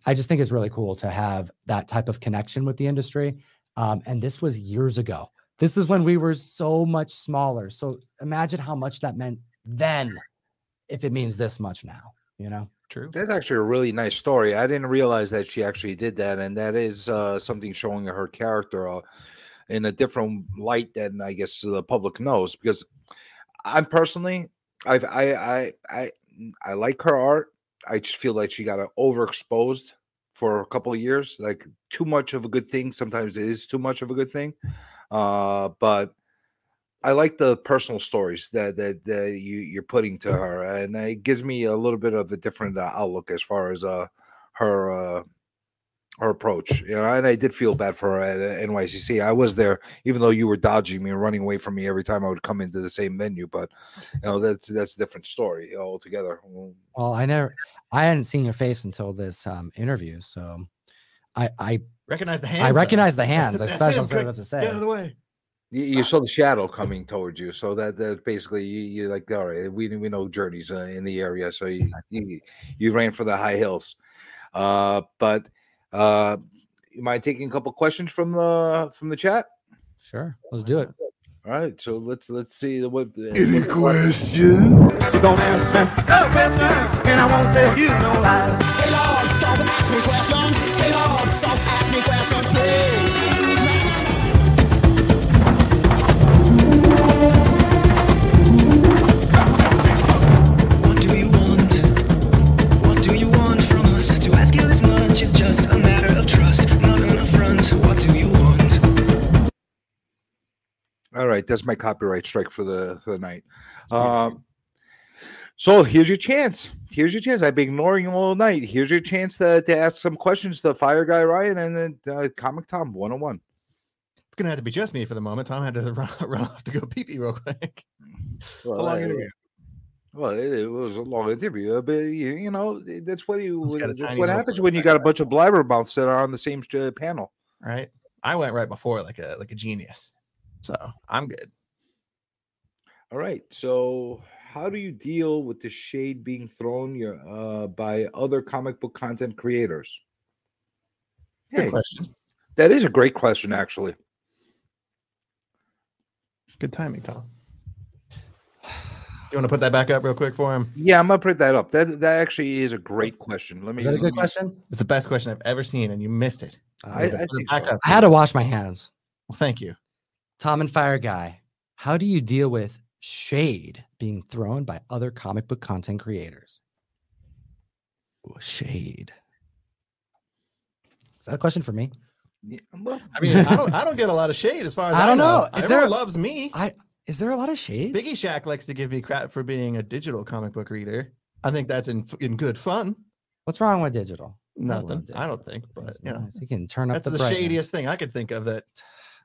I just think it's really cool to have that type of connection with the industry. Um, and this was years ago. This is when we were so much smaller. So imagine how much that meant then, if it means this much now. You know. True. That's actually a really nice story. I didn't realize that she actually did that, and that is uh, something showing her character uh, in a different light than I guess the public knows. Because I'm personally, I've I I I I like her art. I just feel like she got uh, overexposed for a couple of years. Like too much of a good thing. Sometimes it is too much of a good thing. Uh, but I like the personal stories that that, that you you're putting to her, and it gives me a little bit of a different uh, outlook as far as uh her uh her approach. You know, and I did feel bad for her at uh, NYCC. I was there, even though you were dodging me and running away from me every time I would come into the same venue. But you know, that's that's a different story altogether. Well, I never, I hadn't seen your face until this um interview, so I I recognize the hands. I though. recognize the hands. I That's special him, said quick, what to say. Get out of the way. You, you saw the shadow coming towards you, so that that basically you you like all right. We we know journeys uh, in the area, so you, you you ran for the high hills. Uh, but uh, you mind taking a couple questions from the from the chat? Sure, let's do it. All right, so let's let's see the- what. Any what- question? Don't answer no questions, and I won't tell you no lies. Hey Lord, don't ask me questions. Hey Lord, don't ask me questions, please. All right, that's my copyright strike for the for the night. Um, so here's your chance. Here's your chance. I've been ignoring you all night. Here's your chance to, to ask some questions to the Fire Guy Ryan and then uh, Comic Tom 101. It's gonna have to be just me for the moment. Tom had to run, run off to go pee pee real quick. It's a long I- interview. Well, it, it was a long interview, uh, but you, you know that's what you It's got a what, tiny what happens when you got a bunch of blabbermouths that are on the same uh, panel. Right. I went right before like a like a genius. So I'm good. All right. So, how do you deal with the shade being thrown your uh, by other comic book content creators? Good Hey, question. that is a great question, actually. Good timing, Tom. You want to put that back up real quick for him? Yeah, I'm gonna put that up. That that actually is a great question. Let me. Is that a good me- question? It's the best question I've ever seen, and you missed it. I, I Put it so. I had to wash my hands. Well, thank you. Tom and Fire Guy, how do you deal with shade being thrown by other comic book content creators? Ooh, shade. Is that a question for me? Yeah, well, I mean, I don't, I don't get a lot of shade as far as I I, don't know. know. Is Everyone there- loves me. I is there a lot of shade? Biggie Shack likes to give me crap for being a digital comic book reader. I think that's in in good fun. What's wrong with digital? I love Nothing. I don't think, but you know, nice. you can turn up that's the, the, brightness. shadiest thing I could think of that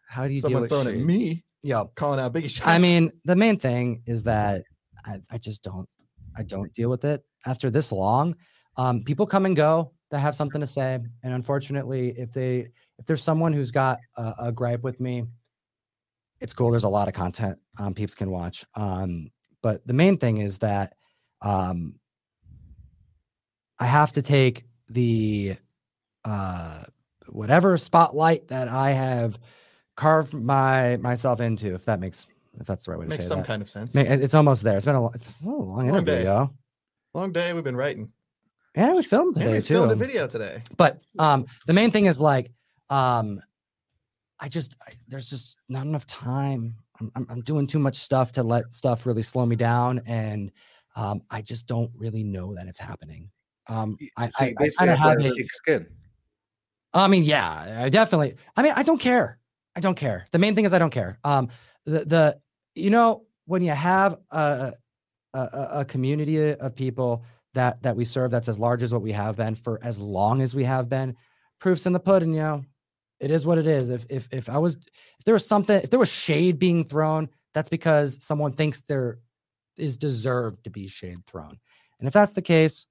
How do you deal someone's with throwing shade? at me, Yo, calling out Biggie Shack. I mean, the main thing is that I, I just don't I don't deal with it after this long. Um, people come and go that have something to say, and unfortunately, if they if there's someone who's got a, a gripe with me, it's cool. There's a lot of content um, peeps can watch. Um, but the main thing is that um, I have to take the uh, whatever spotlight that I have carved my myself into, if that makes if that's the right way to makes say some that. kind of sense. It's almost there. It's been a, lo- it's been a long Long interview, day. yo. Long day. We've been writing. Yeah, we filmed And today we filmed a video today. But um, the main thing is like, um, I just I, there's just not enough time. I'm, I'm I'm doing too much stuff to let stuff really slow me down, and um, I just don't really know that it's happening. Um, I, so I, you I basically kind of have have a, have thick skin. I mean, yeah, I definitely. I mean, I don't care. I don't care. The main thing is I don't care. Um, the the you know when you have a a, a community of people that that we serve that's as large as what we have been for as long as we have been, proofs in the pudding. You know, it is what it is. If if if I was if there was something if there was shade being thrown, that's because someone thinks there is deserved to be shade thrown, and if that's the case,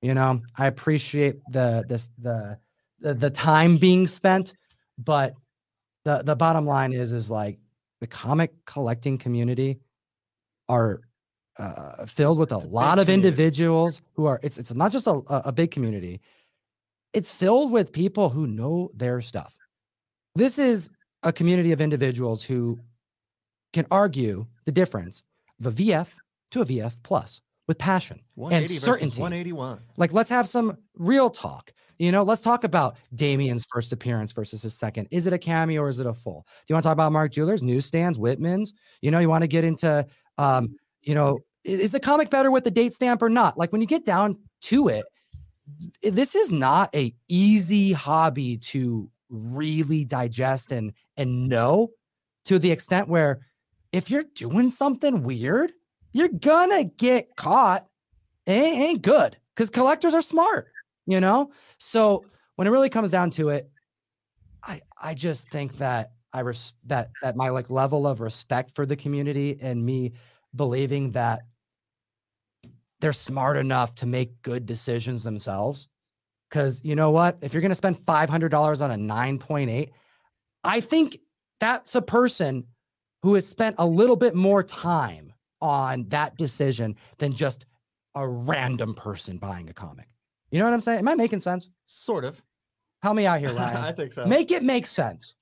you know, I appreciate the this the the, the time being spent but the the bottom line is is like the comic collecting community are uh, filled with a, a lot of community. individuals who are it's it's not just a, a big community it's filled with people who know their stuff this is a community of individuals who can argue the difference of a VF to a VF plus with passion. 180 versus certainty. 181. Like, let's have some real talk. You know, let's talk about Damian's first appearance versus his second. Is it a cameo or is it a full? Do you want to talk about Mark Jewelers, newsstands, Whitman's? You know, you want to get into, um, you know, is the comic better with the date stamp or not? Like when you get down to it, this is not a easy hobby to really digest and and know to the extent where if you're doing something weird, you're gonna get caught. It ain't, ain't good because collectors are smart, you know. So when it really comes down to it, I I just think that I res- that that my like level of respect for the community and me believing that they're smart enough to make good decisions themselves. Because you know what? If you're going to spend $500 on a 9.8, I think that's a person who has spent a little bit more time on that decision than just a random person buying a comic. You know what I'm saying? Am I making sense? Sort of. Help me out here, Ryan. I think so. Make it make sense.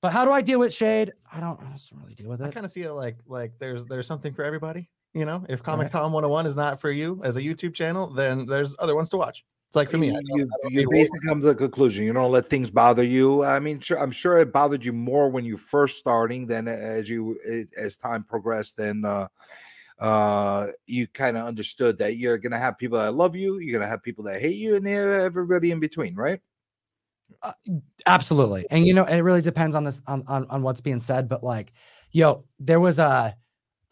But how do I deal with shade? I don't, I don't really deal with it. I kind of see it like like there's there's something for everybody. You know, if Comic Right. Tom 101 is not for you as a YouTube channel, then there's other ones to watch. It's like for me, I don't- you, I don't you need to basically come to the conclusion you don't let things bother you. I mean, sure, I'm sure it bothered you more when you first starting than as you as time progressed. Then uh, uh, you kind of understood that you're gonna have people that love you, you're gonna have people that hate you, and everybody in between, right? Absolutely. And you know, it really depends on this on, on on what's being said, but like, yo, there was a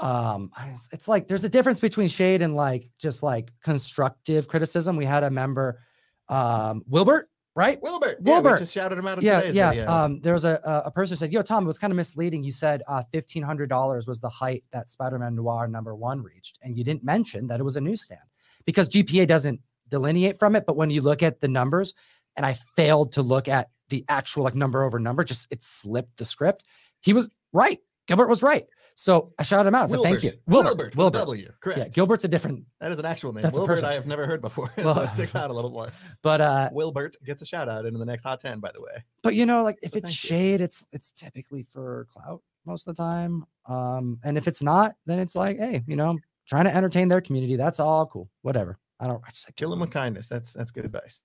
um it's like there's a difference between shade and like just like constructive criticism. We had a member um Wilbert, right? Wilbert, yeah, Wilbert. just shouted him out. Yeah, today's yeah. video. Um, there was a a- person who said, "Yo, Tom, it was kind of misleading. You said uh, fifteen hundred dollars was the height that Spider-Man Noir number one reached, and you didn't mention that it was a newsstand because GPA doesn't delineate from it. But when you look at the numbers, and I failed to look at the actual like number over number, just it slipped the script. He was right. Gilbert was right. So I shouted him out. So thank you, Wilbert. Wilbert. Wilbert. with a Wilbert. W. Correct. Yeah, Gilbert's a different, That is an actual name. That's a Wilbert, person. I have never heard before. so it sticks out a little more. but uh, Wilbert gets a shout out into the next hot 10, by the way. but you know like if So it's thank you. shade it's it's typically for clout most of the time um and if it's not then it's like hey you know trying to entertain their community that's all cool whatever i don't I just like, Kill him with kindness. That's that's good advice.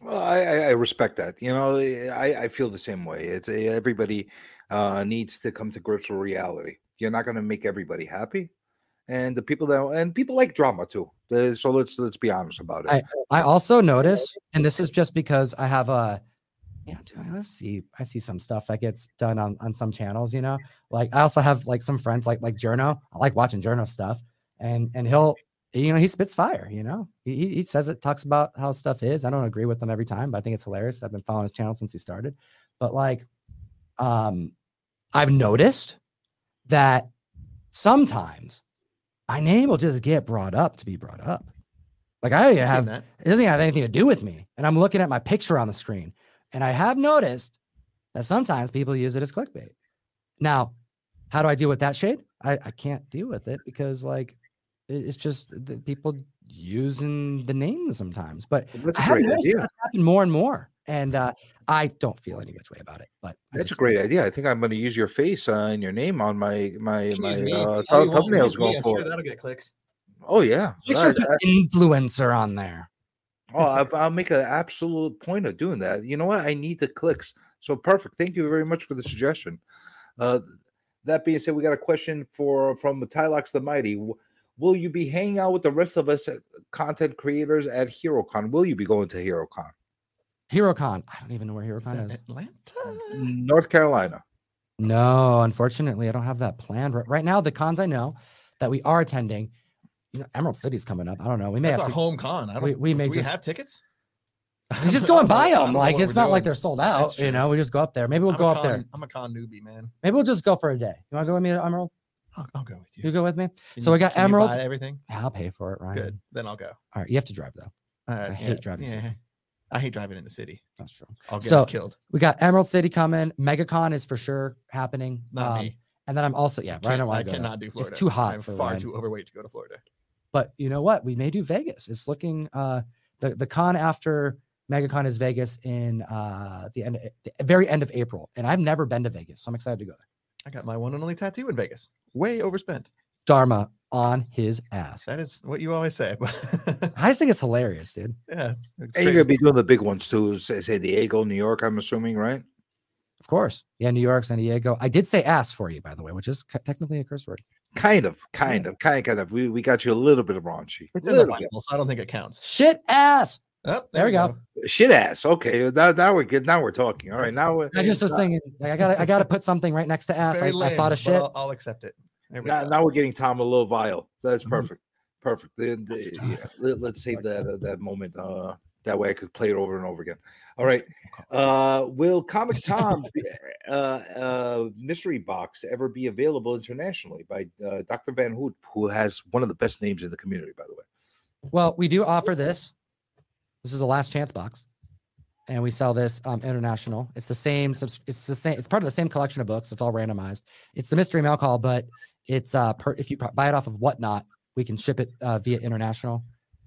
Well, I, I I respect that. You know, I, I feel the same way. It's everybody uh, needs to come to grips with reality. You're not going to make everybody happy, and the people that and people like drama too. So let's let's be honest about it. I- i also notice and this is just because i have a you know i see i see some stuff that gets done on on some channels you know like i also have like some friends like like journo i like watching journo stuff and and he'll you know he spits fire you know he he says it talks about how stuff is i don't agree with him every time but i think it's hilarious i've been following his channel since he started but like um i've noticed that sometimes my name will just get brought up to be brought up like i I've that. it doesn't have anything to do with me. And I'm looking at my picture on the screen. And I have noticed that sometimes people use it as clickbait. Now, how do I deal with that shade? I, I can't deal with it because like it- it's just the people using the name sometimes. But That's I a have great noticed idea. that's happened more and more. And uh, I don't feel any which way about it. But I That's a just- great idea. I think I'm going to use your face uh, and your name on my my my uh, all thumb- you want, thumbnails going I'm forward. Sure that'll get clicks. Oh yeah. Make sure I- to put influencer on there. Oh, I- I'll make an absolute point of doing that. You know what? I need the clicks. So perfect. Thank you very much for the suggestion. Uh, that being said, we got a question for from Tylox the Mighty. Will you be hanging out with the rest of us uh, content creators at HeroCon? Will you be going to HeroCon, HeroCon. I don't even know where HeroCon is. that is. Atlanta? North Carolina? No, unfortunately, I don't have that planned. Right, right now, the cons I know that we are attending, you know, Emerald City's coming up. I don't know. We may That's our have to home con. I don't. we- we may do we have tickets? we just go and buy them. Like it's we're not like they're sold out. You know, we just go up there. Maybe we'll I'm go a up there. I'm a con newbie, man. Maybe we'll just go for a day. You want to go with me to Emerald? I'll, I'll go with you. You go with me? Can so you- we got can you Emerald. buy everything. I'll pay for it, Ryan. Good. Then I'll go. All right, you have to drive though. All I hate yeah, driving Yeah, city. I hate driving in the city. That's true. I'll get So- us killed. We got Emerald City coming. MegaCon is for sure happening. Not Um, me. And then I'm also yeah, Ryan. I, want I there. cannot do Florida. It's too hot I'm far Ryan. too overweight to go to Florida. But you know what? We may do Vegas. It's looking uh the the con after MegaCon is Vegas in uh, the end, the very end of April, and I've never been to Vegas, so I'm excited to go there. I got my one and only tattoo in Vegas. Way overspent. Dharma on his ass. That is what you always say. but- I just think it's hilarious, dude. yeah, it's, it's And you're gonna be doing the big ones too. Say, say Diego, New York. I'm assuming, right? Of course, yeah, New York, San Diego. I did say ass for you, by the way, which is c- technically a curse word. Kind of, kind of, kind, kind of. We we got you a little bit of raunchy. it's in the Little bit. Bible, so I don't think it counts. Shit ass. Oh, There we go. Shit ass. Okay, now, now we're good. Now we're talking. All right, That's- now we're I just was thinking, like, I gotta, I gotta put something right next to ass. I, Very I thought of shit. I'll, I'll accept it. There we now, go. now we're getting Tom a little vile. That's perfect. Perfect. The- the- yeah, let, us save that uh, that moment. Uh, that way I could play it over and over again. All right. Uh, will Comic Tom uh, uh, mystery box ever be available internationally by uh, Dr. Van Hoot, who has one of the best names in the community, by the way? Well, we do offer this. This is the last chance box, and we sell this um, international. It's the same. It's the same. It's part of the same collection of books. It's all randomized. It's the mystery mail call, but it's uh, per, if you buy it off of Whatnot, we can ship it uh, via international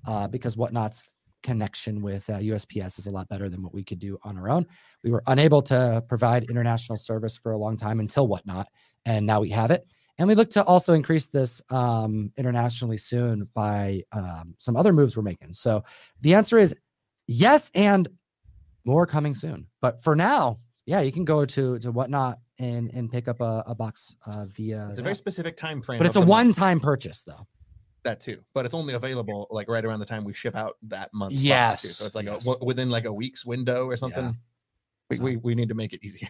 uh, because Whatnot's connection with uh, USPS is a lot better than what we could do on our own. We were unable to provide international service for a long time until Whatnot, and now we have it. And we look to also increase this um, internationally soon by um, some other moves we're making. So the answer is yes, and more coming soon. But for now, yeah, you can go to to whatnot and and pick up a, a box uh, via. It's a that. very specific time frame. but it's a of the month, one-time purchase though. that too, but it's only available like right around the time we ship out that month. Yes, so it's like yes. a, w- within like a week's window or something. We, So- we we need to make it easier.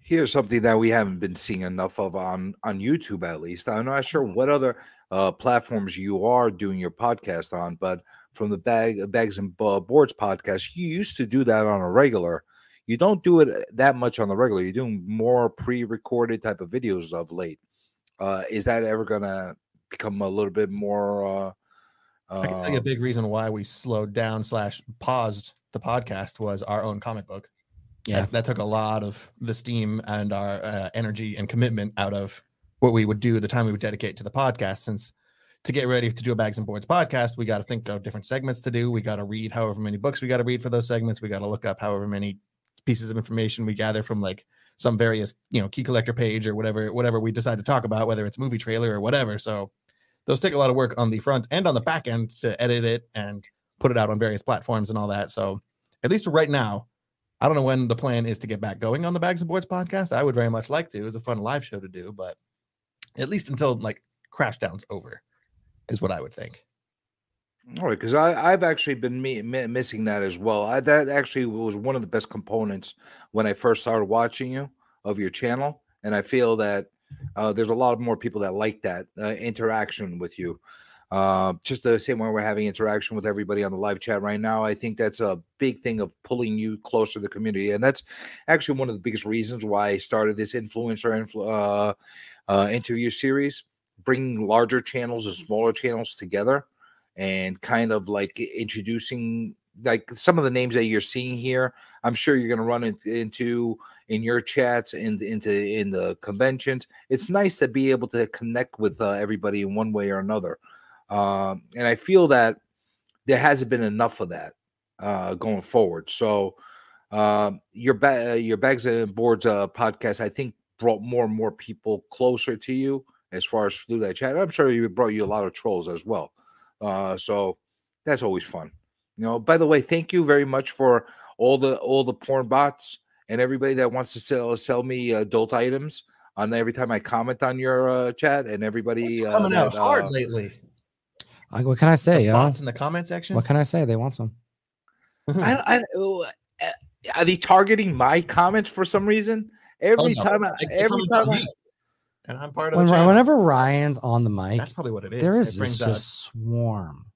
Here's something that we haven't been seeing enough of on on YouTube, at least. I'm not sure what other uh, platforms you are doing your podcast on, but from the bag bags and boards podcast, you used to do that on a regular. You don't do it uh, that much on the regular. You're doing more pre-recorded type of videos of late. Uh, is that ever gonna become a little bit more? Uh, I can tell you a uh, big reason why we slowed down slash paused the podcast was our own comic book. Yeah. that, that took a lot of the steam and our uh, energy and commitment out of what we would do the time we would dedicate to the podcast since to get ready to do a bags and boards podcast we got to think of different segments to do we got to read however many books we got to read for those segments we got to look up however many pieces of information we gather from like some various you know key collector page or whatever whatever we decide to talk about whether it's movie trailer or whatever so those take a lot of work on the front and on the back end to edit it and put it out on various platforms and all that so at least right now I don't know when the plan is to get back going on the Bags and Boards podcast. I would very much like to. It was a fun live show to do, but at least until like Crashdown's over, is what I would think. All right, because I've actually been mi- mi- missing that as well. I, that actually was one of the best components when I first started watching you of your channel, and I feel that uh, there's a lot of more people that like that uh, interaction with you. Uh, just the same way we're having interaction with everybody on the live chat right now. I think that's a big thing of pulling you closer to the community, and that's actually one of the biggest reasons why I started this influencer influ- uh, uh, interview series, bringing larger channels and smaller channels together and kind of like introducing like some of the names that you're seeing here i'm sure you're going to run in- into in your chats and into in the conventions. It's nice to be able to connect with uh, everybody in one way or another um, and i feel that there hasn't been enough of that uh, going forward. So um, your ba- your bags and boards uh, podcast i think brought more and more people closer to you as far as through that chat. I'm sure you brought you a lot of trolls as well uh, so that's always fun. You know, by the way, thank you very much for all the all the porn bots and everybody that wants to sell sell me adult items on every time I comment on your uh, chat and everybody uh, Coming out that, hard uh, lately. I, what can I say, yo? Bots in the comment section. What can I say? They want some. I, I, uh, are they targeting my comments for some reason? Every Oh, no. time, I, They- they every time, I, me, and I'm part of When, whenever Ryan's on the mic, That's probably what it is. There is it is brings just, a swarm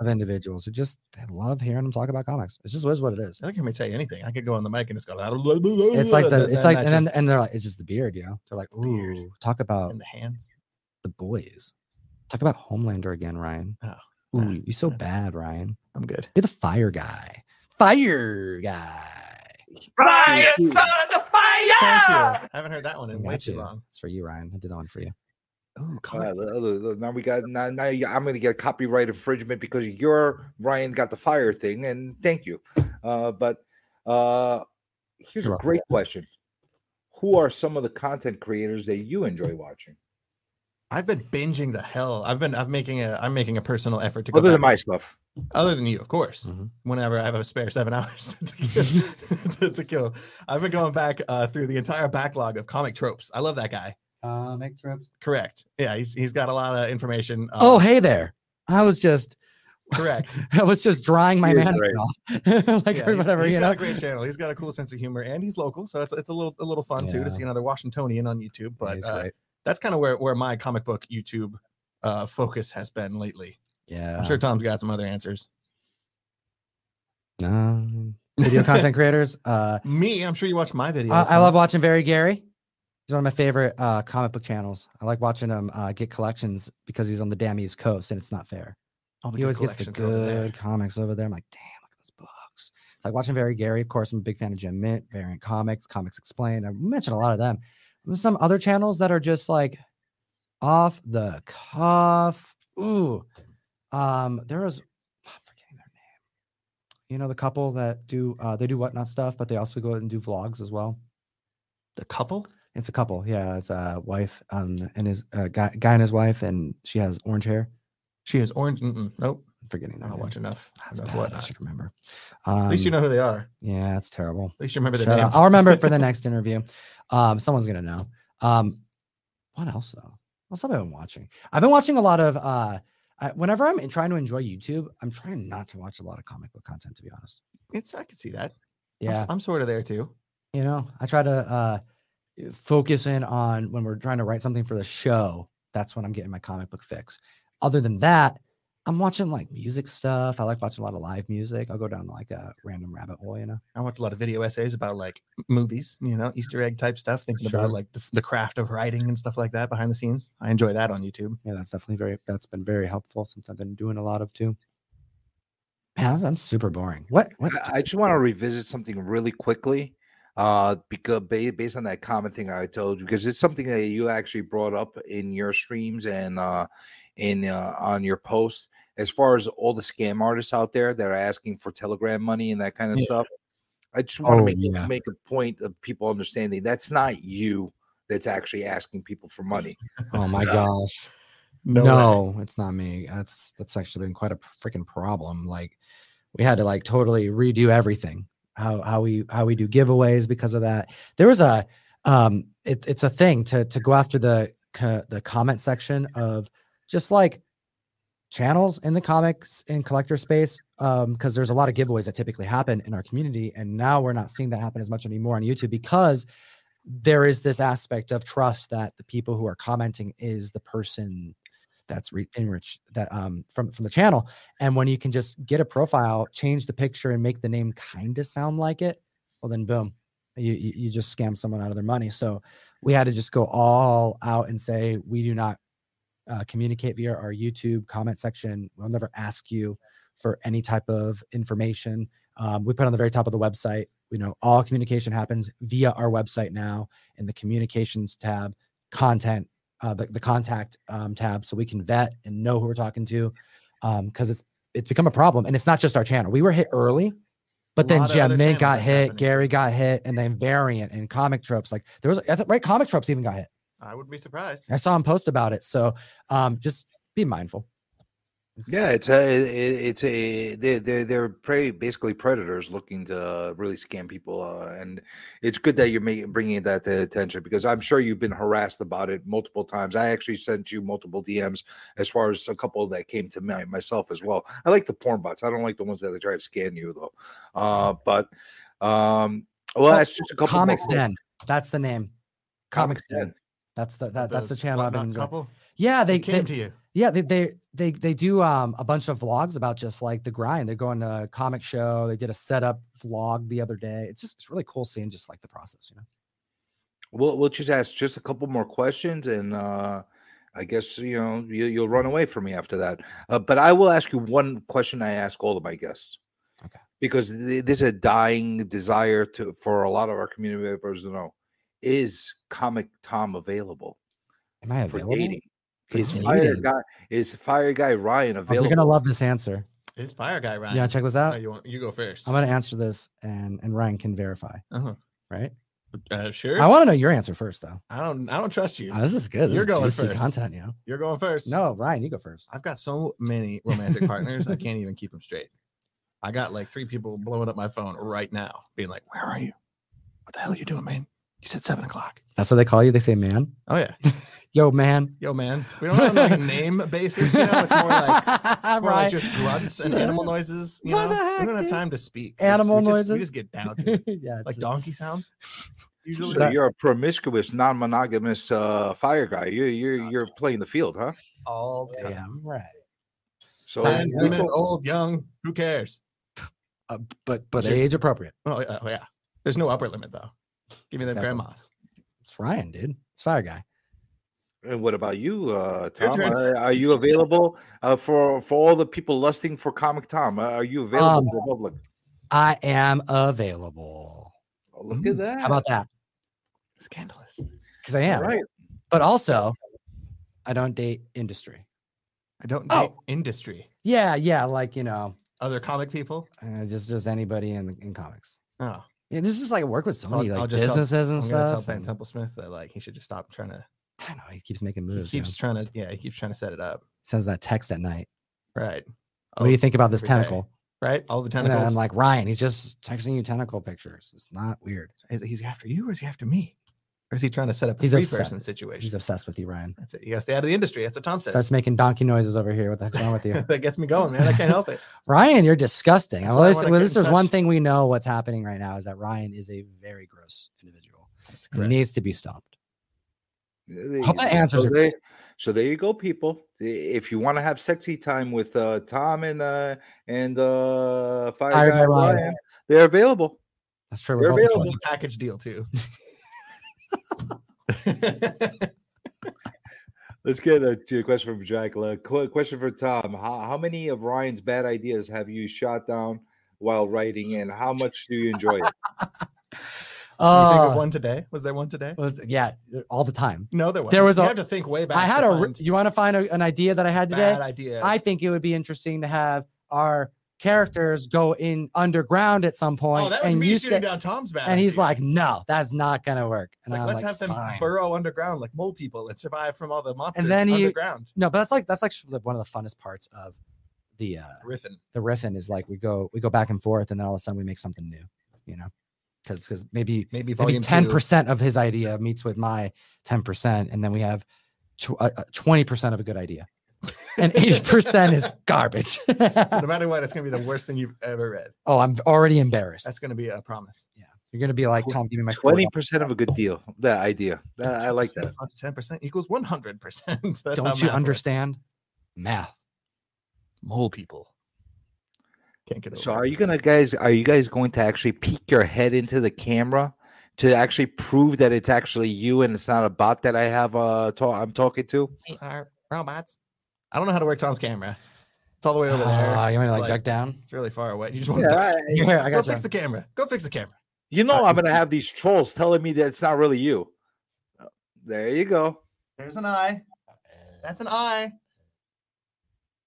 of individuals who just they love hearing them talk about comics. It's just is what it is. I can't hear me say anything. I could go on the mic and just go. It's like the it's like and then and they're like it's just the beard, yo. They're like, the beard. talk about in the hands. the boys. Talk about Homelander again, Ryan. Oh, Ooh, nah, you're so nah. bad, Ryan. I'm good. You're the fire guy. Fire guy. Brian started the Thank fire! you. Haven't heard that one in way got too long. It's for you, Ryan. I did that one for you. Ooh, Uh, comic- the- the- the- now we got now, now I'm going to get a copyright infringement because your Ryan got the fire thing, and thank you. Uh, but uh, here's You're a welcome. great question: Who are some of the content creators that you enjoy watching, I've been binging the hell. I've been I'm making a I'm making a personal effort to go other than my stuff? Other than you, of course. Mhm. Whenever I have a spare seven hours to kill, to, to kill. I've been going back uh, through the entire backlog of comic tropes. I love that guy. Comic trips. Correct. Yeah, he's he's got a lot of information. Oh, um, hey there. I was just correct. I was just drying my You're man great. off. like Yeah, or he's- whatever, he's you got know. a great channel. He's got a cool sense of humor, and he's local, so it's it's a little a little fun too to see another Washingtonian on YouTube. Yeah, But he's uh, great. that's kind of where where my comic book YouTube uh, focus has been lately. Yeah. I'm sure Tom's got some other answers. Um, video content creators. Uh, Me, I'm sure you watch my videos. I, I love watching Very Gary. He's one of my favorite uh, comic book channels. I like watching him uh, get collections because he's on the damn East Coast and it's not fair. all the he good always gets the collections over good comics over there. I'm like, damn, look at those books. It's like watching Very Gary. Of course, I'm a big fan of Gem Mint, Variant Comics, Comics Explained. I mentioned a lot of them. There's some other channels that are just like off the cuff. Ooh. Um, there was I'm forgetting their name. You know, the couple that do uh they do whatnot stuff, but they also go out and do vlogs as well. The couple. It's a couple, yeah. It's a wife um and his uh, guy, guy and his wife, and she has orange hair. She has orange. Mm-mm, nope. I'm forgetting I don't name. watch enough. That's enough bad. I should remember. At least you Um, know who they are. Yeah, it's terrible. At least you remember their Shut names. I'll remember it for the next interview. Um, someone's gonna know. Um, what else though? What else have I been watching? I've been watching a lot of. Uh, I, whenever I'm in- trying to enjoy YouTube, I'm trying not to watch a lot of comic book content. To be honest, It's I can see that. I'm, yeah, s- I'm sort of there too. you know, I try to uh, focus in on when we're trying to write something for the show. That's when I'm getting my comic book fix. Other than that, I'm watching like music stuff. I like watching a lot of live music. I'll go down like a random rabbit hole, you know. I watch a lot of video essays about like movies, you know, Easter egg type stuff, thinking Sure. about like the, the craft of writing and stuff like that behind the scenes. I enjoy that on YouTube. yeah, that's definitely very that's been very helpful since I've been doing a lot of too. Man, that's- I'm super boring. What what I, I just want to revisit something really quickly, uh, because based on that comment thing I told you, because it's something that you actually brought up in your streams and uh, in uh, on your post, as far as all the scam artists out there that are asking for Telegram money and that kind of Yeah. stuff. I just want to Oh, make yeah. make a point of people understanding that's not you that's actually asking people for money. oh my gosh. No, No, it's not me. That's that's actually been quite a freaking problem. Like we had to like totally redo everything. How how we how we do giveaways because of that. There was a um it's it's a thing to to go after the co- the comment section of just like channels in the comics and collector space um because there's a lot of giveaways that typically happen in our community and now we're not seeing that happen as much anymore on YouTube because there is this aspect of trust that the people who are commenting is the person that's re- enriched that um from from the channel. And when you can just get a profile change the picture and make the name kind of sound like it well then boom you you just scam someone out of their money. So we had to just go all out and say we do not uh, communicate via our youtube comment section we'll never ask you for any type of information um, we put on the very top of the website you know all communication happens via our website now in the communications tab content uh, the, the contact um, tab so we can vet and know who we're talking to because it's it's become a problem and it's not just our channel we were hit early but A then Mint got hit, happening. Gary got hit, and then Variant and Comic Tropes. Like there was, right? Comic Tropes even got hit. I wouldn't be surprised. I saw him post about it. So um, just be mindful. Yeah, it's a it- it's a they they they're pretty basically predators looking to really scam people, uh, and it's good that you're making bringing that to attention because I'm sure you've been harassed about it multiple times. I actually sent you multiple DMs as far as a couple that came to me myself as well. I like the porn bots. I don't like the ones that they try to scan you though. Uh, but um, well, that's just a couple. Comics quick- Den. That's the name. Comics Den. Den. That's the that, that's the channel I've been enjoying. couple. Yeah, they, They came they to you. yeah they, they they they do um a bunch of vlogs about just like the grind. They're going to a comic show. They did a setup vlog the other day. It's just it's really cool seeing just like the process, you know. We'll we'll just ask just a couple more questions, and uh, I guess you know you, you'll run away from me after that. Uh, but I will ask you one question. I ask all of my guests, Okay. because th- is a dying desire to for a lot of our community members to know: is Comic Tom available Am I for available? dating? Is Canadian. fire guy is fire guy Ryan Oh, available? You're gonna love this answer. It's fire guy Ryan. Yeah, check this Oh, out. you want you go first. I'm gonna answer this, and and Ryan can verify. Uh-huh. Right? Uh, sure. I want to know your answer first, though. I don't. I don't trust you. Oh, this is good. This You're is going juicy first. content, you know. You're going first. No, Ryan, you go first. I've got so many romantic partners. I can't even keep them straight. I got like three people blowing up my phone right now, being like, "Where are you? What the hell are you doing, man? You said seven o'clock." That's what they call you. They say, "Man, Oh yeah, yo, man." yo, man. We don't have like a name basis. You know, it's more like it's more like just grunts and animal noises. You What know, the we don't have time to speak. Animal we just- noises? We just get down to it. yeah, like just- donkey sounds. Usually, So you're a promiscuous, non-monogamous uh, fire guy. You're you're you're playing the field, huh? all the time. Damn right. So Men, women, people- old, young, who cares? Uh, but but Sure. age appropriate. Oh yeah, oh, yeah. There's no upper limit though. Give me them Exactly. grandmas. It's Ryan, dude. It's fire guy. And what about you, uh, Tom? Uh, are you available uh, for for all the people lusting for Comic Tom? Uh, are you available Um, to the public? I am available. Oh, look at that! How about that? Scandalous. Because I am. All right. But also, I don't date industry. I don't Oh. date industry. Yeah, yeah, like you know, Other comic people. uh, just just anybody in in comics. Oh, Yeah, this is like work with so So I'll- many I'll like just tell- businesses and I'm gonna tell stuff. Ben and- Templesmith that like he should just stop trying to. I know he keeps making He moves. you know. keeps trying to. Yeah, he keeps trying to set it up. Sends that text at night. Right. What do you oh, think about this every day. tentacle? Right. All the And tentacles. I'm like Ryan. He's just texting you tentacle pictures. It's not weird. is he's after you or is he after me? Or is he trying to set up a He's three upset. person situation? He's obsessed with you, Ryan. That's it. You gotta stay out of the industry. That's what Tom says. Starts making donkey noises over here. What the heck's wrong with you? that gets me going, man. I can't help it. Ryan, you're disgusting. That's Well, this, well, this in is one thing we know what's happening right now is that Ryan is a very gross individual. That's and He needs to be stopped. There Hope that answers so your there, so there you go, people. If you want to have sexy time with uh, Tom and uh, and uh, Fire, Fire Guy Guy Ryan. Ryan, they're available. That's true. They're We're available. It's a package deal too. Let's get a, to a question from Jack. Uh, qu- question for Tom: how, how many of Ryan's bad ideas have you shot down while writing, and how much do you enjoy it? you think Uh, of one today? Was there one today? was yeah, all the time. No, there was. There was You a- have to think way back. I had a. find You want to find a, an idea that I had today? bad idea. I think it would be interesting to have our characters go in underground at some point, oh, that was and me you shooting say, down Tom's bad. and he's idea. like, "No, that's not gonna work." And like, I'm let's like, have them "Fine." burrow underground like mole people and survive from all the monsters and then he- underground. No, but that's like that's like one of the funnest parts of the uh Riffin. the riffing is like we go we go back and forth, and then all of a sudden we make something new, you know, because because maybe Maybe maybe ten percent of his idea meets with my ten percent, and then we have uh, twenty percent of a good idea, and eighty percent is garbage. So no matter what, it's gonna be the worst thing you've ever read. oh, I'm already embarrassed. That's gonna be a promise. Yeah. You're gonna be like Tom, give me my 20% of a good deal. That idea. That- I like that. Plus ten percent equals one hundred percent. Don't you understand math? Mole people. Can't get over. So are you gonna guys are you guys going to actually peek your head into the camera to actually prove that it's actually you and it's not a bot that I have uh ta- I'm talking to? We are robots. I don't know how to work Tom's camera. It's all the way over there. Oh, you want to It's like, duck down? It's really far away. You just want Yeah, to I- Here, I go got fix the camera. Go fix the camera. you know Uh, I'm gonna have these trolls telling me that it's not really you. Uh, There you go. There's an eye. That's an eye.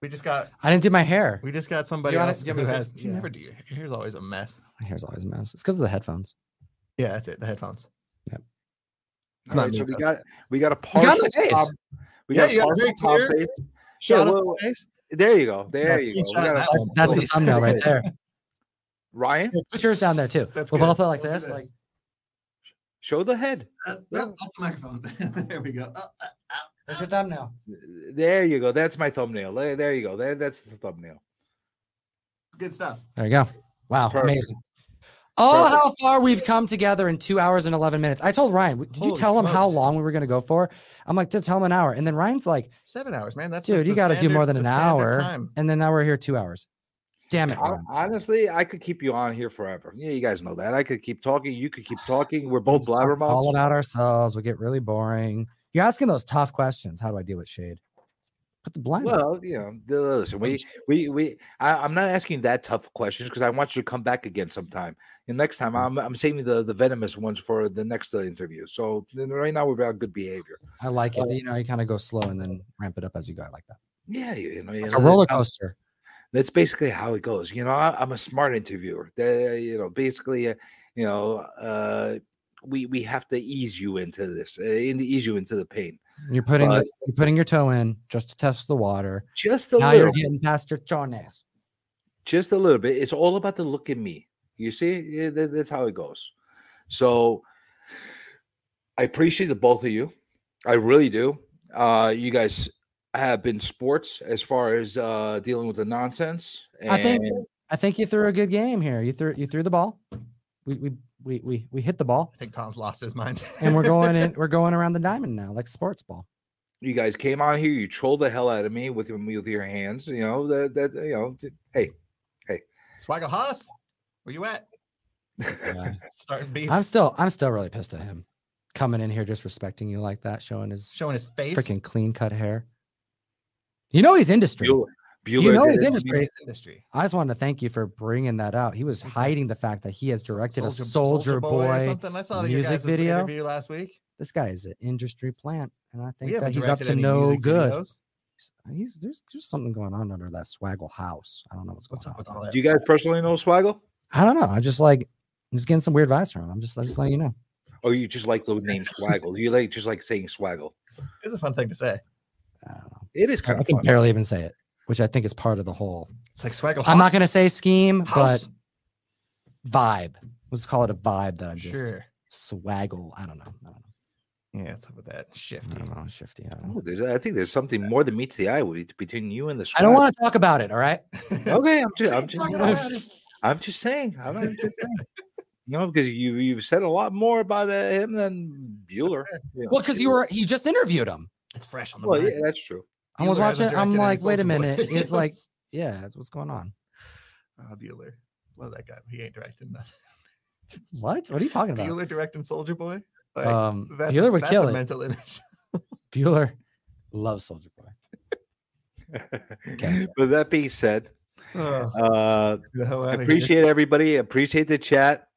We just got I didn't do my hair. we just got somebody wanna- else you who has fix- you yeah. never do your hair. Here's always a mess. My hair's always a mess. It's because of the headphones. Yeah, that's it. The headphones. All not right, so we got we got a got partial my face. top- we Yeah, got a you got partial very top clear face. Shot Yeah, of well, the face. There you go. There Yeah, you go. We got a- That's that's the thumbnail right there. Ryan, Put yours down there too. That's we'll good. both put like We'll this. Like show the head. Uh, Yeah. off the microphone. there we go. Uh, uh, there's your thumbnail. There you go. That's my thumbnail. There, there you go. There, that's the thumbnail. good stuff. There you go. Wow, Perfect. amazing. Oh, how far we've come together in two hours and eleven minutes. I told Ryan, did you Holy tell him how long we were going to go for? I'm like, to tell him an hour, and then Ryan's like, Seven hours, man. That's dude, like you got to do more than an hour, Time. and then now we're here two hours. Damn it, Hon- Ryan. Honestly, I could keep you on here forever. Yeah, you guys know that. I could keep talking. You could keep talking. We're both Let's talk all blabbermouths. about ourselves. We get really boring. You're asking those tough questions. How do I deal with shade? Put the blinds. up. Well, you know, listen, we we we. I, I'm not asking that tough questions because I want you to come back again sometime. And next time, I'm I'm saving the the venomous ones for the next uh, interview. So right now we're about good behavior. I like it. You know, you kind of go slow and then ramp it up as you go. I like that. Yeah, you, you know, you Like know, a roller how- coaster. That's basically how it goes. You know, I, I'm a smart interviewer. The, you know, basically, uh, you know, uh, we we have to ease you into this, uh, ease you into the pain, You're putting But- the, you're putting your toe in just to test the water. just a now little. you're getting past your chones. just a little bit. It's all about the look at me. You see, that's how it goes. So I appreciate the both of you. I really do. Uh, you guys have been sports as far as uh, dealing with the nonsense. And I think I think you threw a good game here. You threw you threw the ball. We we we we, we hit the ball I think Tom's lost his mind. and we're going in we're going around the diamond now like sports ball. you guys came on here. You trolled the hell out of me with your with your hands. You know that that you know. t- Hey, Swaggle Haas, where you at? Yeah. Starting beef, I'm still I'm still really pissed at him coming in here disrespecting you like that, showing his showing his face. freaking clean cut hair. You know he's industry. Bueller, You know did he's it. industry. His industry. I just wanted to thank you for bringing that out. He was Okay. hiding the fact that he has directed Soulja- a Soldier, or Boy. something. I saw the music guys' video. interview last week. This guy is an industry plant, and I think that he's up to no good. videos. He's uh, there's there's something going on under that swaggle house. I don't know what's going What's on. with all that? Do you guys personally know Swaggle? I don't know. I just like I'm just getting some weird vibes from him. I'm just I'm just letting you know. Or you just like the name Swaggle? You like just like saying Swaggle? It's a fun thing to say. I don't know. It is I kind of can fun. barely even say it, which I think is part of the whole. It's like Swaggle. I'm not gonna say scheme, House. but vibe. Let's call it a vibe that I'm just Sure. swaggle. I don't know. I don't know. Yeah, what's up with that? Shifty. I don't know. Shifty. I don't know. Oh, there's, I think there's something more than meets the eye with- between you and the. I don't want to talk about it. All right. Okay, I'm just, I'm just, I'm, about. I'm just saying. I'm I'm just saying. You know, because you you've said a lot more about uh, him than Bueller. you know. Well, because you were you just interviewed him. It's fresh on the Well, mind. yeah, that's true. I was watching. I'm like, wait a Soulja Boy minute. It's like, yeah, that's what's going on. Ah, Bueller. Love that guy. He ain't directing nothing. What? What are you talking about? Bueller directing Soulja Boy. Like, um, that's Bueller would that's kill a it. mental image. Bueller loves Soulja Boy. Okay. But that being said, Oh, uh, the hell appreciate everybody. Appreciate the chat.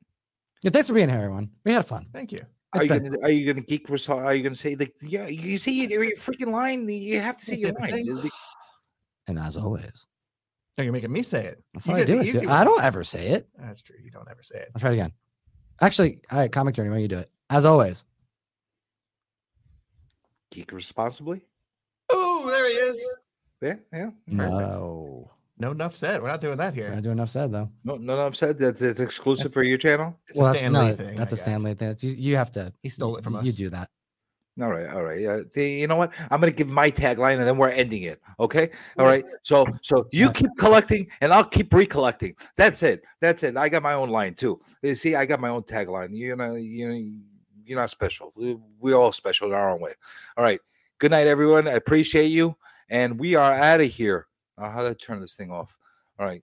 Yeah, thanks for being here, everyone. We had fun. Thank you. Are you, gonna, are you gonna geek? res- Are you gonna say like yeah? You see your your freaking line. You have to say Say your the line. And as always, No, you're making me say it. that's You how I do it. easy dude. one. I don't ever say it. That's true. You don't ever say it. I'll try it again. Actually, all right, comic journey. Why don't you do it? As always. Geek responsibly. Oh, there he is. Yeah, yeah. No, No, enough said. We're not doing that we're here. not doing enough said though. No, no, no. I've said that's it's exclusive That's- for your channel. It's well, a that's Stan no, thing. that's I a Stanley thing. It's- You, you have to. He stole it from you, us. You do that. All right, all right. Uh, the- you know what? I'm gonna give my tagline, and then we're ending it. Okay. All right. So, so you Yeah. keep collecting, and I'll keep recollecting. That's it. That's it. I got my own line too. You see, I got my own tagline. You know, you know, you're not special. We- We're all special in our own way. All right. Good night, everyone. I appreciate you, and we are out of here. How do I turn this thing off? All right.